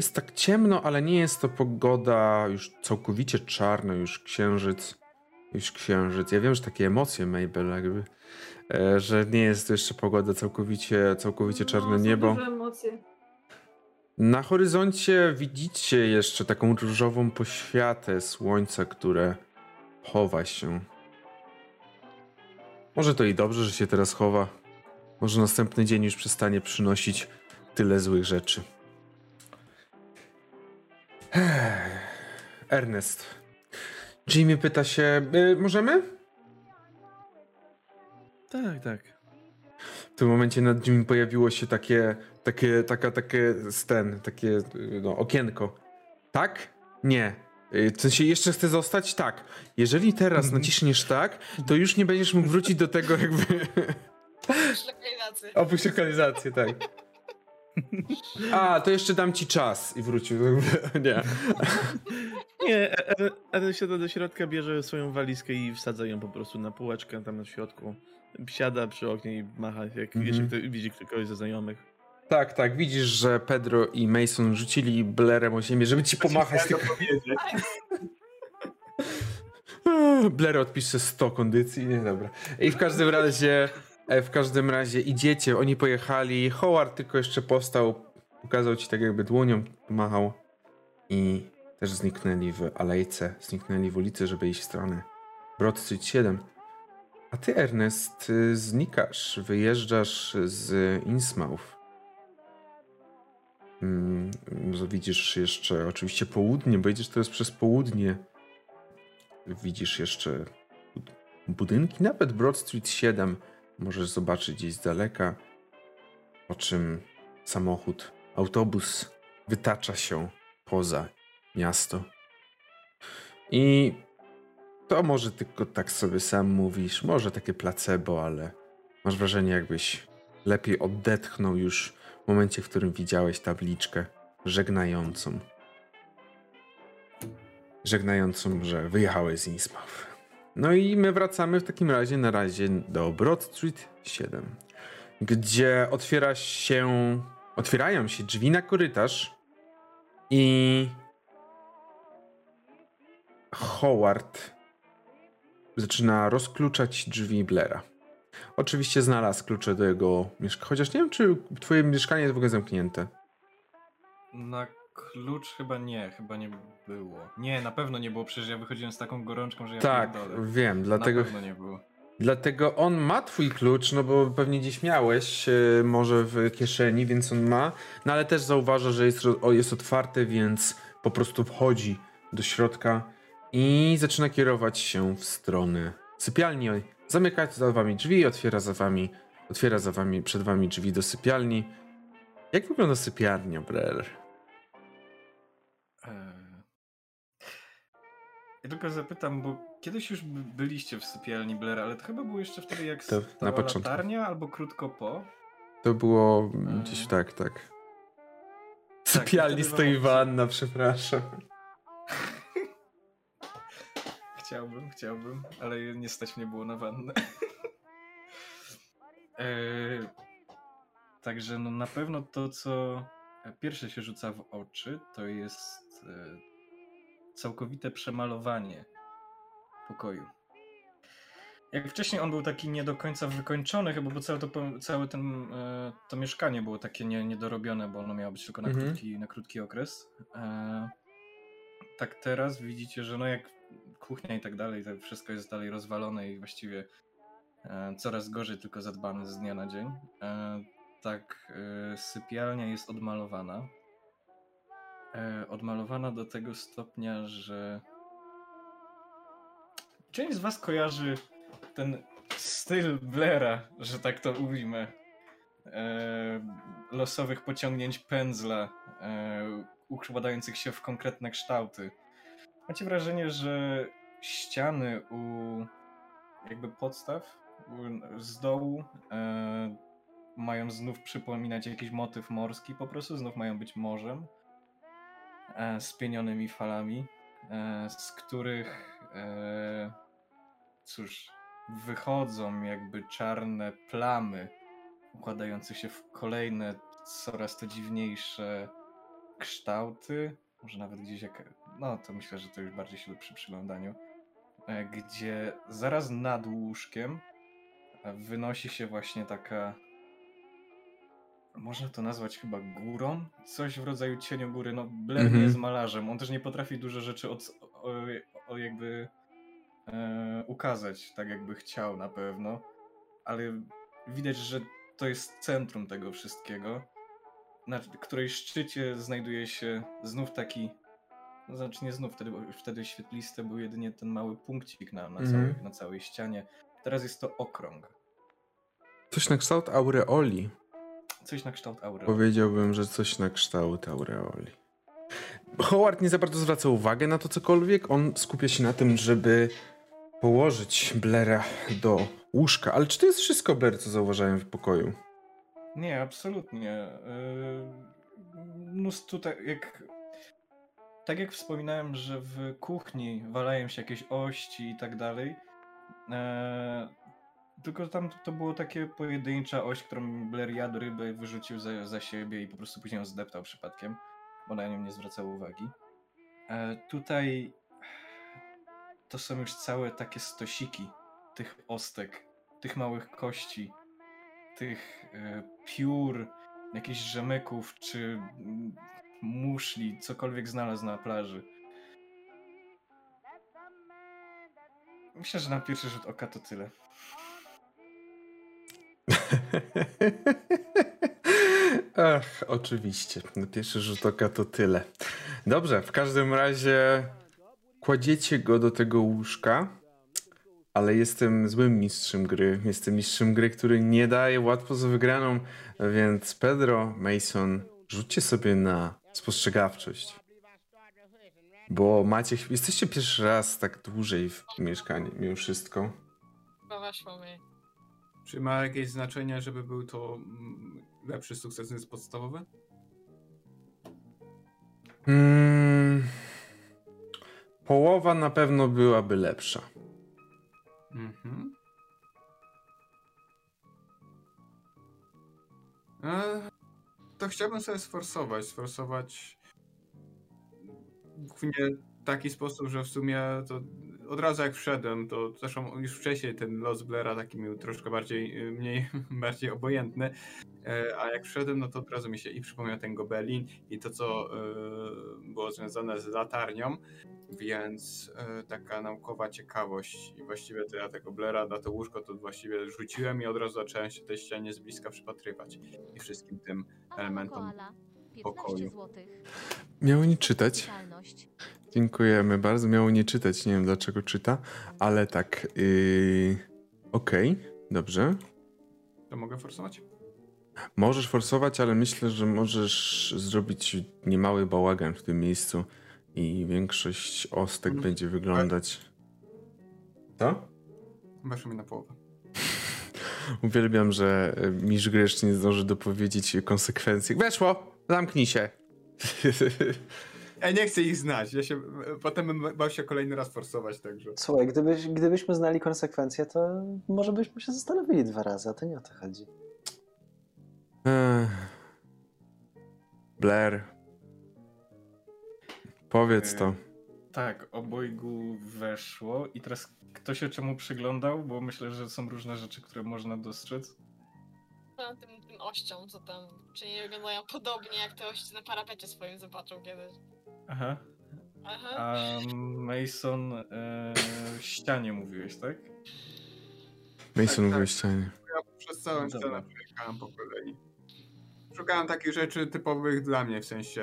Jest tak ciemno, ale nie jest to pogoda już całkowicie czarna, już księżyc. Już księżyc. Ja wiem, że takie emocje, Mabel, jakby, e, że nie jest to jeszcze pogoda całkowicie, całkowicie czarne no, niebo. Na horyzoncie widzicie jeszcze taką różową poświatę słońca, które chowa się. Może to i dobrze, że się teraz chowa. Może następny dzień już przestanie przynosić tyle złych rzeczy. Ernest. Jimmy pyta się, y, możemy? Tak, tak. W tym momencie nad Jimmy pojawiło się takie, takie, taka, takie, ten, takie, y, no, okienko. Tak? Nie. Y, W sensie jeszcze chcę zostać? Tak. Jeżeli teraz naciśniesz tak, to już nie będziesz mógł wrócić do tego jakby... Już lokalizację. Opuść lokalizację, tak. A, to jeszcze dam ci czas i wrócił. Nie. Nie, Eren- Eren siada do środka, bierze swoją walizkę i wsadza ją po prostu na półeczkę tam na środku. Siada przy oknie i macha, jak Mhm. jeśli kto, widzi kogoś ze znajomych. Tak, tak. Widzisz, że Pedro i Mason rzucili blerem o ziemię, żeby ci pomachać. Tylko... Blair odpisze 100 kondycji, nie dobra. I w każdym razie, w każdym razie idziecie, oni pojechali, Howard tylko jeszcze powstał, pokazał ci tak jakby dłonią, pomachał i też zniknęli w alejce, zniknęli w ulicy, żeby iść w stronę Broad Street 7. A ty, Ernest, y, znikasz, wyjeżdżasz z Innsmouth. Mm, widzisz jeszcze oczywiście południe, bo idziesz teraz przez południe. Widzisz jeszcze bud- budynki, nawet Broad Street 7 możesz zobaczyć gdzieś z daleka, po czym samochód, autobus wytacza się poza miasto. I to może tylko tak sobie sam mówisz, może takie placebo, ale masz wrażenie, jakbyś lepiej odetchnął już w momencie, w którym widziałeś tabliczkę żegnającą. Żegnającą, że wyjechałeś z Innsmouth. No i my wracamy w takim razie na razie do Broad Street 7, gdzie otwiera się, otwierają się drzwi na korytarz i Howard zaczyna rozkluczać drzwi Blaira. Oczywiście znalazł klucze do jego mieszkania, chociaż nie wiem, czy twoje mieszkanie jest w ogóle zamknięte. Na klucz chyba nie, chyba nie było. Nie, na pewno nie było, przecież ja wychodziłem z taką gorączką, że ja tak, pierdolę. wiem, dlatego, Na pewno nie było. dlatego on ma twój klucz, no bo pewnie gdzieś miałeś, e, może w kieszeni, więc on ma, no ale też zauważa, że jest, o, jest otwarte, więc po prostu wchodzi do środka i zaczyna kierować się w stronę sypialni. Zamyka za wami drzwi, otwiera za wami, otwiera za wami, przed wami drzwi do sypialni. Jak wygląda sypialnia, Brer? Ja tylko zapytam, bo kiedyś już by- byliście w sypialni Blaira, ale to chyba było jeszcze wtedy jak To na początku. latarnia albo krótko po. To było gdzieś tak, tak. W sypialni stoi wanna, przepraszam. Chciałbym, chciałbym, ale nie stać mnie było na wannę. e, także no na pewno to, co pierwsze się rzuca w oczy, to jest e, całkowite przemalowanie pokoju. Jak wcześniej on był taki nie do końca wykończony, chyba bo całe to, całe ten, e, to mieszkanie było takie nie, niedorobione, bo ono miało być tylko na, Mhm. krótki, na krótki okres. E, tak teraz widzicie, że no jak kuchnia i tak dalej, to wszystko jest dalej rozwalone i właściwie e, coraz gorzej tylko zadbane z dnia na dzień. Tak, sypialnia jest odmalowana. E, odmalowana do tego stopnia, że część z was kojarzy ten styl Blaira, że tak to ujmę. E, losowych pociągnięć pędzla, e, układających się w konkretne kształty. Macie wrażenie, że ściany u jakby podstaw z dołu mają znów przypominać jakiś motyw morski, po prostu znów mają być morzem z pienionymi falami, e, z których e, cóż, wychodzą jakby czarne plamy układające się w kolejne coraz to dziwniejsze kształty, może nawet gdzieś jak, no to myślę, że to już bardziej się przy przyglądaniu, e, gdzie zaraz nad łóżkiem e, wynosi się właśnie taka, można to nazwać chyba górą, coś w rodzaju cieniogóry, no Blair Mhm. nie jest malarzem, on też nie potrafi dużo rzeczy od, o, o jakby e, ukazać, tak jakby chciał na pewno, ale widać, że to jest centrum tego wszystkiego, na której szczycie znajduje się znów taki, no znaczy nie znów, wtedy, wtedy świetliste był jedynie ten mały punkcik na, na, Mhm. całej, na całej ścianie. Teraz jest to okrąg. Coś na kształt aureoli. Coś na kształt aury. Powiedziałbym, że coś na kształt aureoli. Howard nie za bardzo zwraca uwagę na to cokolwiek. On skupia się na tym, żeby położyć Blaira do łóżka. Ale czy to jest wszystko, Blair, co zauważałem w pokoju? Nie, absolutnie. Yy, Mnóstwo jak. Tak jak wspominałem, że w kuchni walają się jakieś ości i tak dalej. Tylko tam to było takie pojedyncza oś, którą Blair jadł rybę, wyrzucił za, za siebie i po prostu później ją zdeptał przypadkiem, bo na nią nie zwracał uwagi. E, tutaj to są już całe takie stosiki tych ostek, tych małych kości, tych e, piór, jakichś rzemyków czy mm, muszli, cokolwiek znalazł na plaży. Myślę, że na pierwszy rzut oka to tyle. Ach, oczywiście. Na pierwszy rzut oka to tyle. Dobrze, w każdym razie kładziecie go do tego łóżka, ale jestem złym mistrzem gry. Jestem mistrzem gry, który nie daje łatwo z wygraną, więc Pedro, Mason, rzućcie sobie na spostrzegawczość. Bo macie, jesteście pierwszy raz tak dłużej w mieszkaniu, mimo wszystko. Weszło mi. Czy ma jakieś znaczenie, żeby był to mm, lepszy sukces niż podstawowy? Hmm, połowa na pewno byłaby lepsza. Mhm. E, to chciałbym sobie sforsować. Sforsować w taki sposób, że w sumie to od razu jak wszedłem, to zresztą już wcześniej ten los Blaira taki był troszkę bardziej, y, mniej, bardziej obojętny, e, a jak wszedłem, no to od razu mi się i przypomniał ten gobelin i to, co e, było związane z latarnią, więc e, taka naukowa ciekawość i właściwie to ja tego Blaira na to łóżko to właściwie rzuciłem i od razu zacząłem się tej ścianie z bliska przypatrywać i wszystkim tym elementom. Koala. 15 pokoju. złotych. Miało nie czytać. Dziękujemy bardzo. Miało nie czytać. Nie wiem dlaczego czyta, ale tak. Yy... Okej, dobrze. To mogę forsować? Możesz forsować, ale myślę, że możesz zrobić niemały bałagan w tym miejscu i większość ostek Mm. będzie wyglądać. Co? Weszło mi na połowę. Uwielbiam, że e, mistrz gry jeszcze nie zdąży dopowiedzieć konsekwencji. Weszło! Zamknij się! Ja nie chcę ich znać. Ja się, potem bym bał się kolejny raz forsować, także. Słuchaj, gdybyś, gdybyśmy znali konsekwencje, to może byśmy się zastanowili dwa razy, a to nie o to chodzi. Blair. Powiedz to. Tak, obojgu weszło i teraz kto się czemu przyglądał, bo myślę, że są różne rzeczy, które można dostrzec. No, tym, tym ościom, co tam, czy nie wyglądają podobnie jak te ości na parapecie swoim zobaczył kiedyś. Aha. Aha. A Mason e, ścianie mówiłeś, tak? Mason tak. mówił ścianie. Ja przez całą Dobra. scenę przejechałem po kolei. Szukałem takich rzeczy typowych dla mnie, w sensie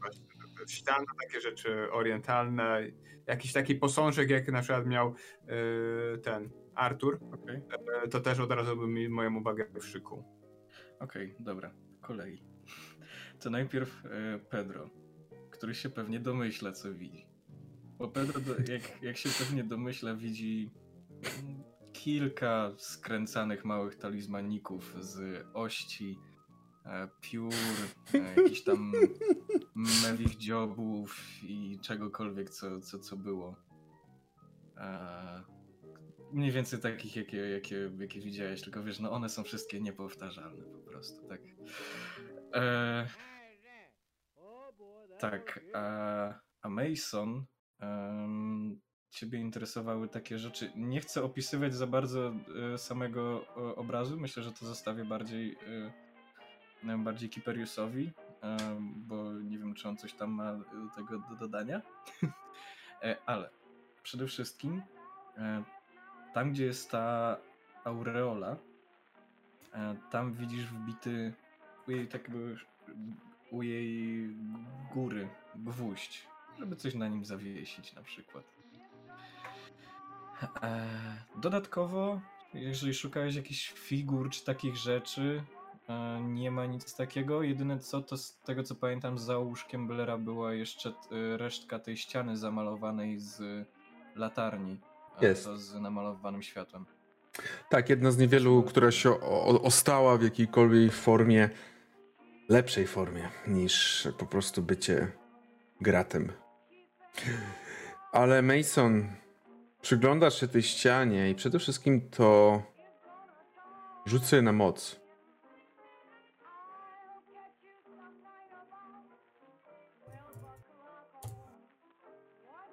właśnie ściany, takie rzeczy orientalne, jakiś taki posążek, jak na przykład miał yy, ten Artur, Okej, yy, to też od razu by mi moją uwagę przykuł. okej, dobra, po kolei. To najpierw e, Pedro, który się pewnie domyśla, co widzi. Bo Pedro, jak, jak się pewnie domyśla, widzi kilka skręcanych małych talizmaników z ości, e, piór, e, jakichś tam mewich dziobów i czegokolwiek, co, co, co było. E, mniej więcej takich, jakie, jakie, jakie widziałeś, tylko wiesz, no one są wszystkie niepowtarzalne po prostu, tak. E, tak, a, a Mason, em, ciebie interesowały takie rzeczy. Nie chcę opisywać za bardzo e, samego e, obrazu, myślę, że to zostawię bardziej, e, bardziej Kiperiusowi, bo nie wiem, czy on coś tam ma tego do dodania. Ale przede wszystkim tam, gdzie jest ta aureola, tam widzisz wbity jej takiego u jej góry gwóźdź, żeby coś na nim zawiesić na przykład. E, Dodatkowo, jeżeli szukałeś jakichś figur czy takich rzeczy, e, nie ma nic takiego. Jedyne co, to z tego co pamiętam, za łóżkiem Blera była jeszcze e, resztka tej ściany zamalowanej z latarni. Jest. To z namalowanym światłem. Tak, jedna z niewielu, która się ostała w jakiejkolwiek formie, lepszej formie niż po prostu bycie gratem. Ale Mason, przyglądasz się tej ścianie i przede wszystkim to sobie na moc.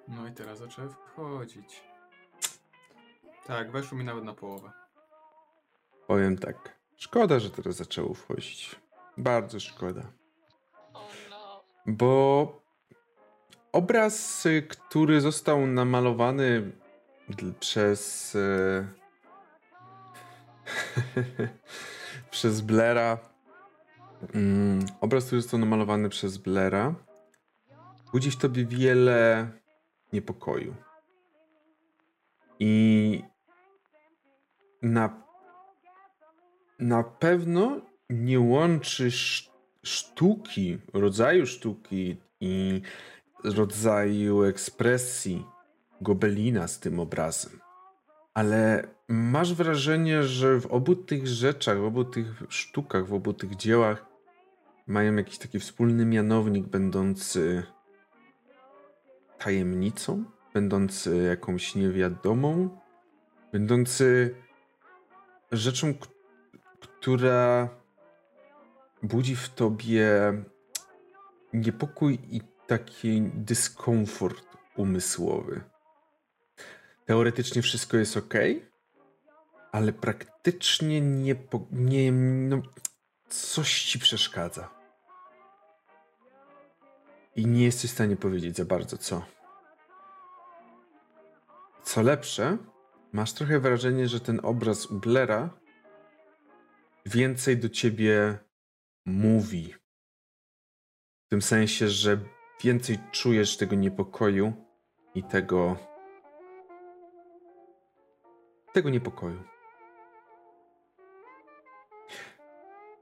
No i teraz zaczęły wchodzić. Tak, weszło mi nawet na połowę. Powiem tak. Szkoda, że teraz zaczęło wchodzić. Bardzo szkoda. No. Bo obraz, y, który został namalowany przez. y, przez Blera. Mm, obraz, który został namalowany przez Blera, budzi w tobie wiele niepokoju. I na, na pewno nie łączysz sztuki, rodzaju sztuki i rodzaju ekspresji Gobelina z tym obrazem. Ale masz wrażenie, że w obu tych rzeczach, w obu tych sztukach, w obu tych dziełach mają jakiś taki wspólny mianownik, będący tajemnicą, będący jakąś niewiadomą, będący rzeczą, która budzi w tobie niepokój i taki dyskomfort umysłowy. Teoretycznie wszystko jest ok, ale praktycznie nie, po, nie no, coś ci przeszkadza. I nie jesteś w stanie powiedzieć za bardzo co. Co lepsze, masz trochę wrażenie, że ten obraz u Blera więcej do ciebie mówi. W tym sensie, że więcej czujesz tego niepokoju i tego. tego niepokoju.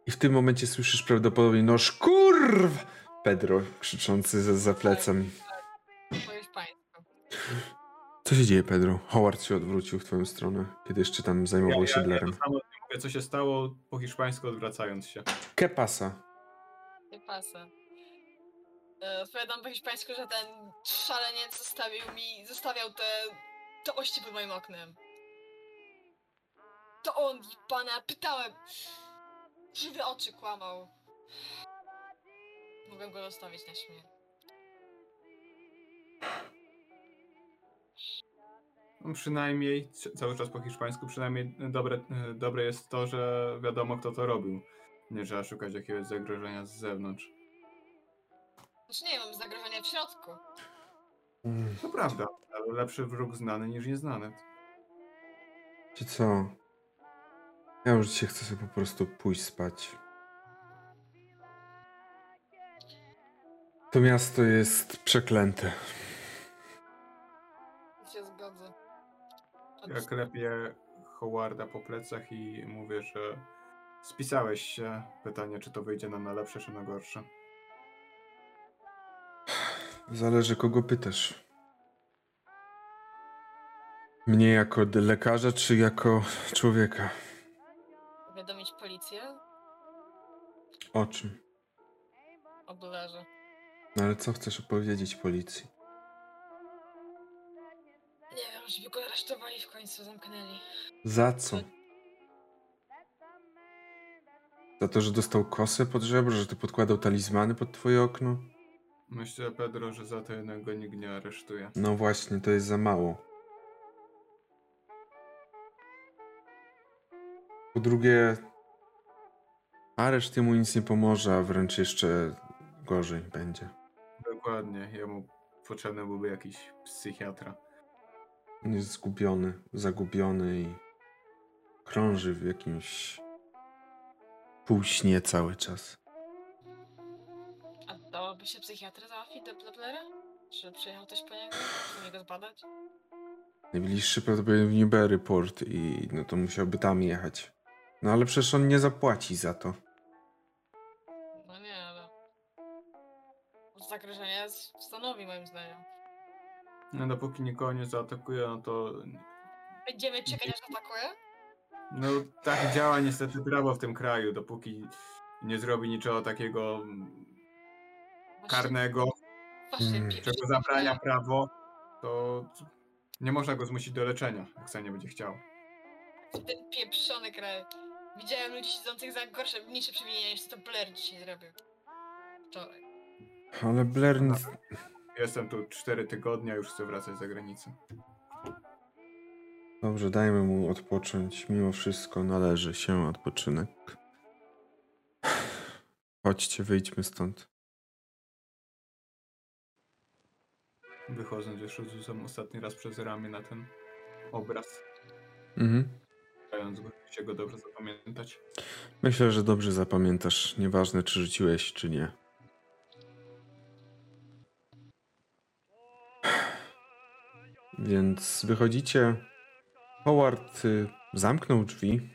I w tym momencie słyszysz prawdopodobnie no szkurw! Pedro krzyczący za, za państwo. Co się dzieje, Pedro? Howard się odwrócił w twoją stronę, kiedy jeszcze tam zajmował się ja, Blairem. to samo mówię, co się stało po hiszpańsku odwracając się. Que pasa? Nie pasa. E, Odpowiadam po hiszpańsku, że ten szaleniec zostawił mi, zostawiał te, te ości pod moim oknem. To on, pana, pytałem. Żywe oczy kłamał. Mogłem go zostawić na śmierć. No, przynajmniej, cały czas po hiszpańsku, przynajmniej dobre, e, dobre jest to, że wiadomo kto to robił. Nie trzeba szukać jakiegoś zagrożenia z zewnątrz. Znaczy nie mam zagrożenia w środku. Mm, To prawda, ale lepszy wróg znany niż nieznany. Czy co? Ja już dzisiaj chcę sobie po prostu pójść spać. To miasto jest przeklęte. Ja klepię Howarda po plecach i mówię, że spisałeś się. Pytanie, czy to wyjdzie nam na lepsze, czy na gorsze. Zależy kogo pytasz. Mnie jako lekarza, czy jako człowieka? Powiadomić policję O czym? o dolarze. No ale co chcesz opowiedzieć policji? Nie wiem, żeby go aresztowali w końcu, zamknęli. Za co? Za to, że dostał kosę pod żebro, że ty podkładał talizmany pod twoje okno? Myślę, Pedro, że za to jednak go nikt nie aresztuje. No właśnie, to jest za mało. Po drugie, areszt jemu nic nie pomoże, a wręcz jeszcze gorzej będzie. Dokładnie, jemu potrzebny byłby jakiś psychiatra. Jest zgubiony, zagubiony i krąży w jakimś półśnie cały czas. A dałoby się psychiatrę załatwić do Blablera? Czy przyjechał ktoś po niego? Czy niego zbadać? Najbliższy prawdopodobnie Berryport i no to musiałby tam jechać. No ale przecież on nie zapłaci za to. No nie, ale... Zagrożenie stanowi moim zdaniem. No dopóki nikogo nie zaatakuje, no to... Będziemy czekać, aż atakuje? No tak działa niestety prawo w tym kraju, dopóki nie zrobi niczego takiego Właśnie- karnego, Właśnie, Mm. pieprz- czego zabrania prawo, to nie można go zmusić do leczenia, jak sam nie będzie chciał. Ten pieprzony kraj. Widziałem ludzi siedzących za gorsze, mniejsze przewinienia niż to Blair dzisiaj zrobił. Wczoraj. Ale Blair nic... Jestem tu 4 tygodnie, już chcę wracać za granicę. Dobrze, dajmy mu odpocząć. Mimo wszystko należy się odpoczynek. Chodźcie, wyjdźmy stąd. Wychodząc jeszcze rzucam ostatni raz przez ramię na ten obraz, Mhm. starając go- się go dobrze zapamiętać. Myślę, że dobrze zapamiętasz. Nieważne, czy rzuciłeś, czy nie. Więc wychodzicie. Howard y, zamknął drzwi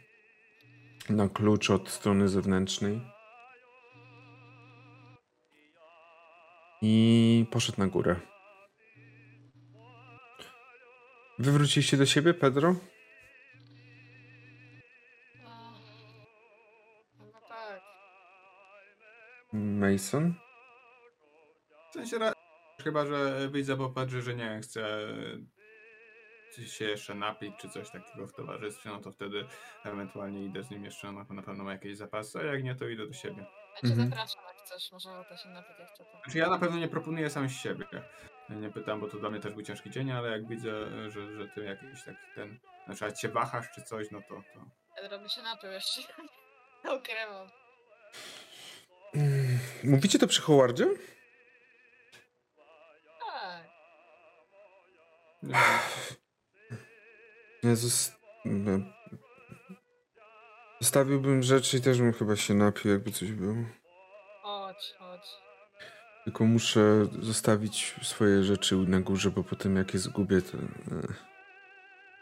na klucz od strony zewnętrznej i poszedł na górę. Wy wróciliście do siebie, Pedro? Tak. Mason? W sensie chyba, że widzę po Pedrze, że nie chcę się jeszcze napić czy coś takiego w towarzystwie, no to wtedy ewentualnie idę z nim jeszcze, na, na pewno ma jakieś zapasy, a jak nie, to idę do siebie. Ja cię Mhm. zapraszam, jak chcesz. Może to się napić jeszcze to. Znaczy ja na pewno nie proponuję sam z siebie. Nie pytam, bo to dla mnie też był ciężki dzień, ale jak widzę, że, że ty jakiś taki ten, na przykład się wahasz czy coś, no to, to Ja robię się napił jeszcze. Nie ukrywam. Mm, Mówicie to przy Howardzie? Tak. Zostawiłbym rzeczy i też bym chyba się napił, jakby coś było. Chodź, chodź. Tylko muszę zostawić swoje rzeczy na górze, bo potem jak je zgubię, to... e.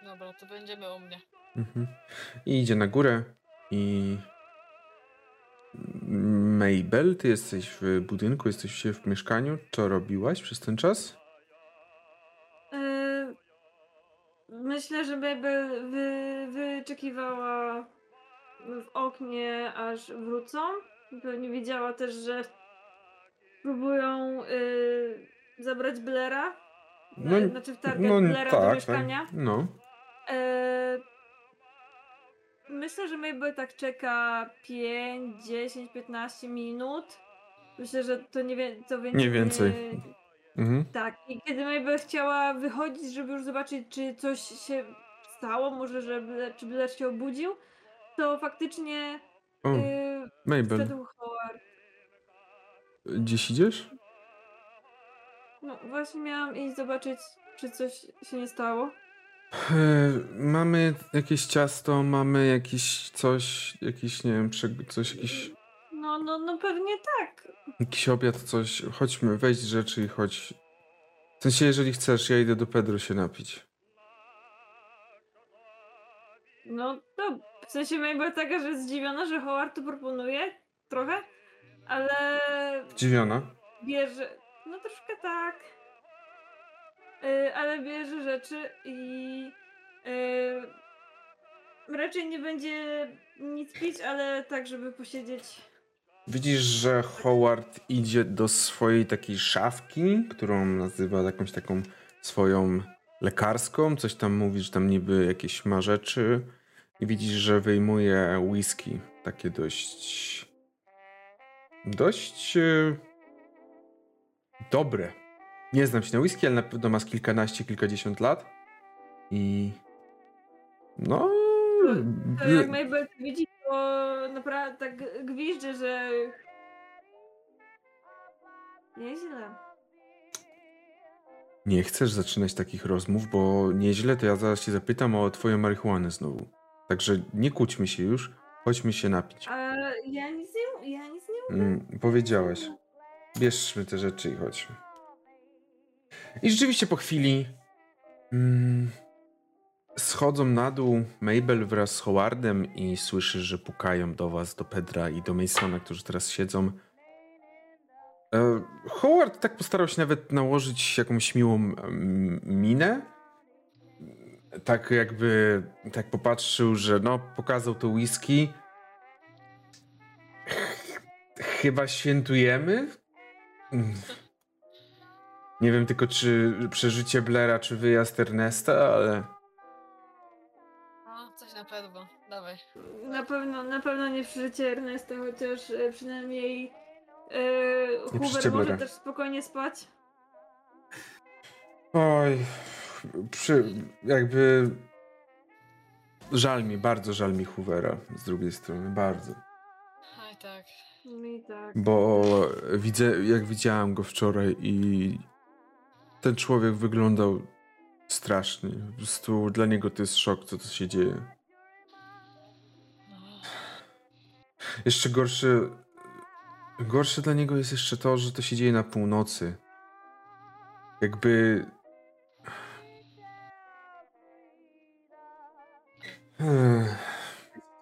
Dobra, to będziemy u mnie. Mhm. I idzie na górę i... Mabel, ty jesteś w budynku, jesteś w mieszkaniu. Co robiłaś przez ten czas? Myślę, że Babel wy, wyczekiwała w oknie, aż wrócą. Pewnie wiedziała też, że próbują y, zabrać Blaira. No, znaczy wtargać no Blaira do tak, mieszkania. tak. No. E, myślę, że Mabel tak czeka 5, 10, 15 minut. Myślę, że to nie, wie, to więcej. Nie więcej. Mhm. Tak, i kiedy Mabel chciała wychodzić, żeby już zobaczyć, czy coś się stało, może, że Blair, czy Blair się obudził, to faktycznie O, yy, Mabel, wszedł Howard. gdzieś idziesz? No właśnie miałam iść zobaczyć, czy coś się nie stało. E, mamy jakieś ciasto, mamy jakiś coś, jakiś, nie wiem, coś, jakiś, No, no, no pewnie tak. jakiś obiad, coś. Chodźmy, weź rzeczy i chodź. W sensie, jeżeli chcesz, ja idę do Pedro się napić. No to w sensie Mabel taka, że jest zdziwiona, że Howard to proponuje trochę, ale Zdziwiona? bierze. No troszkę tak. Yy, ale bierze rzeczy i yy, raczej nie będzie nic pić, ale tak, żeby posiedzieć. Widzisz, że Howard idzie do swojej takiej szafki, którą nazywa jakąś taką swoją lekarską. Coś tam mówi, że tam niby jakieś ma rzeczy. I widzisz, że wyjmuje whisky. Takie dość. dość. e, dobre. Nie znam się na whisky, ale na pewno ma z kilkanaście, kilkadziesiąt lat. I. No. To jak Mabel to to naprawdę tak gwizdże, że nieźle. Nie chcesz zaczynać takich rozmów, bo nieźle, to ja zaraz cię zapytam o twoją marihuanę znowu. Także nie kłóćmy się już, chodźmy się napić. Ale ja nic nie, ja nic nie mówię. Mm, powiedziałaś. Bierzmy te rzeczy i chodźmy. I rzeczywiście po chwili mm, schodzą na dół Mabel wraz z Howardem i słyszysz, że pukają do was, do Pedra i do Masona, którzy teraz siedzą. E, Howard tak postarał się nawet nałożyć jakąś miłą minę. Tak jakby, tak popatrzył, że no, pokazał to whisky. Chyba świętujemy? Nie wiem tylko, czy przeżycie Blaira, czy wyjazd Ernesta, ale... Coś na pewno. Dawaj. Na pewno, na pewno nie przeżycie Ernesta, chociaż e, przynajmniej e, Nie Hoover może też spokojnie spać. Oj, przy, jakby... Żal mi, bardzo żal mi Hoovera z drugiej strony, bardzo. Oj, tak. Tak. Bo widzę, jak widziałem go wczoraj i ten człowiek wyglądał strasznie. Po prostu dla niego to jest szok, co tu się dzieje. Jeszcze gorsze. Gorsze dla niego jest jeszcze to, że to się dzieje na północy. Jakby. Ech,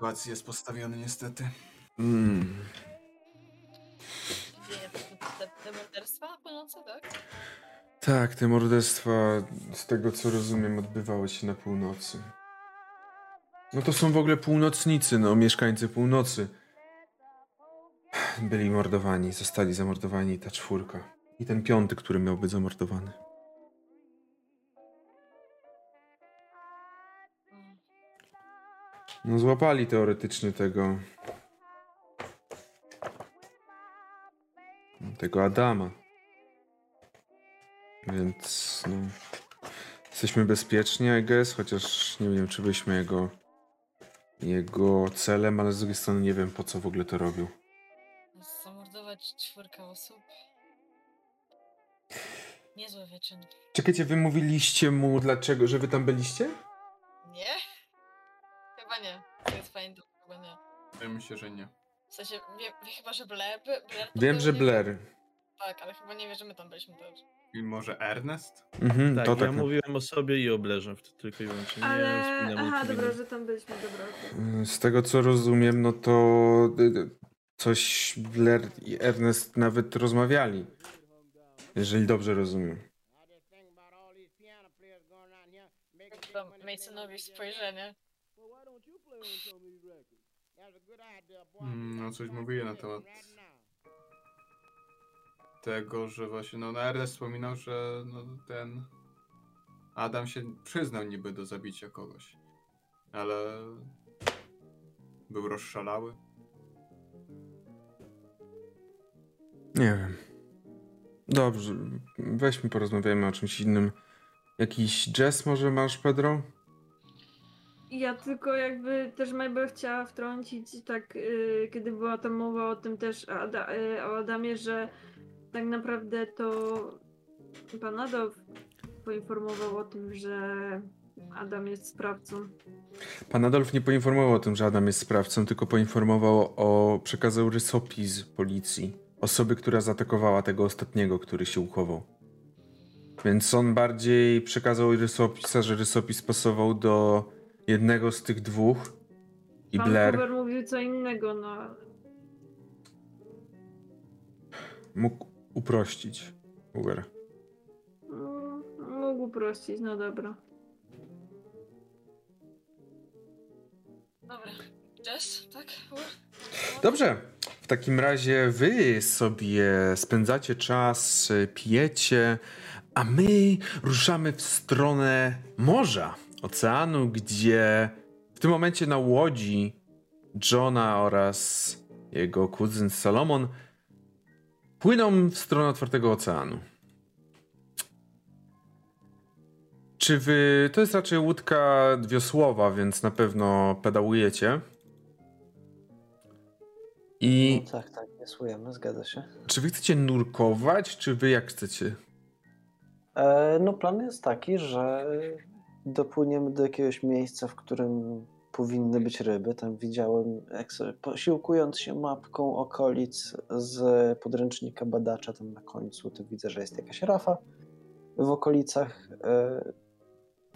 Sytuacji jest postawiony niestety. Mm. Dzieje te, morderstwa na północy, tak? Tak, te morderstwa, z tego co rozumiem, odbywały się na północy. No to są w ogóle północnicy, no, mieszkańcy północy. Byli mordowani, zostali zamordowani ta czwórka. I ten piąty, który miał być zamordowany. No złapali teoretycznie tego... Tego Adama. Więc no... Jesteśmy bezpieczni, I guess, chociaż nie wiem, czy byliśmy jego... Jego celem, ale z drugiej strony nie wiem, po co w ogóle to robił. Czwórkę osób. Niezły wyczyn. Czekajcie, wy mówiliście mu dlaczego, że wy tam byliście? Nie? Chyba nie. To jest fajne, chyba nie. Ja myślę, że nie. W sensie, wie, wie chyba, że Blair, Blair Wiem, że Blair. Tak, ale chyba nie wie, że my tam byliśmy też. I może Ernest? Mhm, Tak, to ja tak. mówiłem o sobie i o Blerze w- tylko i wyłącznie. Nie Ale. Aha, dobra, że tam byliśmy, dobra. Z tego co rozumiem, no to y, y, coś Blair i Ernest nawet rozmawiali. Jeżeli dobrze rozumiem. To Masonowi spojrzenie. Mm, no coś mówiłem na temat tego, że właśnie, no, no Ernest wspominał, że no, ten Adam się przyznał niby do zabicia kogoś, ale był rozszalały. Nie wiem. Dobrze, weźmy, porozmawiajmy o czymś innym. Jakiś jazz może masz, Pedro? Ja tylko jakby też Mabel chciała wtrącić, tak, y, kiedy była tam mowa o tym też Ada, y, o Adamie, że tak naprawdę to pan Adolf poinformował o tym, że Adam jest sprawcą. Pan Adolf nie poinformował o tym, że Adam jest sprawcą, tylko poinformował o przekazał rysopis policji. Osoby, która zaatakowała tego ostatniego, który się uchował. Więc on bardziej przekazał rysopisa, że rysopis pasował do jednego z tych dwóch. I pan Blair Huber mówił co innego, no ale mógł uprościć. Uber. mógł prosić, no dobra. Dobra. Tak? Dobrze. W takim razie wy sobie spędzacie czas, pijecie, a my ruszamy w stronę morza, oceanu, gdzie w tym momencie na łodzi Johna oraz jego kuzyn Salomon płyną w stronę otwartego oceanu. Czy wy. To jest raczej łódka wiosłowa, więc na pewno pedałujecie. I No tak, tak, nie słujemy, zgadza się. czy wy chcecie nurkować, czy wy jak chcecie? E, no plan jest taki, że dopłyniemy do jakiegoś miejsca, w którym powinny być ryby. Tam widziałem, jak sobie posiłkując się mapką okolic z podręcznika badacza, tam na końcu, to widzę, że jest jakaś rafa w okolicach. E,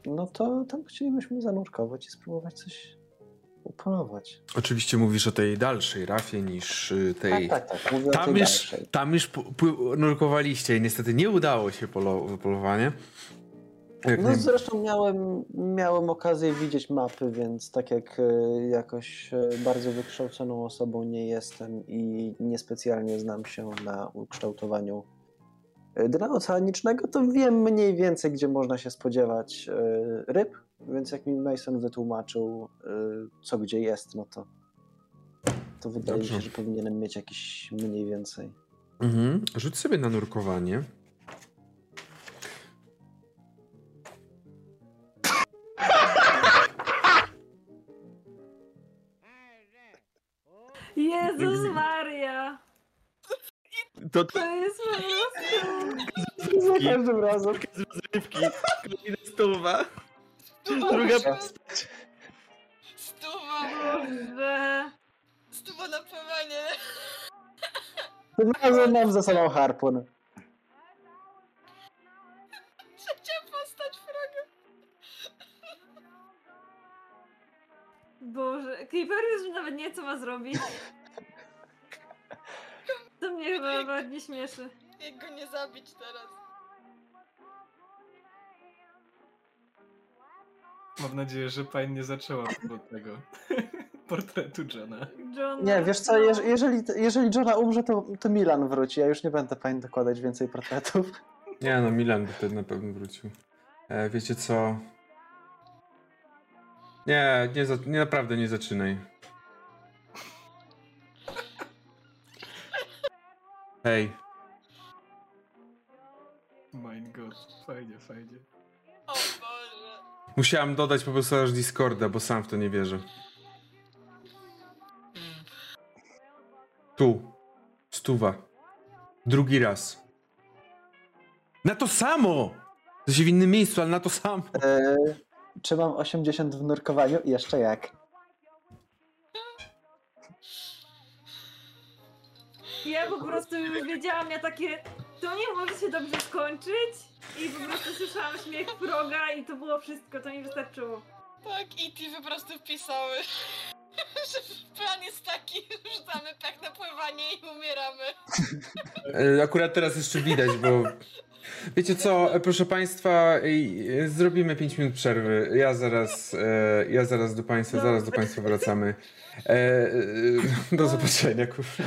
no to tam chcielibyśmy zanurkować i spróbować coś upolować. Oczywiście mówisz o tej dalszej rafie niż y, tej. Tak, tak, tak. Mówię o Tam tej już, dalszej. tam już nurkowaliście i niestety nie udało się polo- polowanie. Jak No naj- zresztą miałem, miałem okazję widzieć mapy, więc tak jak e, jakoś e, bardzo wykształconą osobą nie jestem i niespecjalnie znam się na ukształtowaniu dna oceanicznego, to wiem mniej więcej, gdzie można się spodziewać ryb, więc jak mi Mason wytłumaczył, e, co gdzie jest, no to, to wydaje mi Dobrze. się, że powinienem mieć jakiś mniej więcej. Mhm. Rzuć sobie na nurkowanie. Jezus Maria! To To jest po prostu... Za każdym razem. z rozrywki. Kolejna stuwa. Stuwa, Druga Stuwa! Boże! Stuwa na pływanie! Tym razem mam za sobą harpun. Trzecia postać wroga! Boże, Creeper już nawet nie co ma zrobić. To mnie chyba bardziej śmieszy. Jak go nie zabić teraz? Mam nadzieję, że pani nie zaczęła od tego portretu Johna. John, Nie, wiesz co, jeż- jeżeli, jeżeli Johna umrze, to, to Milan wróci. Ja już nie będę pani dokładać więcej portretów. Nie no, Milan by wtedy na pewno wrócił. E, wiecie co? Nie, nie, za, nie naprawdę nie zaczynaj. Hej, Mein God, fajnie, fajnie. Musiałem dodać po prostu aż Discorda, bo sam w to nie wierzę. Tu. Stuwa. Drugi raz. Na to samo! To się w innym miejscu, ale na to samo. E, czy mam 80 w nurkowaniu? Jeszcze jak. Ja po prostu już wiedziałam, ja takie, to nie może się dobrze skończyć. I po prostu słyszałam śmiech proga i to było wszystko, to mi wystarczyło. Tak, i ty po prostu wpisały, że plan jest taki, rzucamy pech na pływanie i umieramy. E, Akurat teraz jeszcze widać, bo. Wiecie co, e, proszę Państwa, e, zrobimy 5 minut przerwy. Ja zaraz, ja zaraz do Państwa, zaraz do Państwa wracamy. Do zobaczenia, kurwa.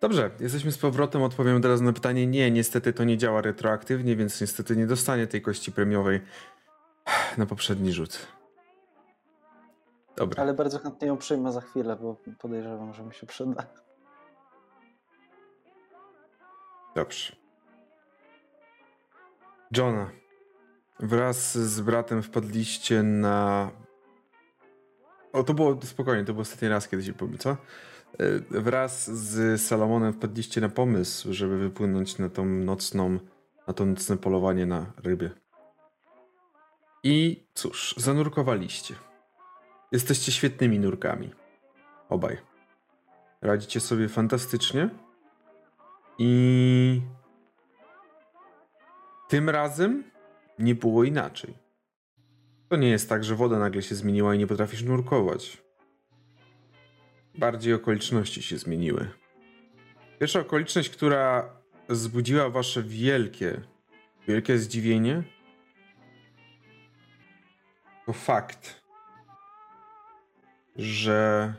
Dobrze, jesteśmy z powrotem. Odpowiem teraz na pytanie. Nie, niestety to nie działa retroaktywnie, więc niestety nie dostanie tej kości premiowej na poprzedni rzut. Dobra. Ale bardzo chętnie ją przyjmę za chwilę, bo podejrzewam, że mi się przyda. Dobrze. Johna, wraz z bratem wpadliście na. O, to było spokojnie, to był ostatni raz, kiedy się pobi, co? E, Wraz z Salomonem wpadliście na pomysł, żeby wypłynąć na tą nocną, na to nocne polowanie na ryby. I cóż, zanurkowaliście. Jesteście świetnymi nurkami. Obaj. Radzicie sobie fantastycznie. I tym razem nie było inaczej. To nie jest tak, że woda nagle się zmieniła i nie potrafisz nurkować. Bardziej okoliczności się zmieniły. Pierwsza okoliczność, która wzbudziła wasze wielkie, wielkie zdziwienie, to fakt, że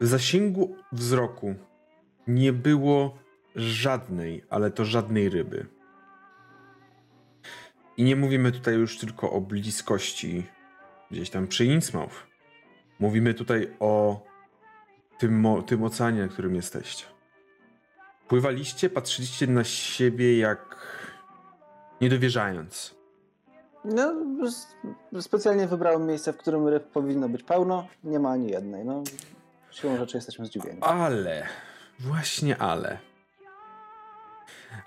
w zasięgu wzroku nie było żadnej, ale to żadnej ryby. I nie mówimy tutaj już tylko o bliskości gdzieś tam przy Innsmouth. Mówimy tutaj o tym, tym oceanie, na którym jesteście. Pływaliście, patrzyliście na siebie jak niedowierzając. No, specjalnie wybrałem miejsce, w którym ryb powinno być pełno. Nie ma ani jednej. No, siłą rzeczy jesteśmy zdziwieni. Ale, właśnie ale.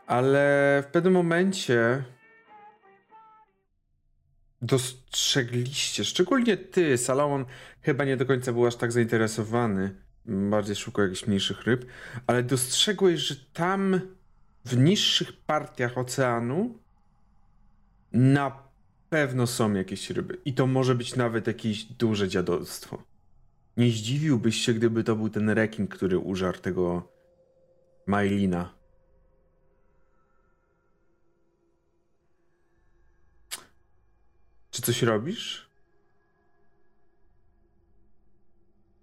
Ale w pewnym momencie dostrzegliście, szczególnie ty, Salomon, chyba nie do końca był aż tak zainteresowany, bardziej szukał jakichś mniejszych ryb, ale dostrzegłeś, że tam w niższych partiach oceanu na pewno są jakieś ryby. I to może być nawet jakieś duże dziadostwo. Nie zdziwiłbyś się, gdyby to był ten rekin, który użarł tego Mailina. Czy coś robisz?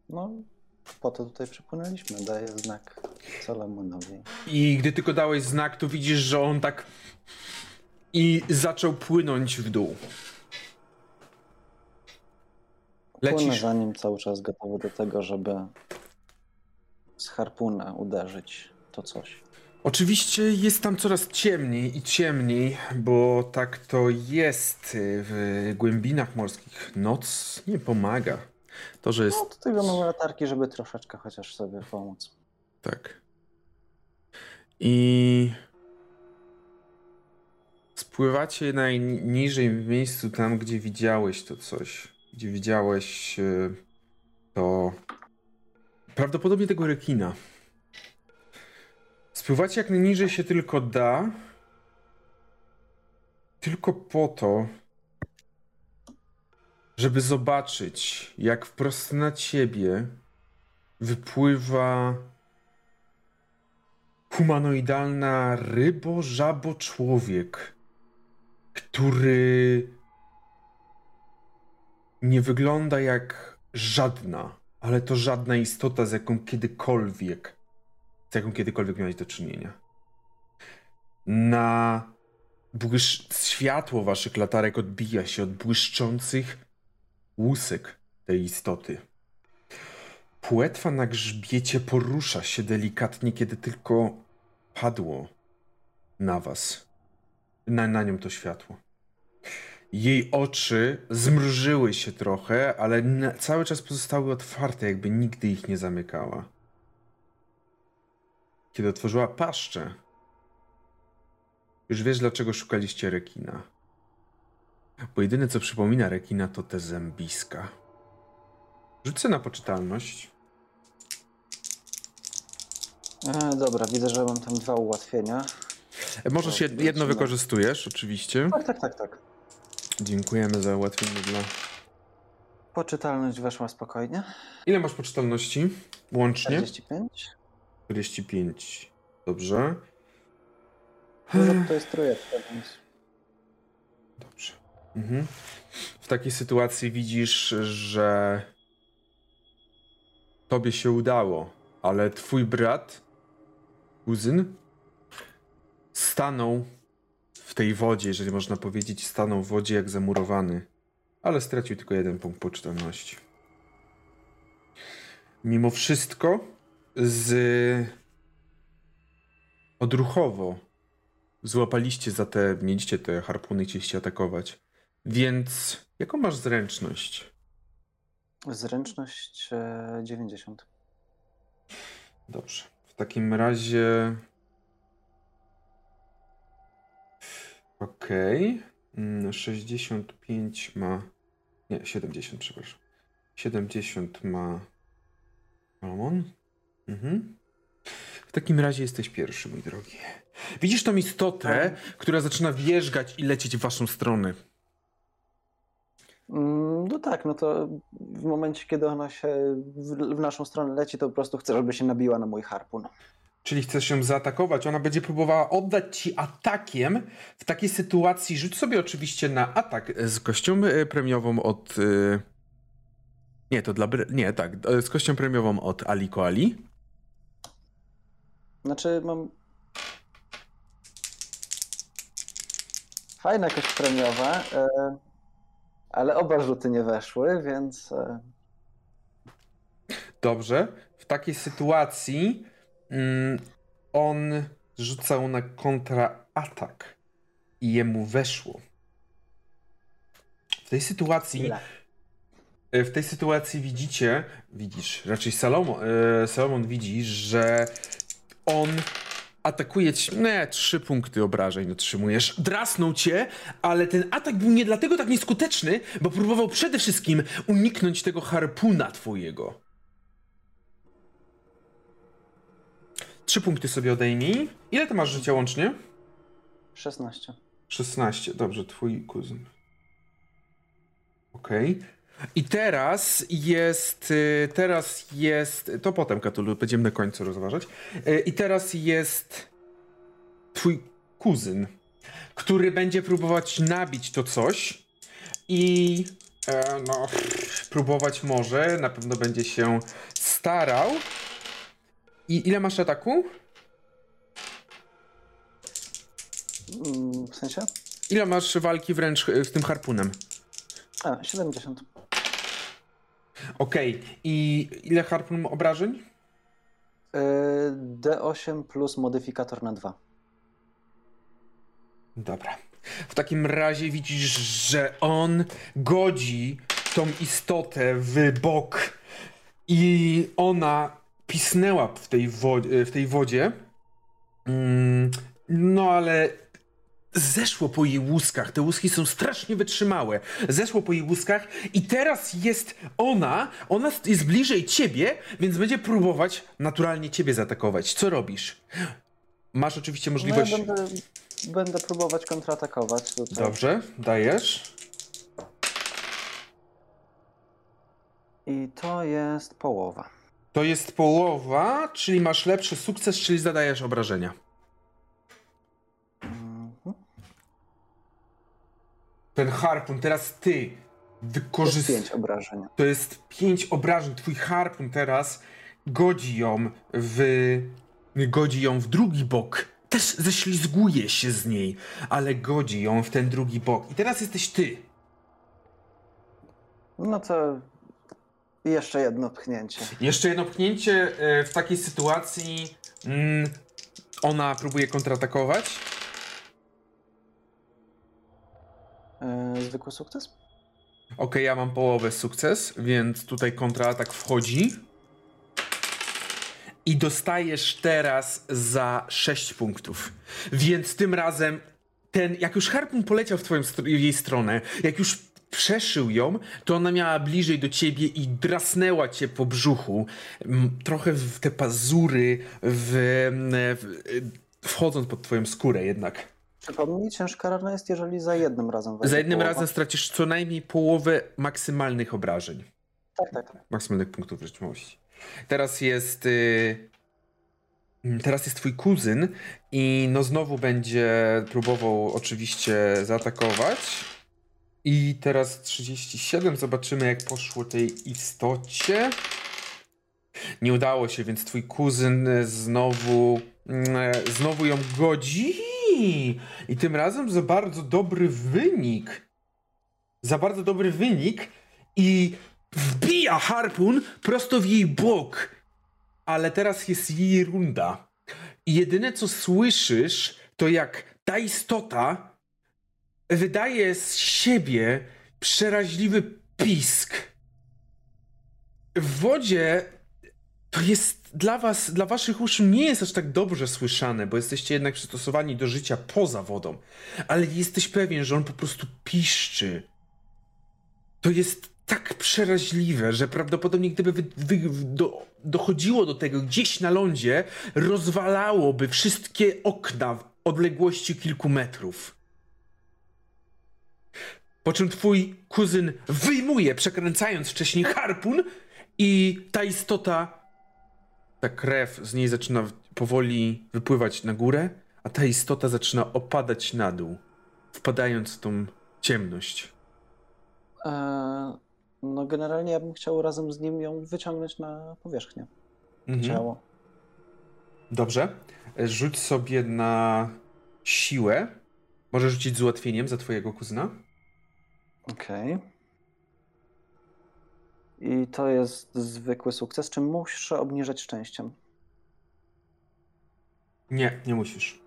No, po to tutaj przypłynęliśmy. Daję znak Salomonowi. I gdy tylko dałeś znak, to widzisz, że on tak i zaczął płynąć w dół. Płynę za nim cały czas gotowy do tego, żeby z harpuna uderzyć to coś. Oczywiście jest tam coraz ciemniej i ciemniej, bo tak to jest w głębinach morskich. Noc nie pomaga. To, że jest No, do tego mamy latarki, żeby troszeczkę chociaż sobie pomóc. Tak. I spływacie najniżej w miejscu tam, gdzie widziałeś to coś. Gdzie widziałeś e, to. Prawdopodobnie tego rekina. Spływacie jak najniżej się tylko da. Tylko po to, żeby zobaczyć, jak wprost na ciebie wypływa humanoidalna rybo, żabo, człowiek, który nie wygląda jak żadna, ale to żadna istota, z jaką kiedykolwiek, z jaką kiedykolwiek miałeś do czynienia. Na błysz... światło waszych latarek odbija się od błyszczących łusek tej istoty. Płetwa na grzbiecie porusza się delikatnie, kiedy tylko padło na was. Na, na nią to światło. Jej oczy zmrużyły się trochę, ale cały czas pozostały otwarte, jakby nigdy ich nie zamykała. Kiedy otworzyła paszczę, już wiesz, dlaczego szukaliście rekina. Bo jedyne, co przypomina rekina, to te zębiska. Rzucę na poczytalność. E, dobra, widzę, że mam tam dwa ułatwienia. E, Możesz jed- jedno wykorzystujesz, oczywiście. Tak, tak, tak, tak. Dziękujemy za ułatwienie dla... Poczytalność weszła spokojnie. Ile masz poczytalności? Łącznie? 45. 45. Dobrze. No, to jest trójeczka, więc... Dobrze. Mhm. W takiej sytuacji widzisz, że tobie się udało ale twój brat, kuzyn, stanął w tej wodzie, jeżeli można powiedzieć, stanął w wodzie jak zamurowany, ale stracił tylko jeden punkt poczytalności. Mimo wszystko, z odruchowo złapaliście za te, mieliście te harpuny i chcieliście atakować. Więc jaką masz zręczność? Zręczność e, 90. Dobrze. W takim razie. Okej. Mm, 65 ma. Nie, 70, przepraszam. 70 ma. Ramon? Mhm. W takim razie jesteś pierwszy, mój drogi. Widzisz tą istotę, która zaczyna wjeżdżać i lecieć w waszą stronę. Mm, No tak, no to w momencie, kiedy ona się w, w naszą stronę leci, to po prostu chcę, żeby się nabiła na mój harpun. Czyli chcesz ją zaatakować. Ona będzie próbowała oddać ci atakiem. W takiej sytuacji rzuć sobie oczywiście na atak z kością e, premiową od. e, Nie, to dla. Nie, tak. e, Z kością premiową od Ali. Znaczy mam... Fajne jakoś premiowe, e, ale oba rzuty nie weszły, więc e, Dobrze. W takiej sytuacji mm, on rzucał na kontraatak i jemu weszło. W tej sytuacji. E, W tej sytuacji widzicie, widzisz, raczej Salomon, Salomon widzi, że on atakuje cię, nie, trzy punkty obrażeń otrzymujesz, drasnął cię, ale ten atak był nie dlatego tak nieskuteczny, bo próbował przede wszystkim uniknąć tego harpuna twojego. Trzy punkty sobie odejmij. Ile ty masz życia łącznie? 16. 16, dobrze, twój kuzyn. Okej. I teraz jest, y, teraz jest, to potem Katulu, będziemy na końcu rozważać. Y, I teraz jest twój kuzyn, który będzie próbować nabić to coś i e, no, próbować może, na pewno będzie się starał. I ile masz ataku? Mm, W sensie? Ile masz walki wręcz y, z tym harpunem? A, 70. Okej, i ile harpun obrażeń? E, D8 plus modyfikator na 2. Dobra. W takim razie widzisz, że on godzi tą istotę w bok i ona pisnęła w tej, wo- w tej wodzie. Mm, No ale zeszło po jej łuskach. Te łuski są strasznie wytrzymałe. Zeszło po jej łuskach i teraz jest ona, ona jest bliżej ciebie, więc będzie próbować naturalnie ciebie zaatakować. Co robisz? Masz oczywiście No ja możliwość... będę, będę próbować kontratakować tutaj. Dobrze, dajesz. I to jest połowa. To jest połowa, czyli masz lepszy sukces, czyli zadajesz obrażenia. Ten harpun, teraz ty To jest wykorzystasz. 5 obrażeń. To jest pięć obrażeń. Twój harpun teraz godzi ją w. godzi ją w drugi bok. Też ześlizguje się z niej, ale godzi ją w ten drugi bok. I teraz jesteś ty. No to jeszcze jedno pchnięcie. Jeszcze jedno pchnięcie e, w takiej sytuacji. Mm, ona próbuje kontratakować. E, zwykły sukces? Okej, ja mam połowę sukces, więc tutaj kontraatak wchodzi. I dostajesz teraz za 6 punktów. Więc tym razem ten, jak już harpun poleciał w twoją str- jej stronę, jak już przeszył ją, to ona miała bliżej do ciebie i drasnęła cię po brzuchu. Trochę w te pazury, w, w, wchodząc pod twoją skórę jednak. Przypomnij, ciężka rana jest, jeżeli za jednym razem Za jednym połowa. razem stracisz co najmniej połowę maksymalnych obrażeń. Tak, tak, tak. maksymalnych punktów wytrzymałości. Teraz jest. y, Teraz jest twój kuzyn i no znowu będzie próbował oczywiście zaatakować. I teraz 37. Zobaczymy jak poszło tej istocie. Nie udało się, więc twój kuzyn znowu, mm, znowu ją godzi. I tym razem za bardzo dobry wynik. Za bardzo dobry wynik i wbija harpun prosto w jej bok. Ale teraz jest jej runda. I jedyne co słyszysz, to jak ta istota wydaje z siebie przeraźliwy pisk. W wodzie to jest dla was, dla waszych uszu nie jest aż tak dobrze słyszane, bo jesteście jednak przystosowani do życia poza wodą. Ale jesteś pewien, że on po prostu piszczy. To jest tak przeraźliwe, że prawdopodobnie gdyby wy, wy, do, dochodziło do tego gdzieś na lądzie, rozwalałoby wszystkie okna w odległości kilku metrów. Po czym twój kuzyn wyjmuje, przekręcając wcześniej harpun i ta istota, ta krew z niej zaczyna powoli wypływać na górę, a ta istota zaczyna opadać na dół, wpadając w tą ciemność. Eee, no generalnie ja bym chciał razem z nim ją wyciągnąć na powierzchnię. Mhm. Ciało. Dobrze. Rzuć sobie na siłę. Możesz rzucić z ułatwieniem za twojego kuzyna. Okej. Okay. I to jest zwykły sukces. Czy muszę obniżać szczęściem? Nie, nie musisz.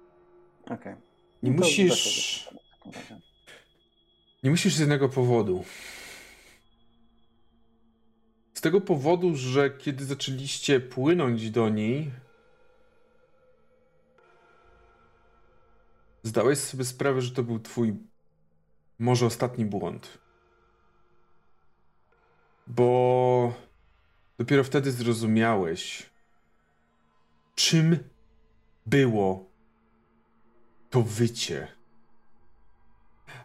Okej. Okay. Nie no musisz. Nie musisz z jednego powodu. Z tego powodu, że kiedy zaczęliście płynąć do niej, zdałeś sobie sprawę, że to był twój może ostatni błąd. Bo dopiero wtedy zrozumiałeś, czym było to wycie.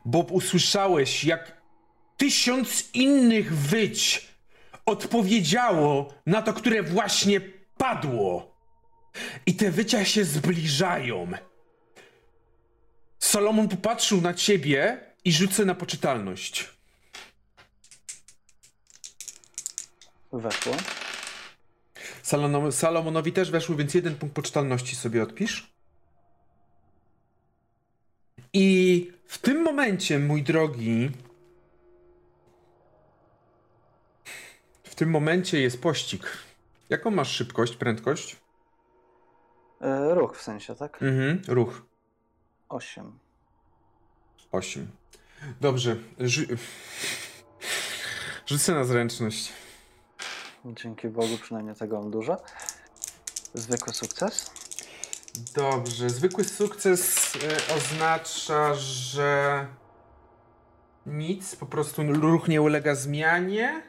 Bo usłyszałeś, jak tysiąc innych wyć odpowiedziało na to, które właśnie padło. I te wycia się zbliżają. Salomon popatrzył na ciebie i rzucę na poczytalność. Weszło. Salomon, Salomonowi też weszło, więc jeden punkt poczytalności sobie odpisz. I w tym momencie, mój drogi, w tym momencie jest pościg. Jaką masz szybkość, prędkość? E, ruch w sensie, tak? Mhm, ruch. 8. 8. Dobrze. Rzu... Rzucę na zręczność. Dzięki Bogu przynajmniej tego mam dużo. Zwykły sukces. Dobrze. Zwykły sukces y, oznacza, że nic, po prostu ruch nie ulega zmianie.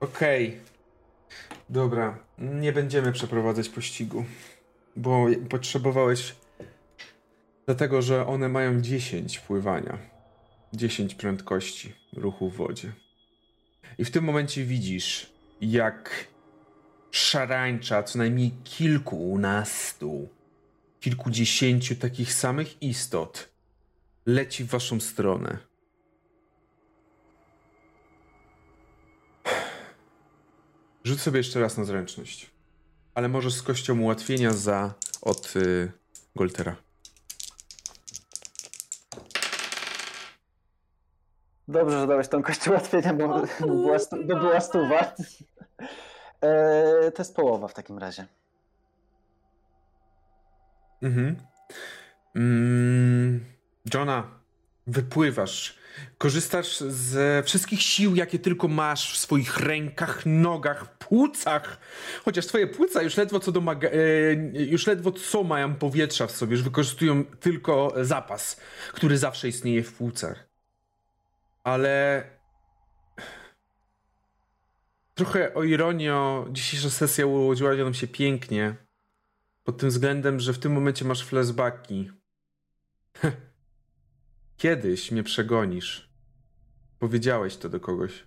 Okej. Okay. Dobra. Nie będziemy przeprowadzać pościgu, bo potrzebowałeś Dlatego, że one mają 10 pływania, 10 prędkości ruchu w wodzie. I w tym momencie widzisz, jak szarańcza co najmniej kilkunastu, kilkudziesięciu takich samych istot leci w waszą stronę. Rzuć sobie jeszcze raz na zręczność. Ale możesz z kością ułatwienia za od y, Goltera. Dobrze, że dałeś tą kość ułatwienia, bo, bo, była, bo była stuwa. E, to jest połowa w takim razie. Mhm. Mm, Johna, wypływasz. Korzystasz ze wszystkich sił, jakie tylko masz w swoich rękach, nogach, płucach. Chociaż twoje płuca już ledwo co domaga, e, już ledwo co mają powietrza w sobie, już wykorzystują tylko zapas, który zawsze istnieje w płucach ale trochę o ironio, dzisiejsza sesja ułodziła nam się pięknie. Pod tym względem, że w tym momencie masz flashbacki. Kiedyś mnie przegonisz. Powiedziałeś to do kogoś.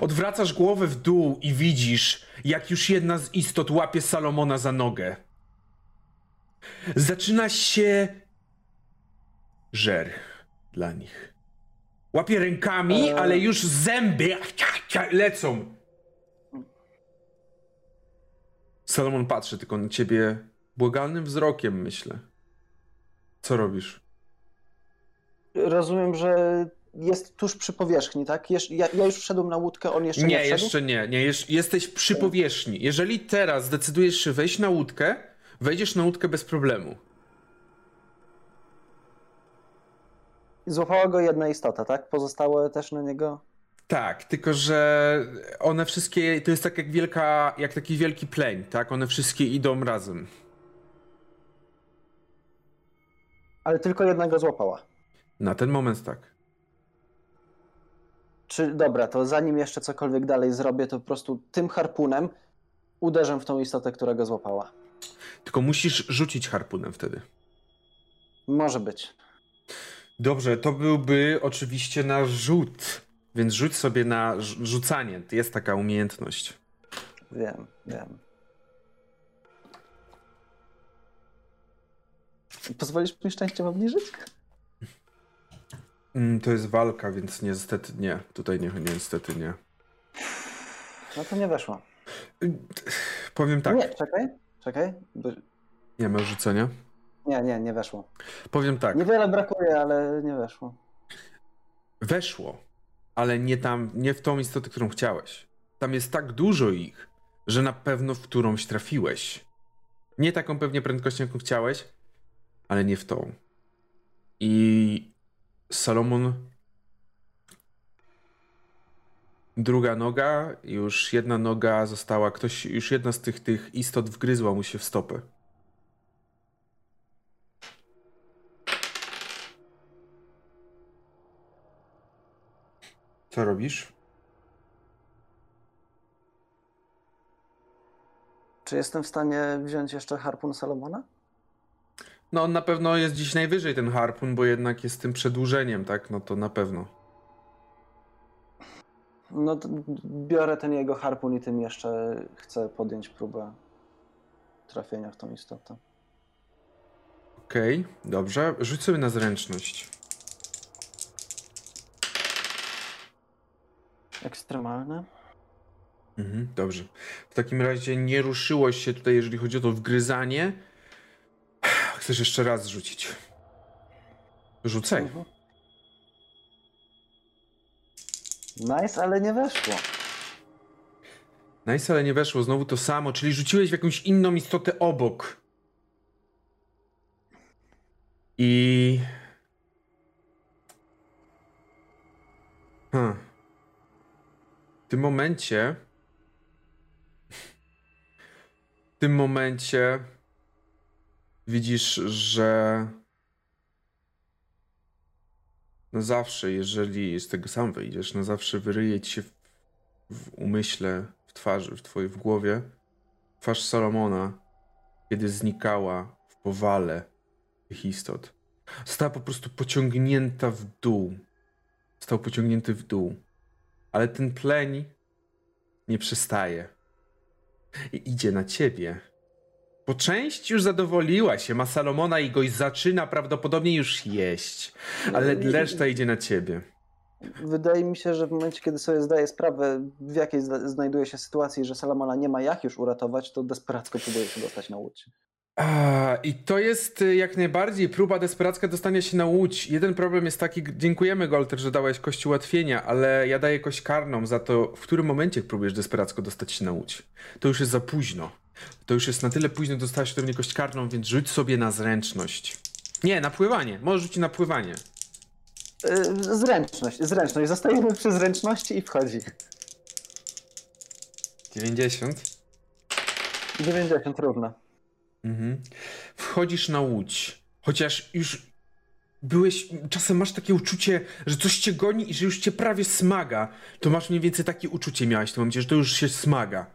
Odwracasz głowę w dół i widzisz, jak już jedna z istot łapie Salomona za nogę. Zaczyna się żer dla nich. Łapie rękami, ale już zęby lecą. Salomon patrzy tylko na ciebie błagalnym wzrokiem, myślę. Co robisz? Rozumiem, że jest tuż przy powierzchni, tak? Ja, ja już wszedłem na łódkę, on jeszcze nie, Nie, wszedł? jeszcze nie. nie jesteś przy powierzchni. Jeżeli teraz zdecydujesz się wejść na łódkę, wejdziesz na łódkę bez problemu. Złapała go jedna istota, tak? Pozostałe też na niego... Tak, tylko że one wszystkie, to jest tak jak wielka, jak taki wielki pleń, tak? One wszystkie idą razem. Ale tylko jednego złapała. Na ten moment tak. Czy dobra, to zanim jeszcze cokolwiek dalej zrobię, to po prostu tym harpunem uderzę w tą istotę, która go złapała. Tylko musisz rzucić harpunem wtedy. Może być. Dobrze, to byłby oczywiście na rzut. Więc rzuć sobie na rz- rzucanie. Jest taka umiejętność. Wiem, wiem. Pozwolisz mi szczęściem obniżyć? Mm, To jest walka, więc niestety nie. Tutaj nie, niestety nie. No to nie weszło. Powiem tak, Nie, czekaj, czekaj. Nie ma rzucenia. Nie, nie, nie weszło. Powiem tak, Niewiele brakuje, ale nie weszło. weszło, ale nie tam, nie w tą istotę, którą chciałeś. Tam jest tak dużo ich, że na pewno w którąś trafiłeś. Nie taką pewnie prędkością, jaką chciałeś, ale nie w tą. I Salomon. Druga noga, już jedna noga została, ktoś, już jedna z tych, tych istot wgryzła mu się w stopę. Co robisz? Czy jestem w stanie wziąć jeszcze harpun Salomona? No on na pewno jest dziś najwyżej ten harpun, bo jednak jest tym przedłużeniem, tak? No to na pewno. No to biorę ten jego harpun i tym jeszcze chcę podjąć próbę trafienia w tą istotę. Okej, dobrze. Rzuć sobie na zręczność. Ekstremalne. Mhm, dobrze. W takim razie nie ruszyłoś się tutaj, jeżeli chodzi o to wgryzanie. Chcesz jeszcze raz rzucić. Rzucaj. Mhm. Nice, ale nie weszło. Nice, ale nie weszło. Znowu to samo, czyli rzuciłeś w jakąś inną istotę obok. I... Hmm. Tym momencie... W tym momencie widzisz, że na zawsze, jeżeli z tego sam wyjdziesz, na zawsze wyryje ci się w, w umyśle, w twarzy, w twojej w głowie twarz Salomona, kiedy znikała w powale tych istot. Została po prostu pociągnięta w dół. Został pociągnięty w dół. Ale ten pleń nie przestaje. I idzie na ciebie. Po część już zadowoliła się, ma Salomona i goś zaczyna prawdopodobnie już jeść. Ale reszta idzie na ciebie. Wydaje mi się, że w momencie, kiedy sobie zdaję sprawę, w jakiej znajduje się sytuacji, że Salomona nie ma jak już uratować, to desperacko próbuje się dostać na łódź. I to jest y, jak najbardziej próba desperacka dostania się na łódź. Jeden problem jest taki, dziękujemy Golter, że dałeś kość ułatwienia, ale ja daję kość karną za to, w którym momencie próbujesz desperacko dostać się na łódź. To już jest za późno. To już jest na tyle późno, dostałeś ode mnie kość karną, więc rzuć sobie na zręczność. Nie, na pływanie. Możesz rzucić na pływanie. Yy, Zręczność, zręczność. Zostajemy przy zręczności i wchodzi. 90. 90 równo. Mhm. Wchodzisz na łódź, chociaż już byłeś, czasem masz takie uczucie, że coś cię goni i że już cię prawie smaga. To masz mniej więcej takie uczucie miałeś w tym momencie, że to już się smaga.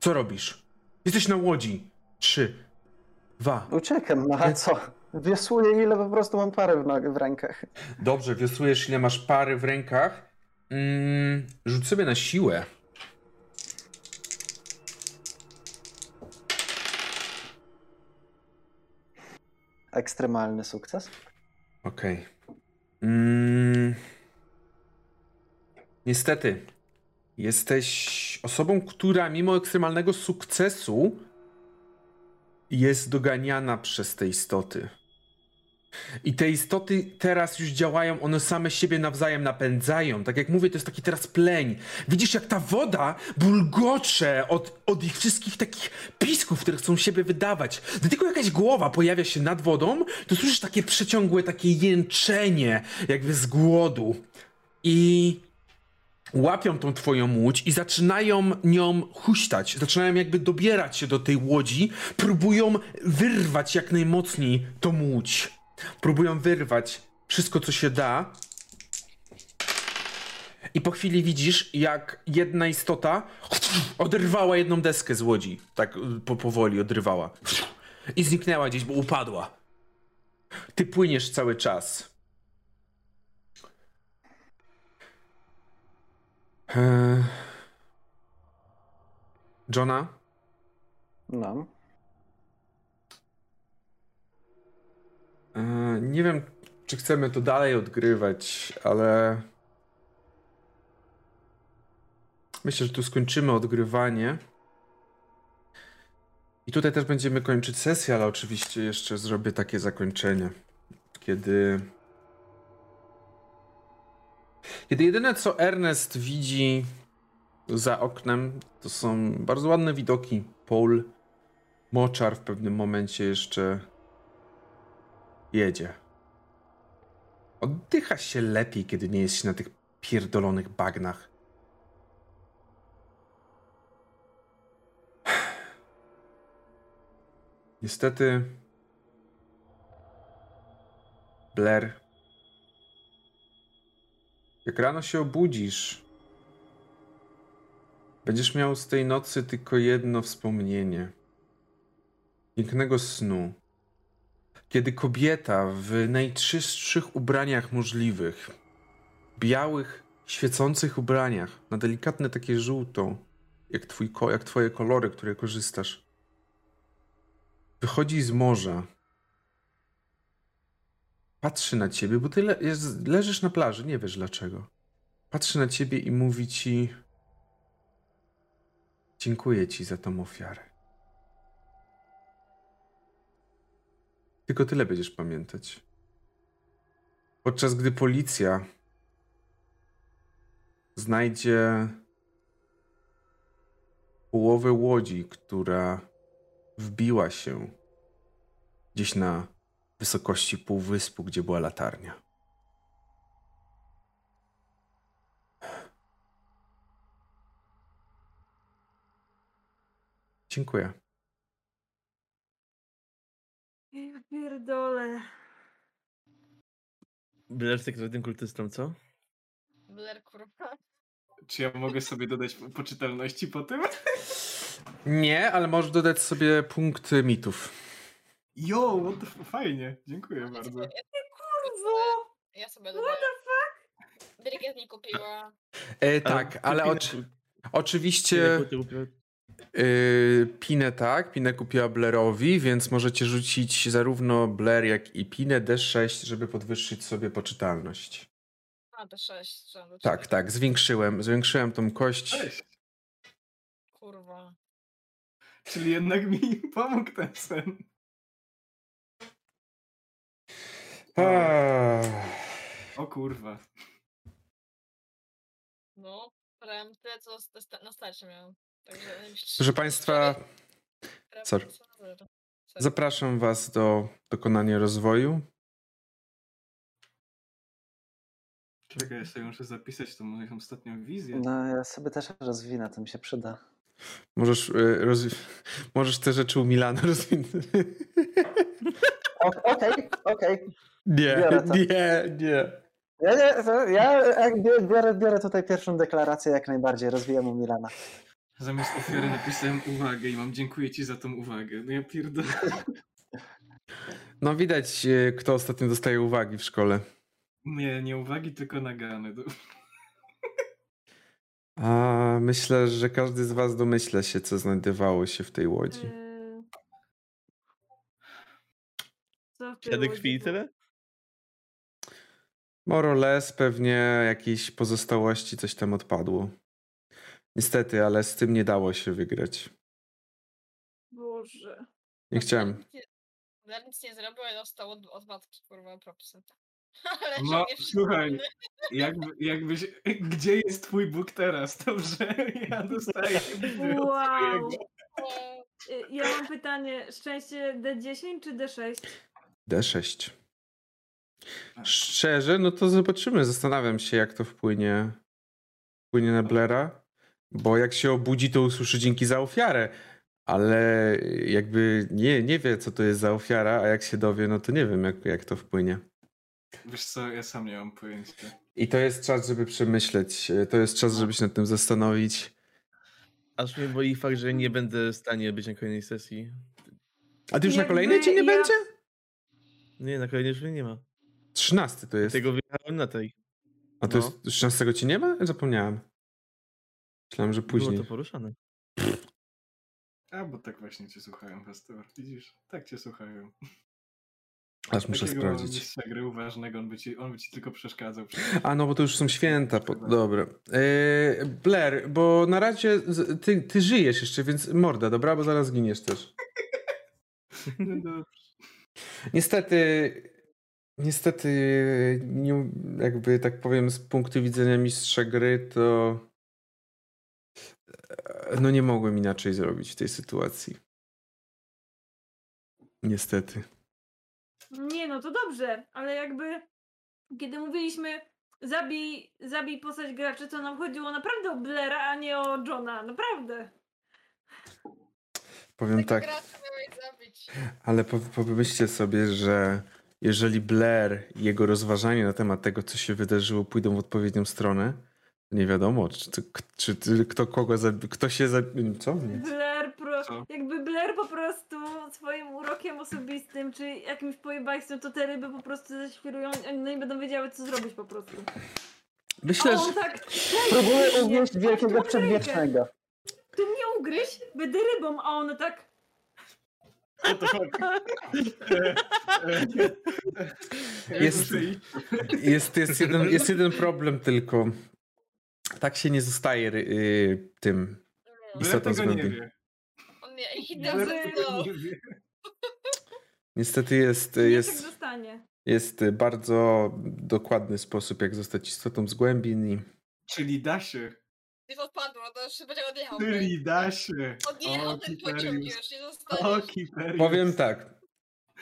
Co robisz? Jesteś na łodzi. Trzy, dwa. Uciekam, no a co? Wiosłuję ile po prostu mam parę w, w rękach. Dobrze, wiosłujesz ile masz pary w rękach. Mm, rzuć sobie na siłę. Ekstremalny sukces. Okej. Mm. Niestety, jesteś osobą, która mimo ekstremalnego sukcesu jest doganiana przez te istoty. I te istoty teraz już działają, one same siebie nawzajem napędzają. Tak jak mówię, to jest taki teraz pleń. Widzisz, jak ta woda bulgocze od, od ich wszystkich takich pisków, które chcą siebie wydawać. Gdy tylko jakaś głowa pojawia się nad wodą, to słyszysz takie przeciągłe, takie jęczenie, jakby z głodu. I łapią tą twoją łódź i zaczynają nią huśtać, zaczynają jakby dobierać się do tej łodzi, próbują wyrwać jak najmocniej tą łódź. Próbują wyrwać wszystko, co się da. I po chwili widzisz, jak jedna istota oderwała jedną deskę z łodzi. Tak y, po, powoli odrywała. I zniknęła gdzieś, bo upadła. Ty płyniesz cały czas. Eee... Johna? No. Nie wiem, czy chcemy to dalej odgrywać, ale. Myślę, że tu skończymy odgrywanie. I tutaj też będziemy kończyć sesję, ale oczywiście jeszcze zrobię takie zakończenie. Kiedy. Kiedy jedyne co Ernest widzi za oknem, to są bardzo ładne widoki. Paul, moczar w pewnym momencie jeszcze jedzie. Oddycha się lepiej, kiedy nie jest się na tych pierdolonych bagnach. Niestety. Blair. Jak rano się obudzisz, będziesz miał z tej nocy tylko jedno wspomnienie. Pięknego snu kiedy kobieta w najczystszych ubraniach możliwych, białych, świecących ubraniach, na delikatne takie żółto, jak, twój, jak twoje kolory, które korzystasz, wychodzi z morza, patrzy na ciebie, bo ty le- leżysz na plaży, nie wiesz dlaczego. Patrzy na ciebie i mówi ci: Dziękuję ci za tą ofiarę. Tylko tyle będziesz pamiętać. Podczas gdy policja znajdzie połowę łodzi, która wbiła się gdzieś na wysokości półwyspu, gdzie była latarnia. Dziękuję. Pierdolę. Blair sekretnym kultystą, co? Blair, kurwa. Czy ja mogę sobie dodać poczytalności po tym? Nie, ale możesz dodać sobie punkt mitów. Jo, what the fajnie, dziękuję bardzo. Kurwo! Ja sobie dodaję. Dyrygent mi kupiła. E, tak, ale Pinę oczy- oczywiście yy, Pinę tak, Pinę kupiła Blairowi, więc możecie rzucić zarówno Blair, jak i Pinę D6, żeby podwyższyć sobie poczytalność. A, to 6 rzędu. Tak, tak, zwiększyłem, zwiększyłem tą kość. Kurwa. Czyli jednak mi pomógł ten sen. Eee, O kurwa. No, tyle, co na starcie miałem. Także, Proszę Państwa, sorry. zapraszam Was do dokonania rozwoju. Czekaj, ja sobie muszę zapisać tą moją ostatnią wizję. No, ja sobie też rozwinę, to mi się przyda. Możesz, yy, rozwi- możesz te rzeczy u Milana rozwinąć. Okej, okej. Nie, Biorę to. nie, nie. Ja, nie, ja biorę, biorę tutaj pierwszą deklarację jak najbardziej, rozwijam u Milana. Zamiast ofiary napisałem uwagę i mam dziękuję ci za tą uwagę. No ja pierdolę. No widać, yy, kto ostatnio dostaje uwagi w szkole. Nie, nie uwagi, tylko nagany. A myślę, że każdy z was domyśla się, co znajdowało się w tej łodzi. Yy, Co w tej łodzi i tyle? More or less pewnie jakieś pozostałości, coś tam odpadło. Niestety, ale z tym nie dało się wygrać. Boże. Nie chciałem. Nic nie- Blair nic nie zrobił, ale dostał od, od matki, kurwa, propsy. Ale No, słuchaj, jakby, jakbyś... Gdzie jest twój Bóg teraz? Dobrze, ja dostaję Wow. Y, Ja mam pytanie, szczęście D10 czy D6? D6. Szczerze, no to zobaczymy. Zastanawiam się, jak to wpłynie, wpłynie na Blera. Bo jak się obudzi, to usłyszy dzięki za ofiarę. Ale jakby nie, nie wie, co to jest za ofiara, a jak się dowie, no to nie wiem, jak, jak to wpłynie. Wiesz co, ja sam nie mam pojęcia. I to jest czas, żeby przemyśleć. To jest czas, żeby się nad tym zastanowić. Aż mnie boi fakt, że nie będę w stanie być na kolejnej sesji. A ty już na Jakby kolejnej cię nie ja- będzie? Nie, na kolejnej już mnie nie ma. 13 to jest. Tego wyjechałem na tej. A to no. jest 13 ci nie ma? Zapomniałem. Myślałem, że później. Było to poruszane. A, bo tak właśnie cię słuchają, Pastor. Widzisz? Tak cię słuchają. Aż muszę Takiego sprawdzić. gry uważnego, on by, ci, on by ci tylko przeszkadzał. A no, bo to już są święta. Po... Dobra. Yy, Blair, bo na razie z- ty, ty żyjesz jeszcze, więc morda, dobra? Bo zaraz giniesz też. No dobrze. Niestety, niestety, nie, jakby tak powiem, z punktu widzenia mistrza gry, to no nie mogłem inaczej zrobić w tej sytuacji. Niestety. Nie, no to dobrze, ale jakby kiedy mówiliśmy zabij, zabij postać graczy, to nam chodziło naprawdę o Blaira, a nie o Johna. Naprawdę. Powiem Tego tak. Ale po, pomyślcie sobie, że jeżeli Blair i jego rozważania na temat tego, co się wydarzyło, pójdą w odpowiednią stronę, nie wiadomo, czy, czy, czy, czy kto kogo zabi- kto się zabi- Co? Nie. Blair, pro, Co? jakby Blair po prostu swoim urokiem osobistym, czy jakimś pojebajstwem, to te ryby po prostu zaświrują, oni no nie będą wiedziały, co zrobić po prostu. Myślę, A że... tak, Próbuję ugryźć wielkiego przedwiecznego. ty mnie ugryź, będę rybą, a one tak? E, e, Jest- Jest, jest, jeden, jest jeden problem tylko. Tak się nie zostaje y, tym. Istota tego nie nie. Nie. Niestety jest, tak jest, zostanie. jest bardzo dokładny sposób, jak zostać istotą z głębin i Czyli da się. Już odpadło, to już będzie odjechał. Czyli da się. Odjechał ten pociąg już, nie O, zostaniesz. Kiperius. powiem tak.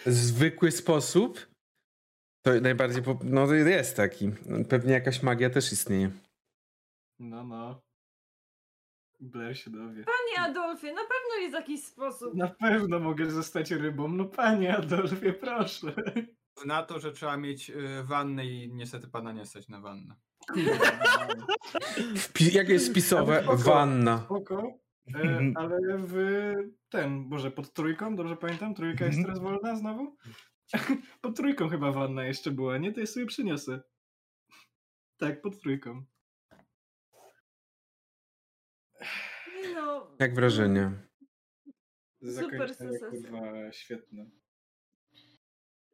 Zwykły sposób to najbardziej, no jest taki. Pewnie jakaś magia też istnieje. No, no. Blair się dowie. Panie Adolfie, na pewno jest jakiś sposób. Na pewno mogę zostać rybą. No panie Adolfie, proszę. Na to, że trzeba mieć y, wannę i niestety pana nie stać na wannę. Wpi- jak jest spisowe? Spoko. Wanna. Spoko. E, ale w ten, Boże, pod trójką, dobrze pamiętam? Trójka jest teraz wolna znowu? pod trójką chyba wanna jeszcze była, nie? To ja sobie przyniosę. Tak, pod trójką. No, Jak wrażenie? Super sukces. kurwa, świetne.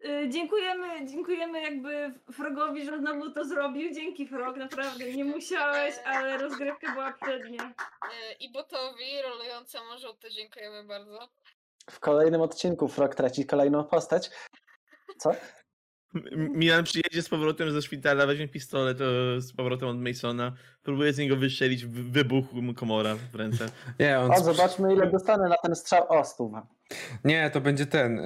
Y, Dziękujemy, dziękujemy jakby Frogowi, że znowu to zrobił. Dzięki Frog, naprawdę nie musiałeś, ale rozgrywka była przednia. E, I botowi rolującemu żółty dziękujemy bardzo. W kolejnym odcinku Frog traci kolejną postać. Co? Milan przyjedzie z powrotem ze szpitala, weźmie pistolet e, z powrotem od Masona, próbuje z niego wystrzelić, w- wybuch mu komora w ręce. Nie, on O, zobaczmy ile dostanę na ten strzał. O, stówę. Nie, to będzie ten. y,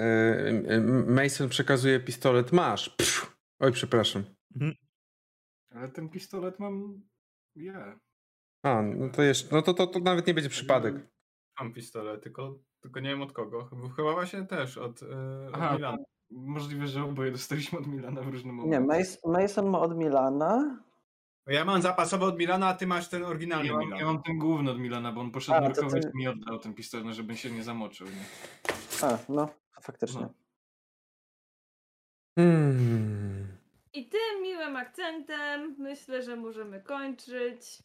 y, Mason przekazuje pistolet. Masz. Pff. Oj, przepraszam. Ale ten pistolet mam ja. A, no to jeszcze. No to, to, to nawet nie będzie przypadek. Mam pistolet, tylko, tylko nie wiem od kogo. Chyba- właśnie też od, y, Aha, od Milana. Możliwe, że oboje dostaliśmy od Milana w różnym Nie, momencie. Mason, Mason ma od Milana. Ja mam zapasowy od Milana, a ty masz ten oryginalny Ja mam, Milan. ja mam ten główny od Milana, bo on poszedł A, nurkować ty- i mi oddał ten pistolet, no, żebym się nie zamoczył. Nie? A, no, faktycznie. No. Hmm. I tym miłym akcentem myślę, że możemy kończyć.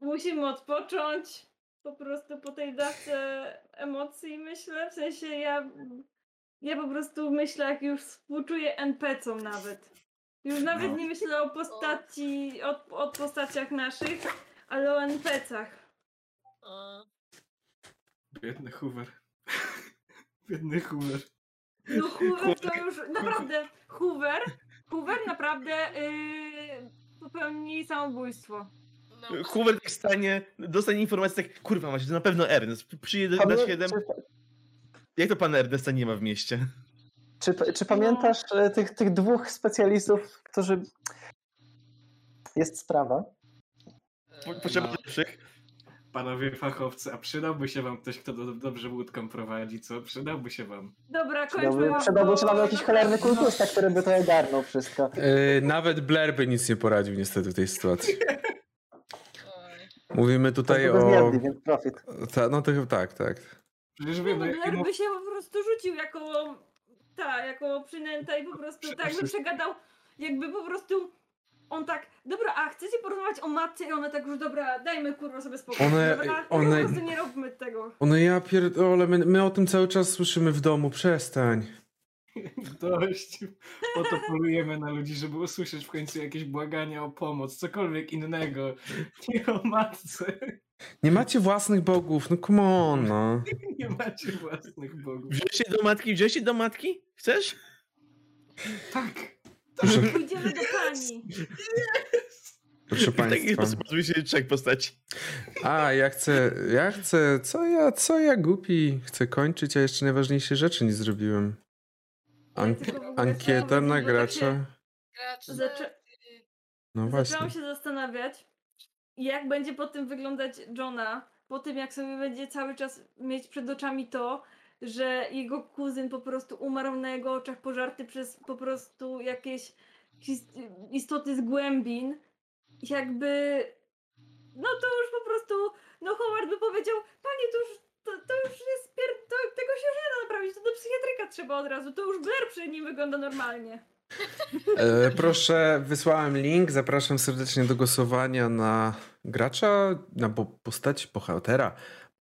Musimy odpocząć po prostu po tej dawce emocji, myślę. W sensie ja, ja po prostu myślę, jak już współczuję NPC-om nawet. Już nawet No. nie myślę o postaci, o, o postaciach naszych, ale o NPC-ach. Biedny Hoover. Biedny Hoover. No Hoover to już naprawdę, Hoover, Hoover naprawdę yy, popełni samobójstwo. No, Hoover tak stanie, dostanie informację tak, kurwa macie, to na pewno Ernest. Przyjedzie na Pamię- 7. Jak to pan Ernesta nie ma w mieście? czy, czy pamiętasz e, tych, tych dwóch specjalistów, którzy... Jest sprawa. Po- Potrzeba No. lepszych. Panowie fachowcy, a przydałby się wam ktoś, kto do, dobrze łódką prowadzi, co? Przydałby się wam. Dobra, kończmy. Przydałby, się bo jakiś cholerny kultusta, który by to ogarnął wszystko. E, nawet Blair by nic nie poradził niestety w tej sytuacji. Mówimy tutaj To o... zjadli, więc profit. Ta, no to chyba tak, tak. Przecież wiem, no no, Blair by się po prostu rzucił jako ta, jako przynęta i po prostu tak by przegadał, jakby po prostu on tak, dobra, a chcecie porozmawiać o matce i one tak już, dobra, dajmy kurwa sobie spokój. One- dobra, one- po prostu nie róbmy tego. No ja pierdolę, my, my o tym cały czas słyszymy w domu, przestań. Dość. Po to polujemy na ludzi, żeby usłyszeć w końcu jakieś błagania o pomoc, cokolwiek innego. Nie o matce. Nie macie własnych bogów, no come on, no. Nie macie własnych bogów. Wziąłeś się do matki? Wziąłeś się do matki? Chcesz? Tak. Proszę, Pójdziemy do pani. proszę W taki państwa. sposób pozwól się trzech postaci. A, ja chcę, ja chcę, co ja, co ja głupi, chcę kończyć, a jeszcze najważniejsze rzeczy nie zrobiłem. Ankieta na gracza. Gracz Zaczę- No Zaczęłam właśnie. się zastanawiać, jak będzie po tym wyglądać Johna, po tym jak sobie będzie cały czas mieć przed oczami to, że jego kuzyn po prostu umarł na jego oczach pożarty przez po prostu jakieś istoty z głębin. Jakby, no to już po prostu, no Howard by powiedział, panie to już, to, to już jest, pier... to, tego się nie da naprawić, to do psychiatryka trzeba od razu, to już Blair przy nim wygląda normalnie. E, proszę, wysłałem link, zapraszam serdecznie do głosowania na gracza, na po postać bohatera,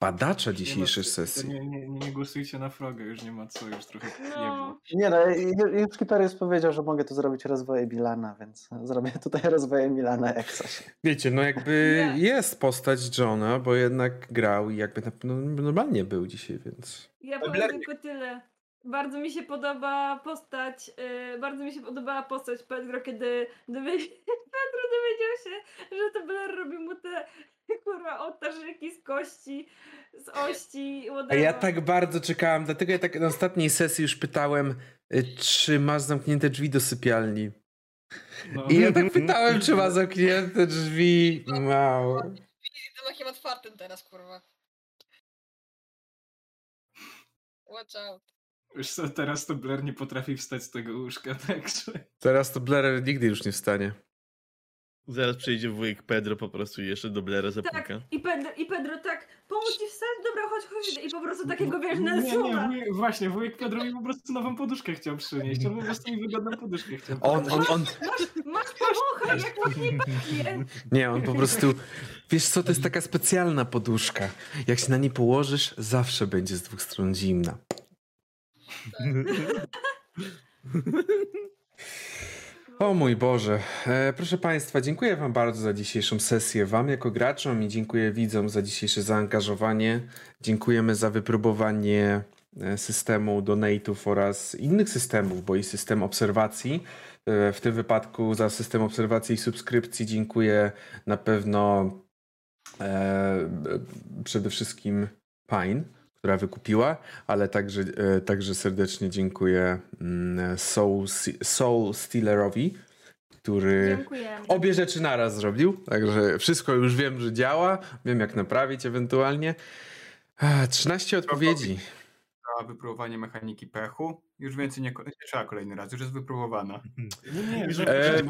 badacza dzisiejszej nie, ma- sesji. Nie, nie, nie, głosujcie na Frogę, już nie ma co, już trochę No. Nie no, ju- już Kiperius powiedział, że mogę tu zrobić rozwoje Milana, więc zrobię tutaj rozwoje Milana jak coś. Wiecie, no jakby Nie. jest postać Johna, bo jednak grał i jakby no, normalnie był dzisiaj, więc... Ja powiem tylko tyle. Bardzo mi się podoba postać, yy, bardzo mi się podobała postać Pedro, kiedy dowiedział, Pedro dowiedział się, że to Blair robi mu ołtarzyki z kości, z ości, A whatever. ja tak bardzo czekałam, dlatego ja tak na ostatniej sesji już pytałem, y, czy masz zamknięte drzwi do sypialni. No. I ja tak pytałem, czy ma zamknięte drzwi. Wow. Jestem takim otwartym teraz, kurwa. Watch out. Już co, teraz to Blair nie potrafi wstać z tego łóżka, także... Teraz to Blair nigdy już nie wstanie. Zaraz przyjdzie wujek Pedro po prostu i jeszcze do Blera Tak, zapuka. i Pedro, i Pedro tak, pomóc ci wstać? Dobra, chodź, chodź. I po prostu takiego, wiesz, Nie, nie, Nelsona. wuj- właśnie, wujek Pedro mi po prostu nową poduszkę chciał przynieść, on po prostu mi wygodną poduszkę chciał On, on, on, Masz, masz powąchaj, jak ładnie pachnie. nie, on po prostu, wiesz co, to jest taka specjalna poduszka. Jak się na niej położysz, zawsze będzie z dwóch stron zimna. O mój Boże. E, proszę Państwa, dziękuję Wam bardzo za dzisiejszą sesję. Wam jako graczom i dziękuję widzom za dzisiejsze zaangażowanie. Dziękujemy za wypróbowanie e, systemu donate'ów oraz innych systemów, bo i system obserwacji. E, w tym wypadku za system obserwacji i subskrypcji dziękuję na pewno e, przede wszystkim Pine, która wykupiła, ale także, e, także serdecznie dziękuję mm, Soul, Soul Stealerowi, który Dziękujemy. obie rzeczy naraz zrobił, także wszystko już wiem, że działa, wiem jak naprawić ewentualnie. Ah, 13 odpowiedzi. Za wypróbowanie mechaniki pechu. Już więcej nie, nie trzeba kolejny raz, już jest wypróbowana. Nie, nie, Już że, e,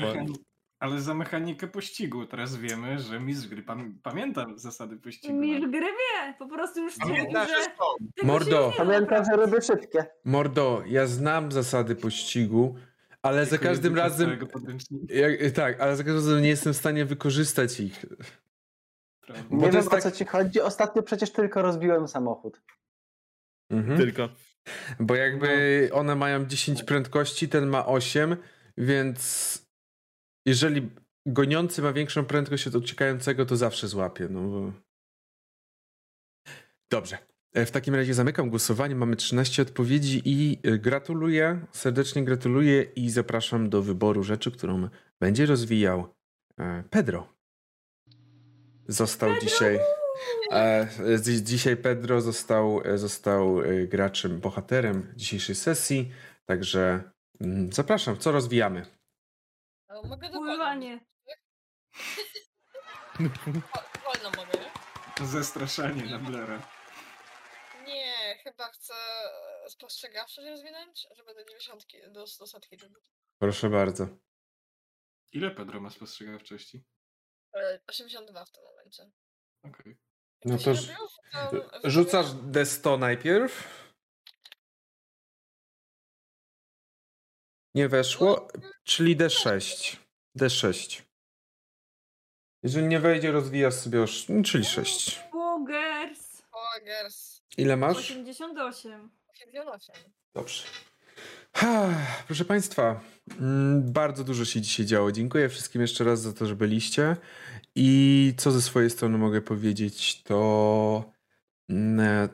ale za mechanikę pościgu teraz wiemy, że mistrz gry pam- pamięta zasady pościgu. Mistrz gry wie, po prostu już Pamiętasz, że... tego Mordo. Pamiętam, że robię szybkie. Mordo, ja znam zasady pościgu, ale za każdym razem... Jak, tak, ale za każdym razem nie jestem w stanie wykorzystać ich. prawda? Bo Nie wiem jest o tak- co ci chodzi. Ostatnio przecież tylko rozbiłem samochód. Mhm. Tylko. Bo jakby one mają 10 prędkości, ten ma 8, więc jeżeli goniący ma większą prędkość od uciekającego, to zawsze złapie. No bo... Dobrze. E, W takim razie zamykam głosowanie. Mamy 13 odpowiedzi i e, gratuluję, serdecznie gratuluję i zapraszam do wyboru rzeczy, którą będzie rozwijał e, Pedro. Został dzisiaj. E, dzi- dzisiaj Pedro został, został graczem, bohaterem dzisiejszej sesji. Także mm, zapraszam, co rozwijamy? Ale mogę do Pływanie. Wolno mogę, nie? Zastraszanie na Blera. Nie, chyba chcę e, spostrzegawczość rozwinąć, żeby do 90, do, do setki. Proszę bardzo. Ile Pedro ma spostrzegawczości? E, 82 w tym momencie. Okej. No się to robiło? To- Rzucasz D100 najpierw. Nie weszło, czyli D6. D6. Jeżeli nie wejdzie, rozwijasz sobie już, no, czyli 6. Bogers. Pogers. Ile masz? 88. 88. Dobrze. Ha, Proszę Państwa, mm, bardzo dużo się dzisiaj działo. Dziękuję wszystkim jeszcze raz za to, że byliście. I co ze swojej strony mogę powiedzieć, to mm,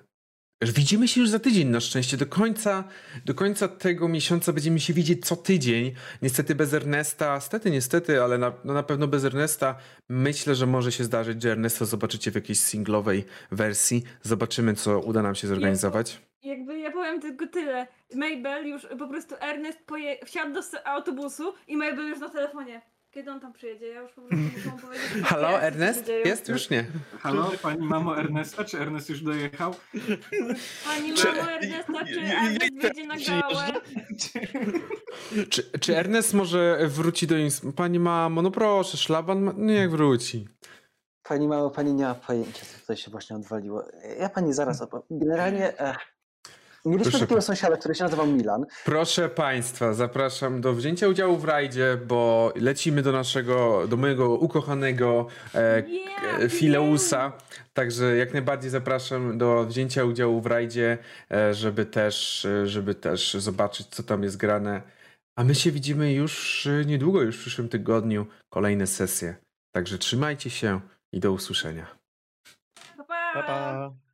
widzimy się już za tydzień na szczęście. Do końca, do końca tego miesiąca będziemy się widzieć co tydzień. Niestety bez Ernesta, stety, niestety, ale na, no na pewno bez Ernesta. Myślę, że może się zdarzyć, że Ernesta zobaczycie w jakiejś singlowej wersji. Zobaczymy, co uda nam się zorganizować. Jakby ja powiem tylko tyle. Mabel już po prostu Ernest poje... wsiadł do autobusu i Mabel już na telefonie. Kiedy on tam przyjedzie? Ja już po prostu muszę mu powiedzieć. Halo, jakie Ernest? Jest? Już nie. Halo, pani mamo Ernesta? Czy Ernest już dojechał? Pani Czy- mamo Ernesta, czy Ernest wyjdzie na gałę? Czy, czy Ernest może wróci do ins... Pani mamo, no proszę, szlaban, ma... niech wróci. Pani mało, pani nie ma pojęcia, co tutaj się właśnie odwaliło. Ja pani zaraz opowiem. Generalnie e, mieliśmy Proszę takiego sąsiada, który się nazywał Milan. Proszę Państwa, zapraszam do wzięcia udziału w rajdzie, bo lecimy do naszego, do mojego ukochanego e, Yeah, Fileusa. Także jak najbardziej zapraszam do wzięcia udziału w rajdzie, e, żeby też, e, żeby też zobaczyć, co tam jest grane. A my się widzimy już e, niedługo, już w przyszłym tygodniu, kolejne sesje. Także trzymajcie się i do usłyszenia. Pa, pa. Pa, pa.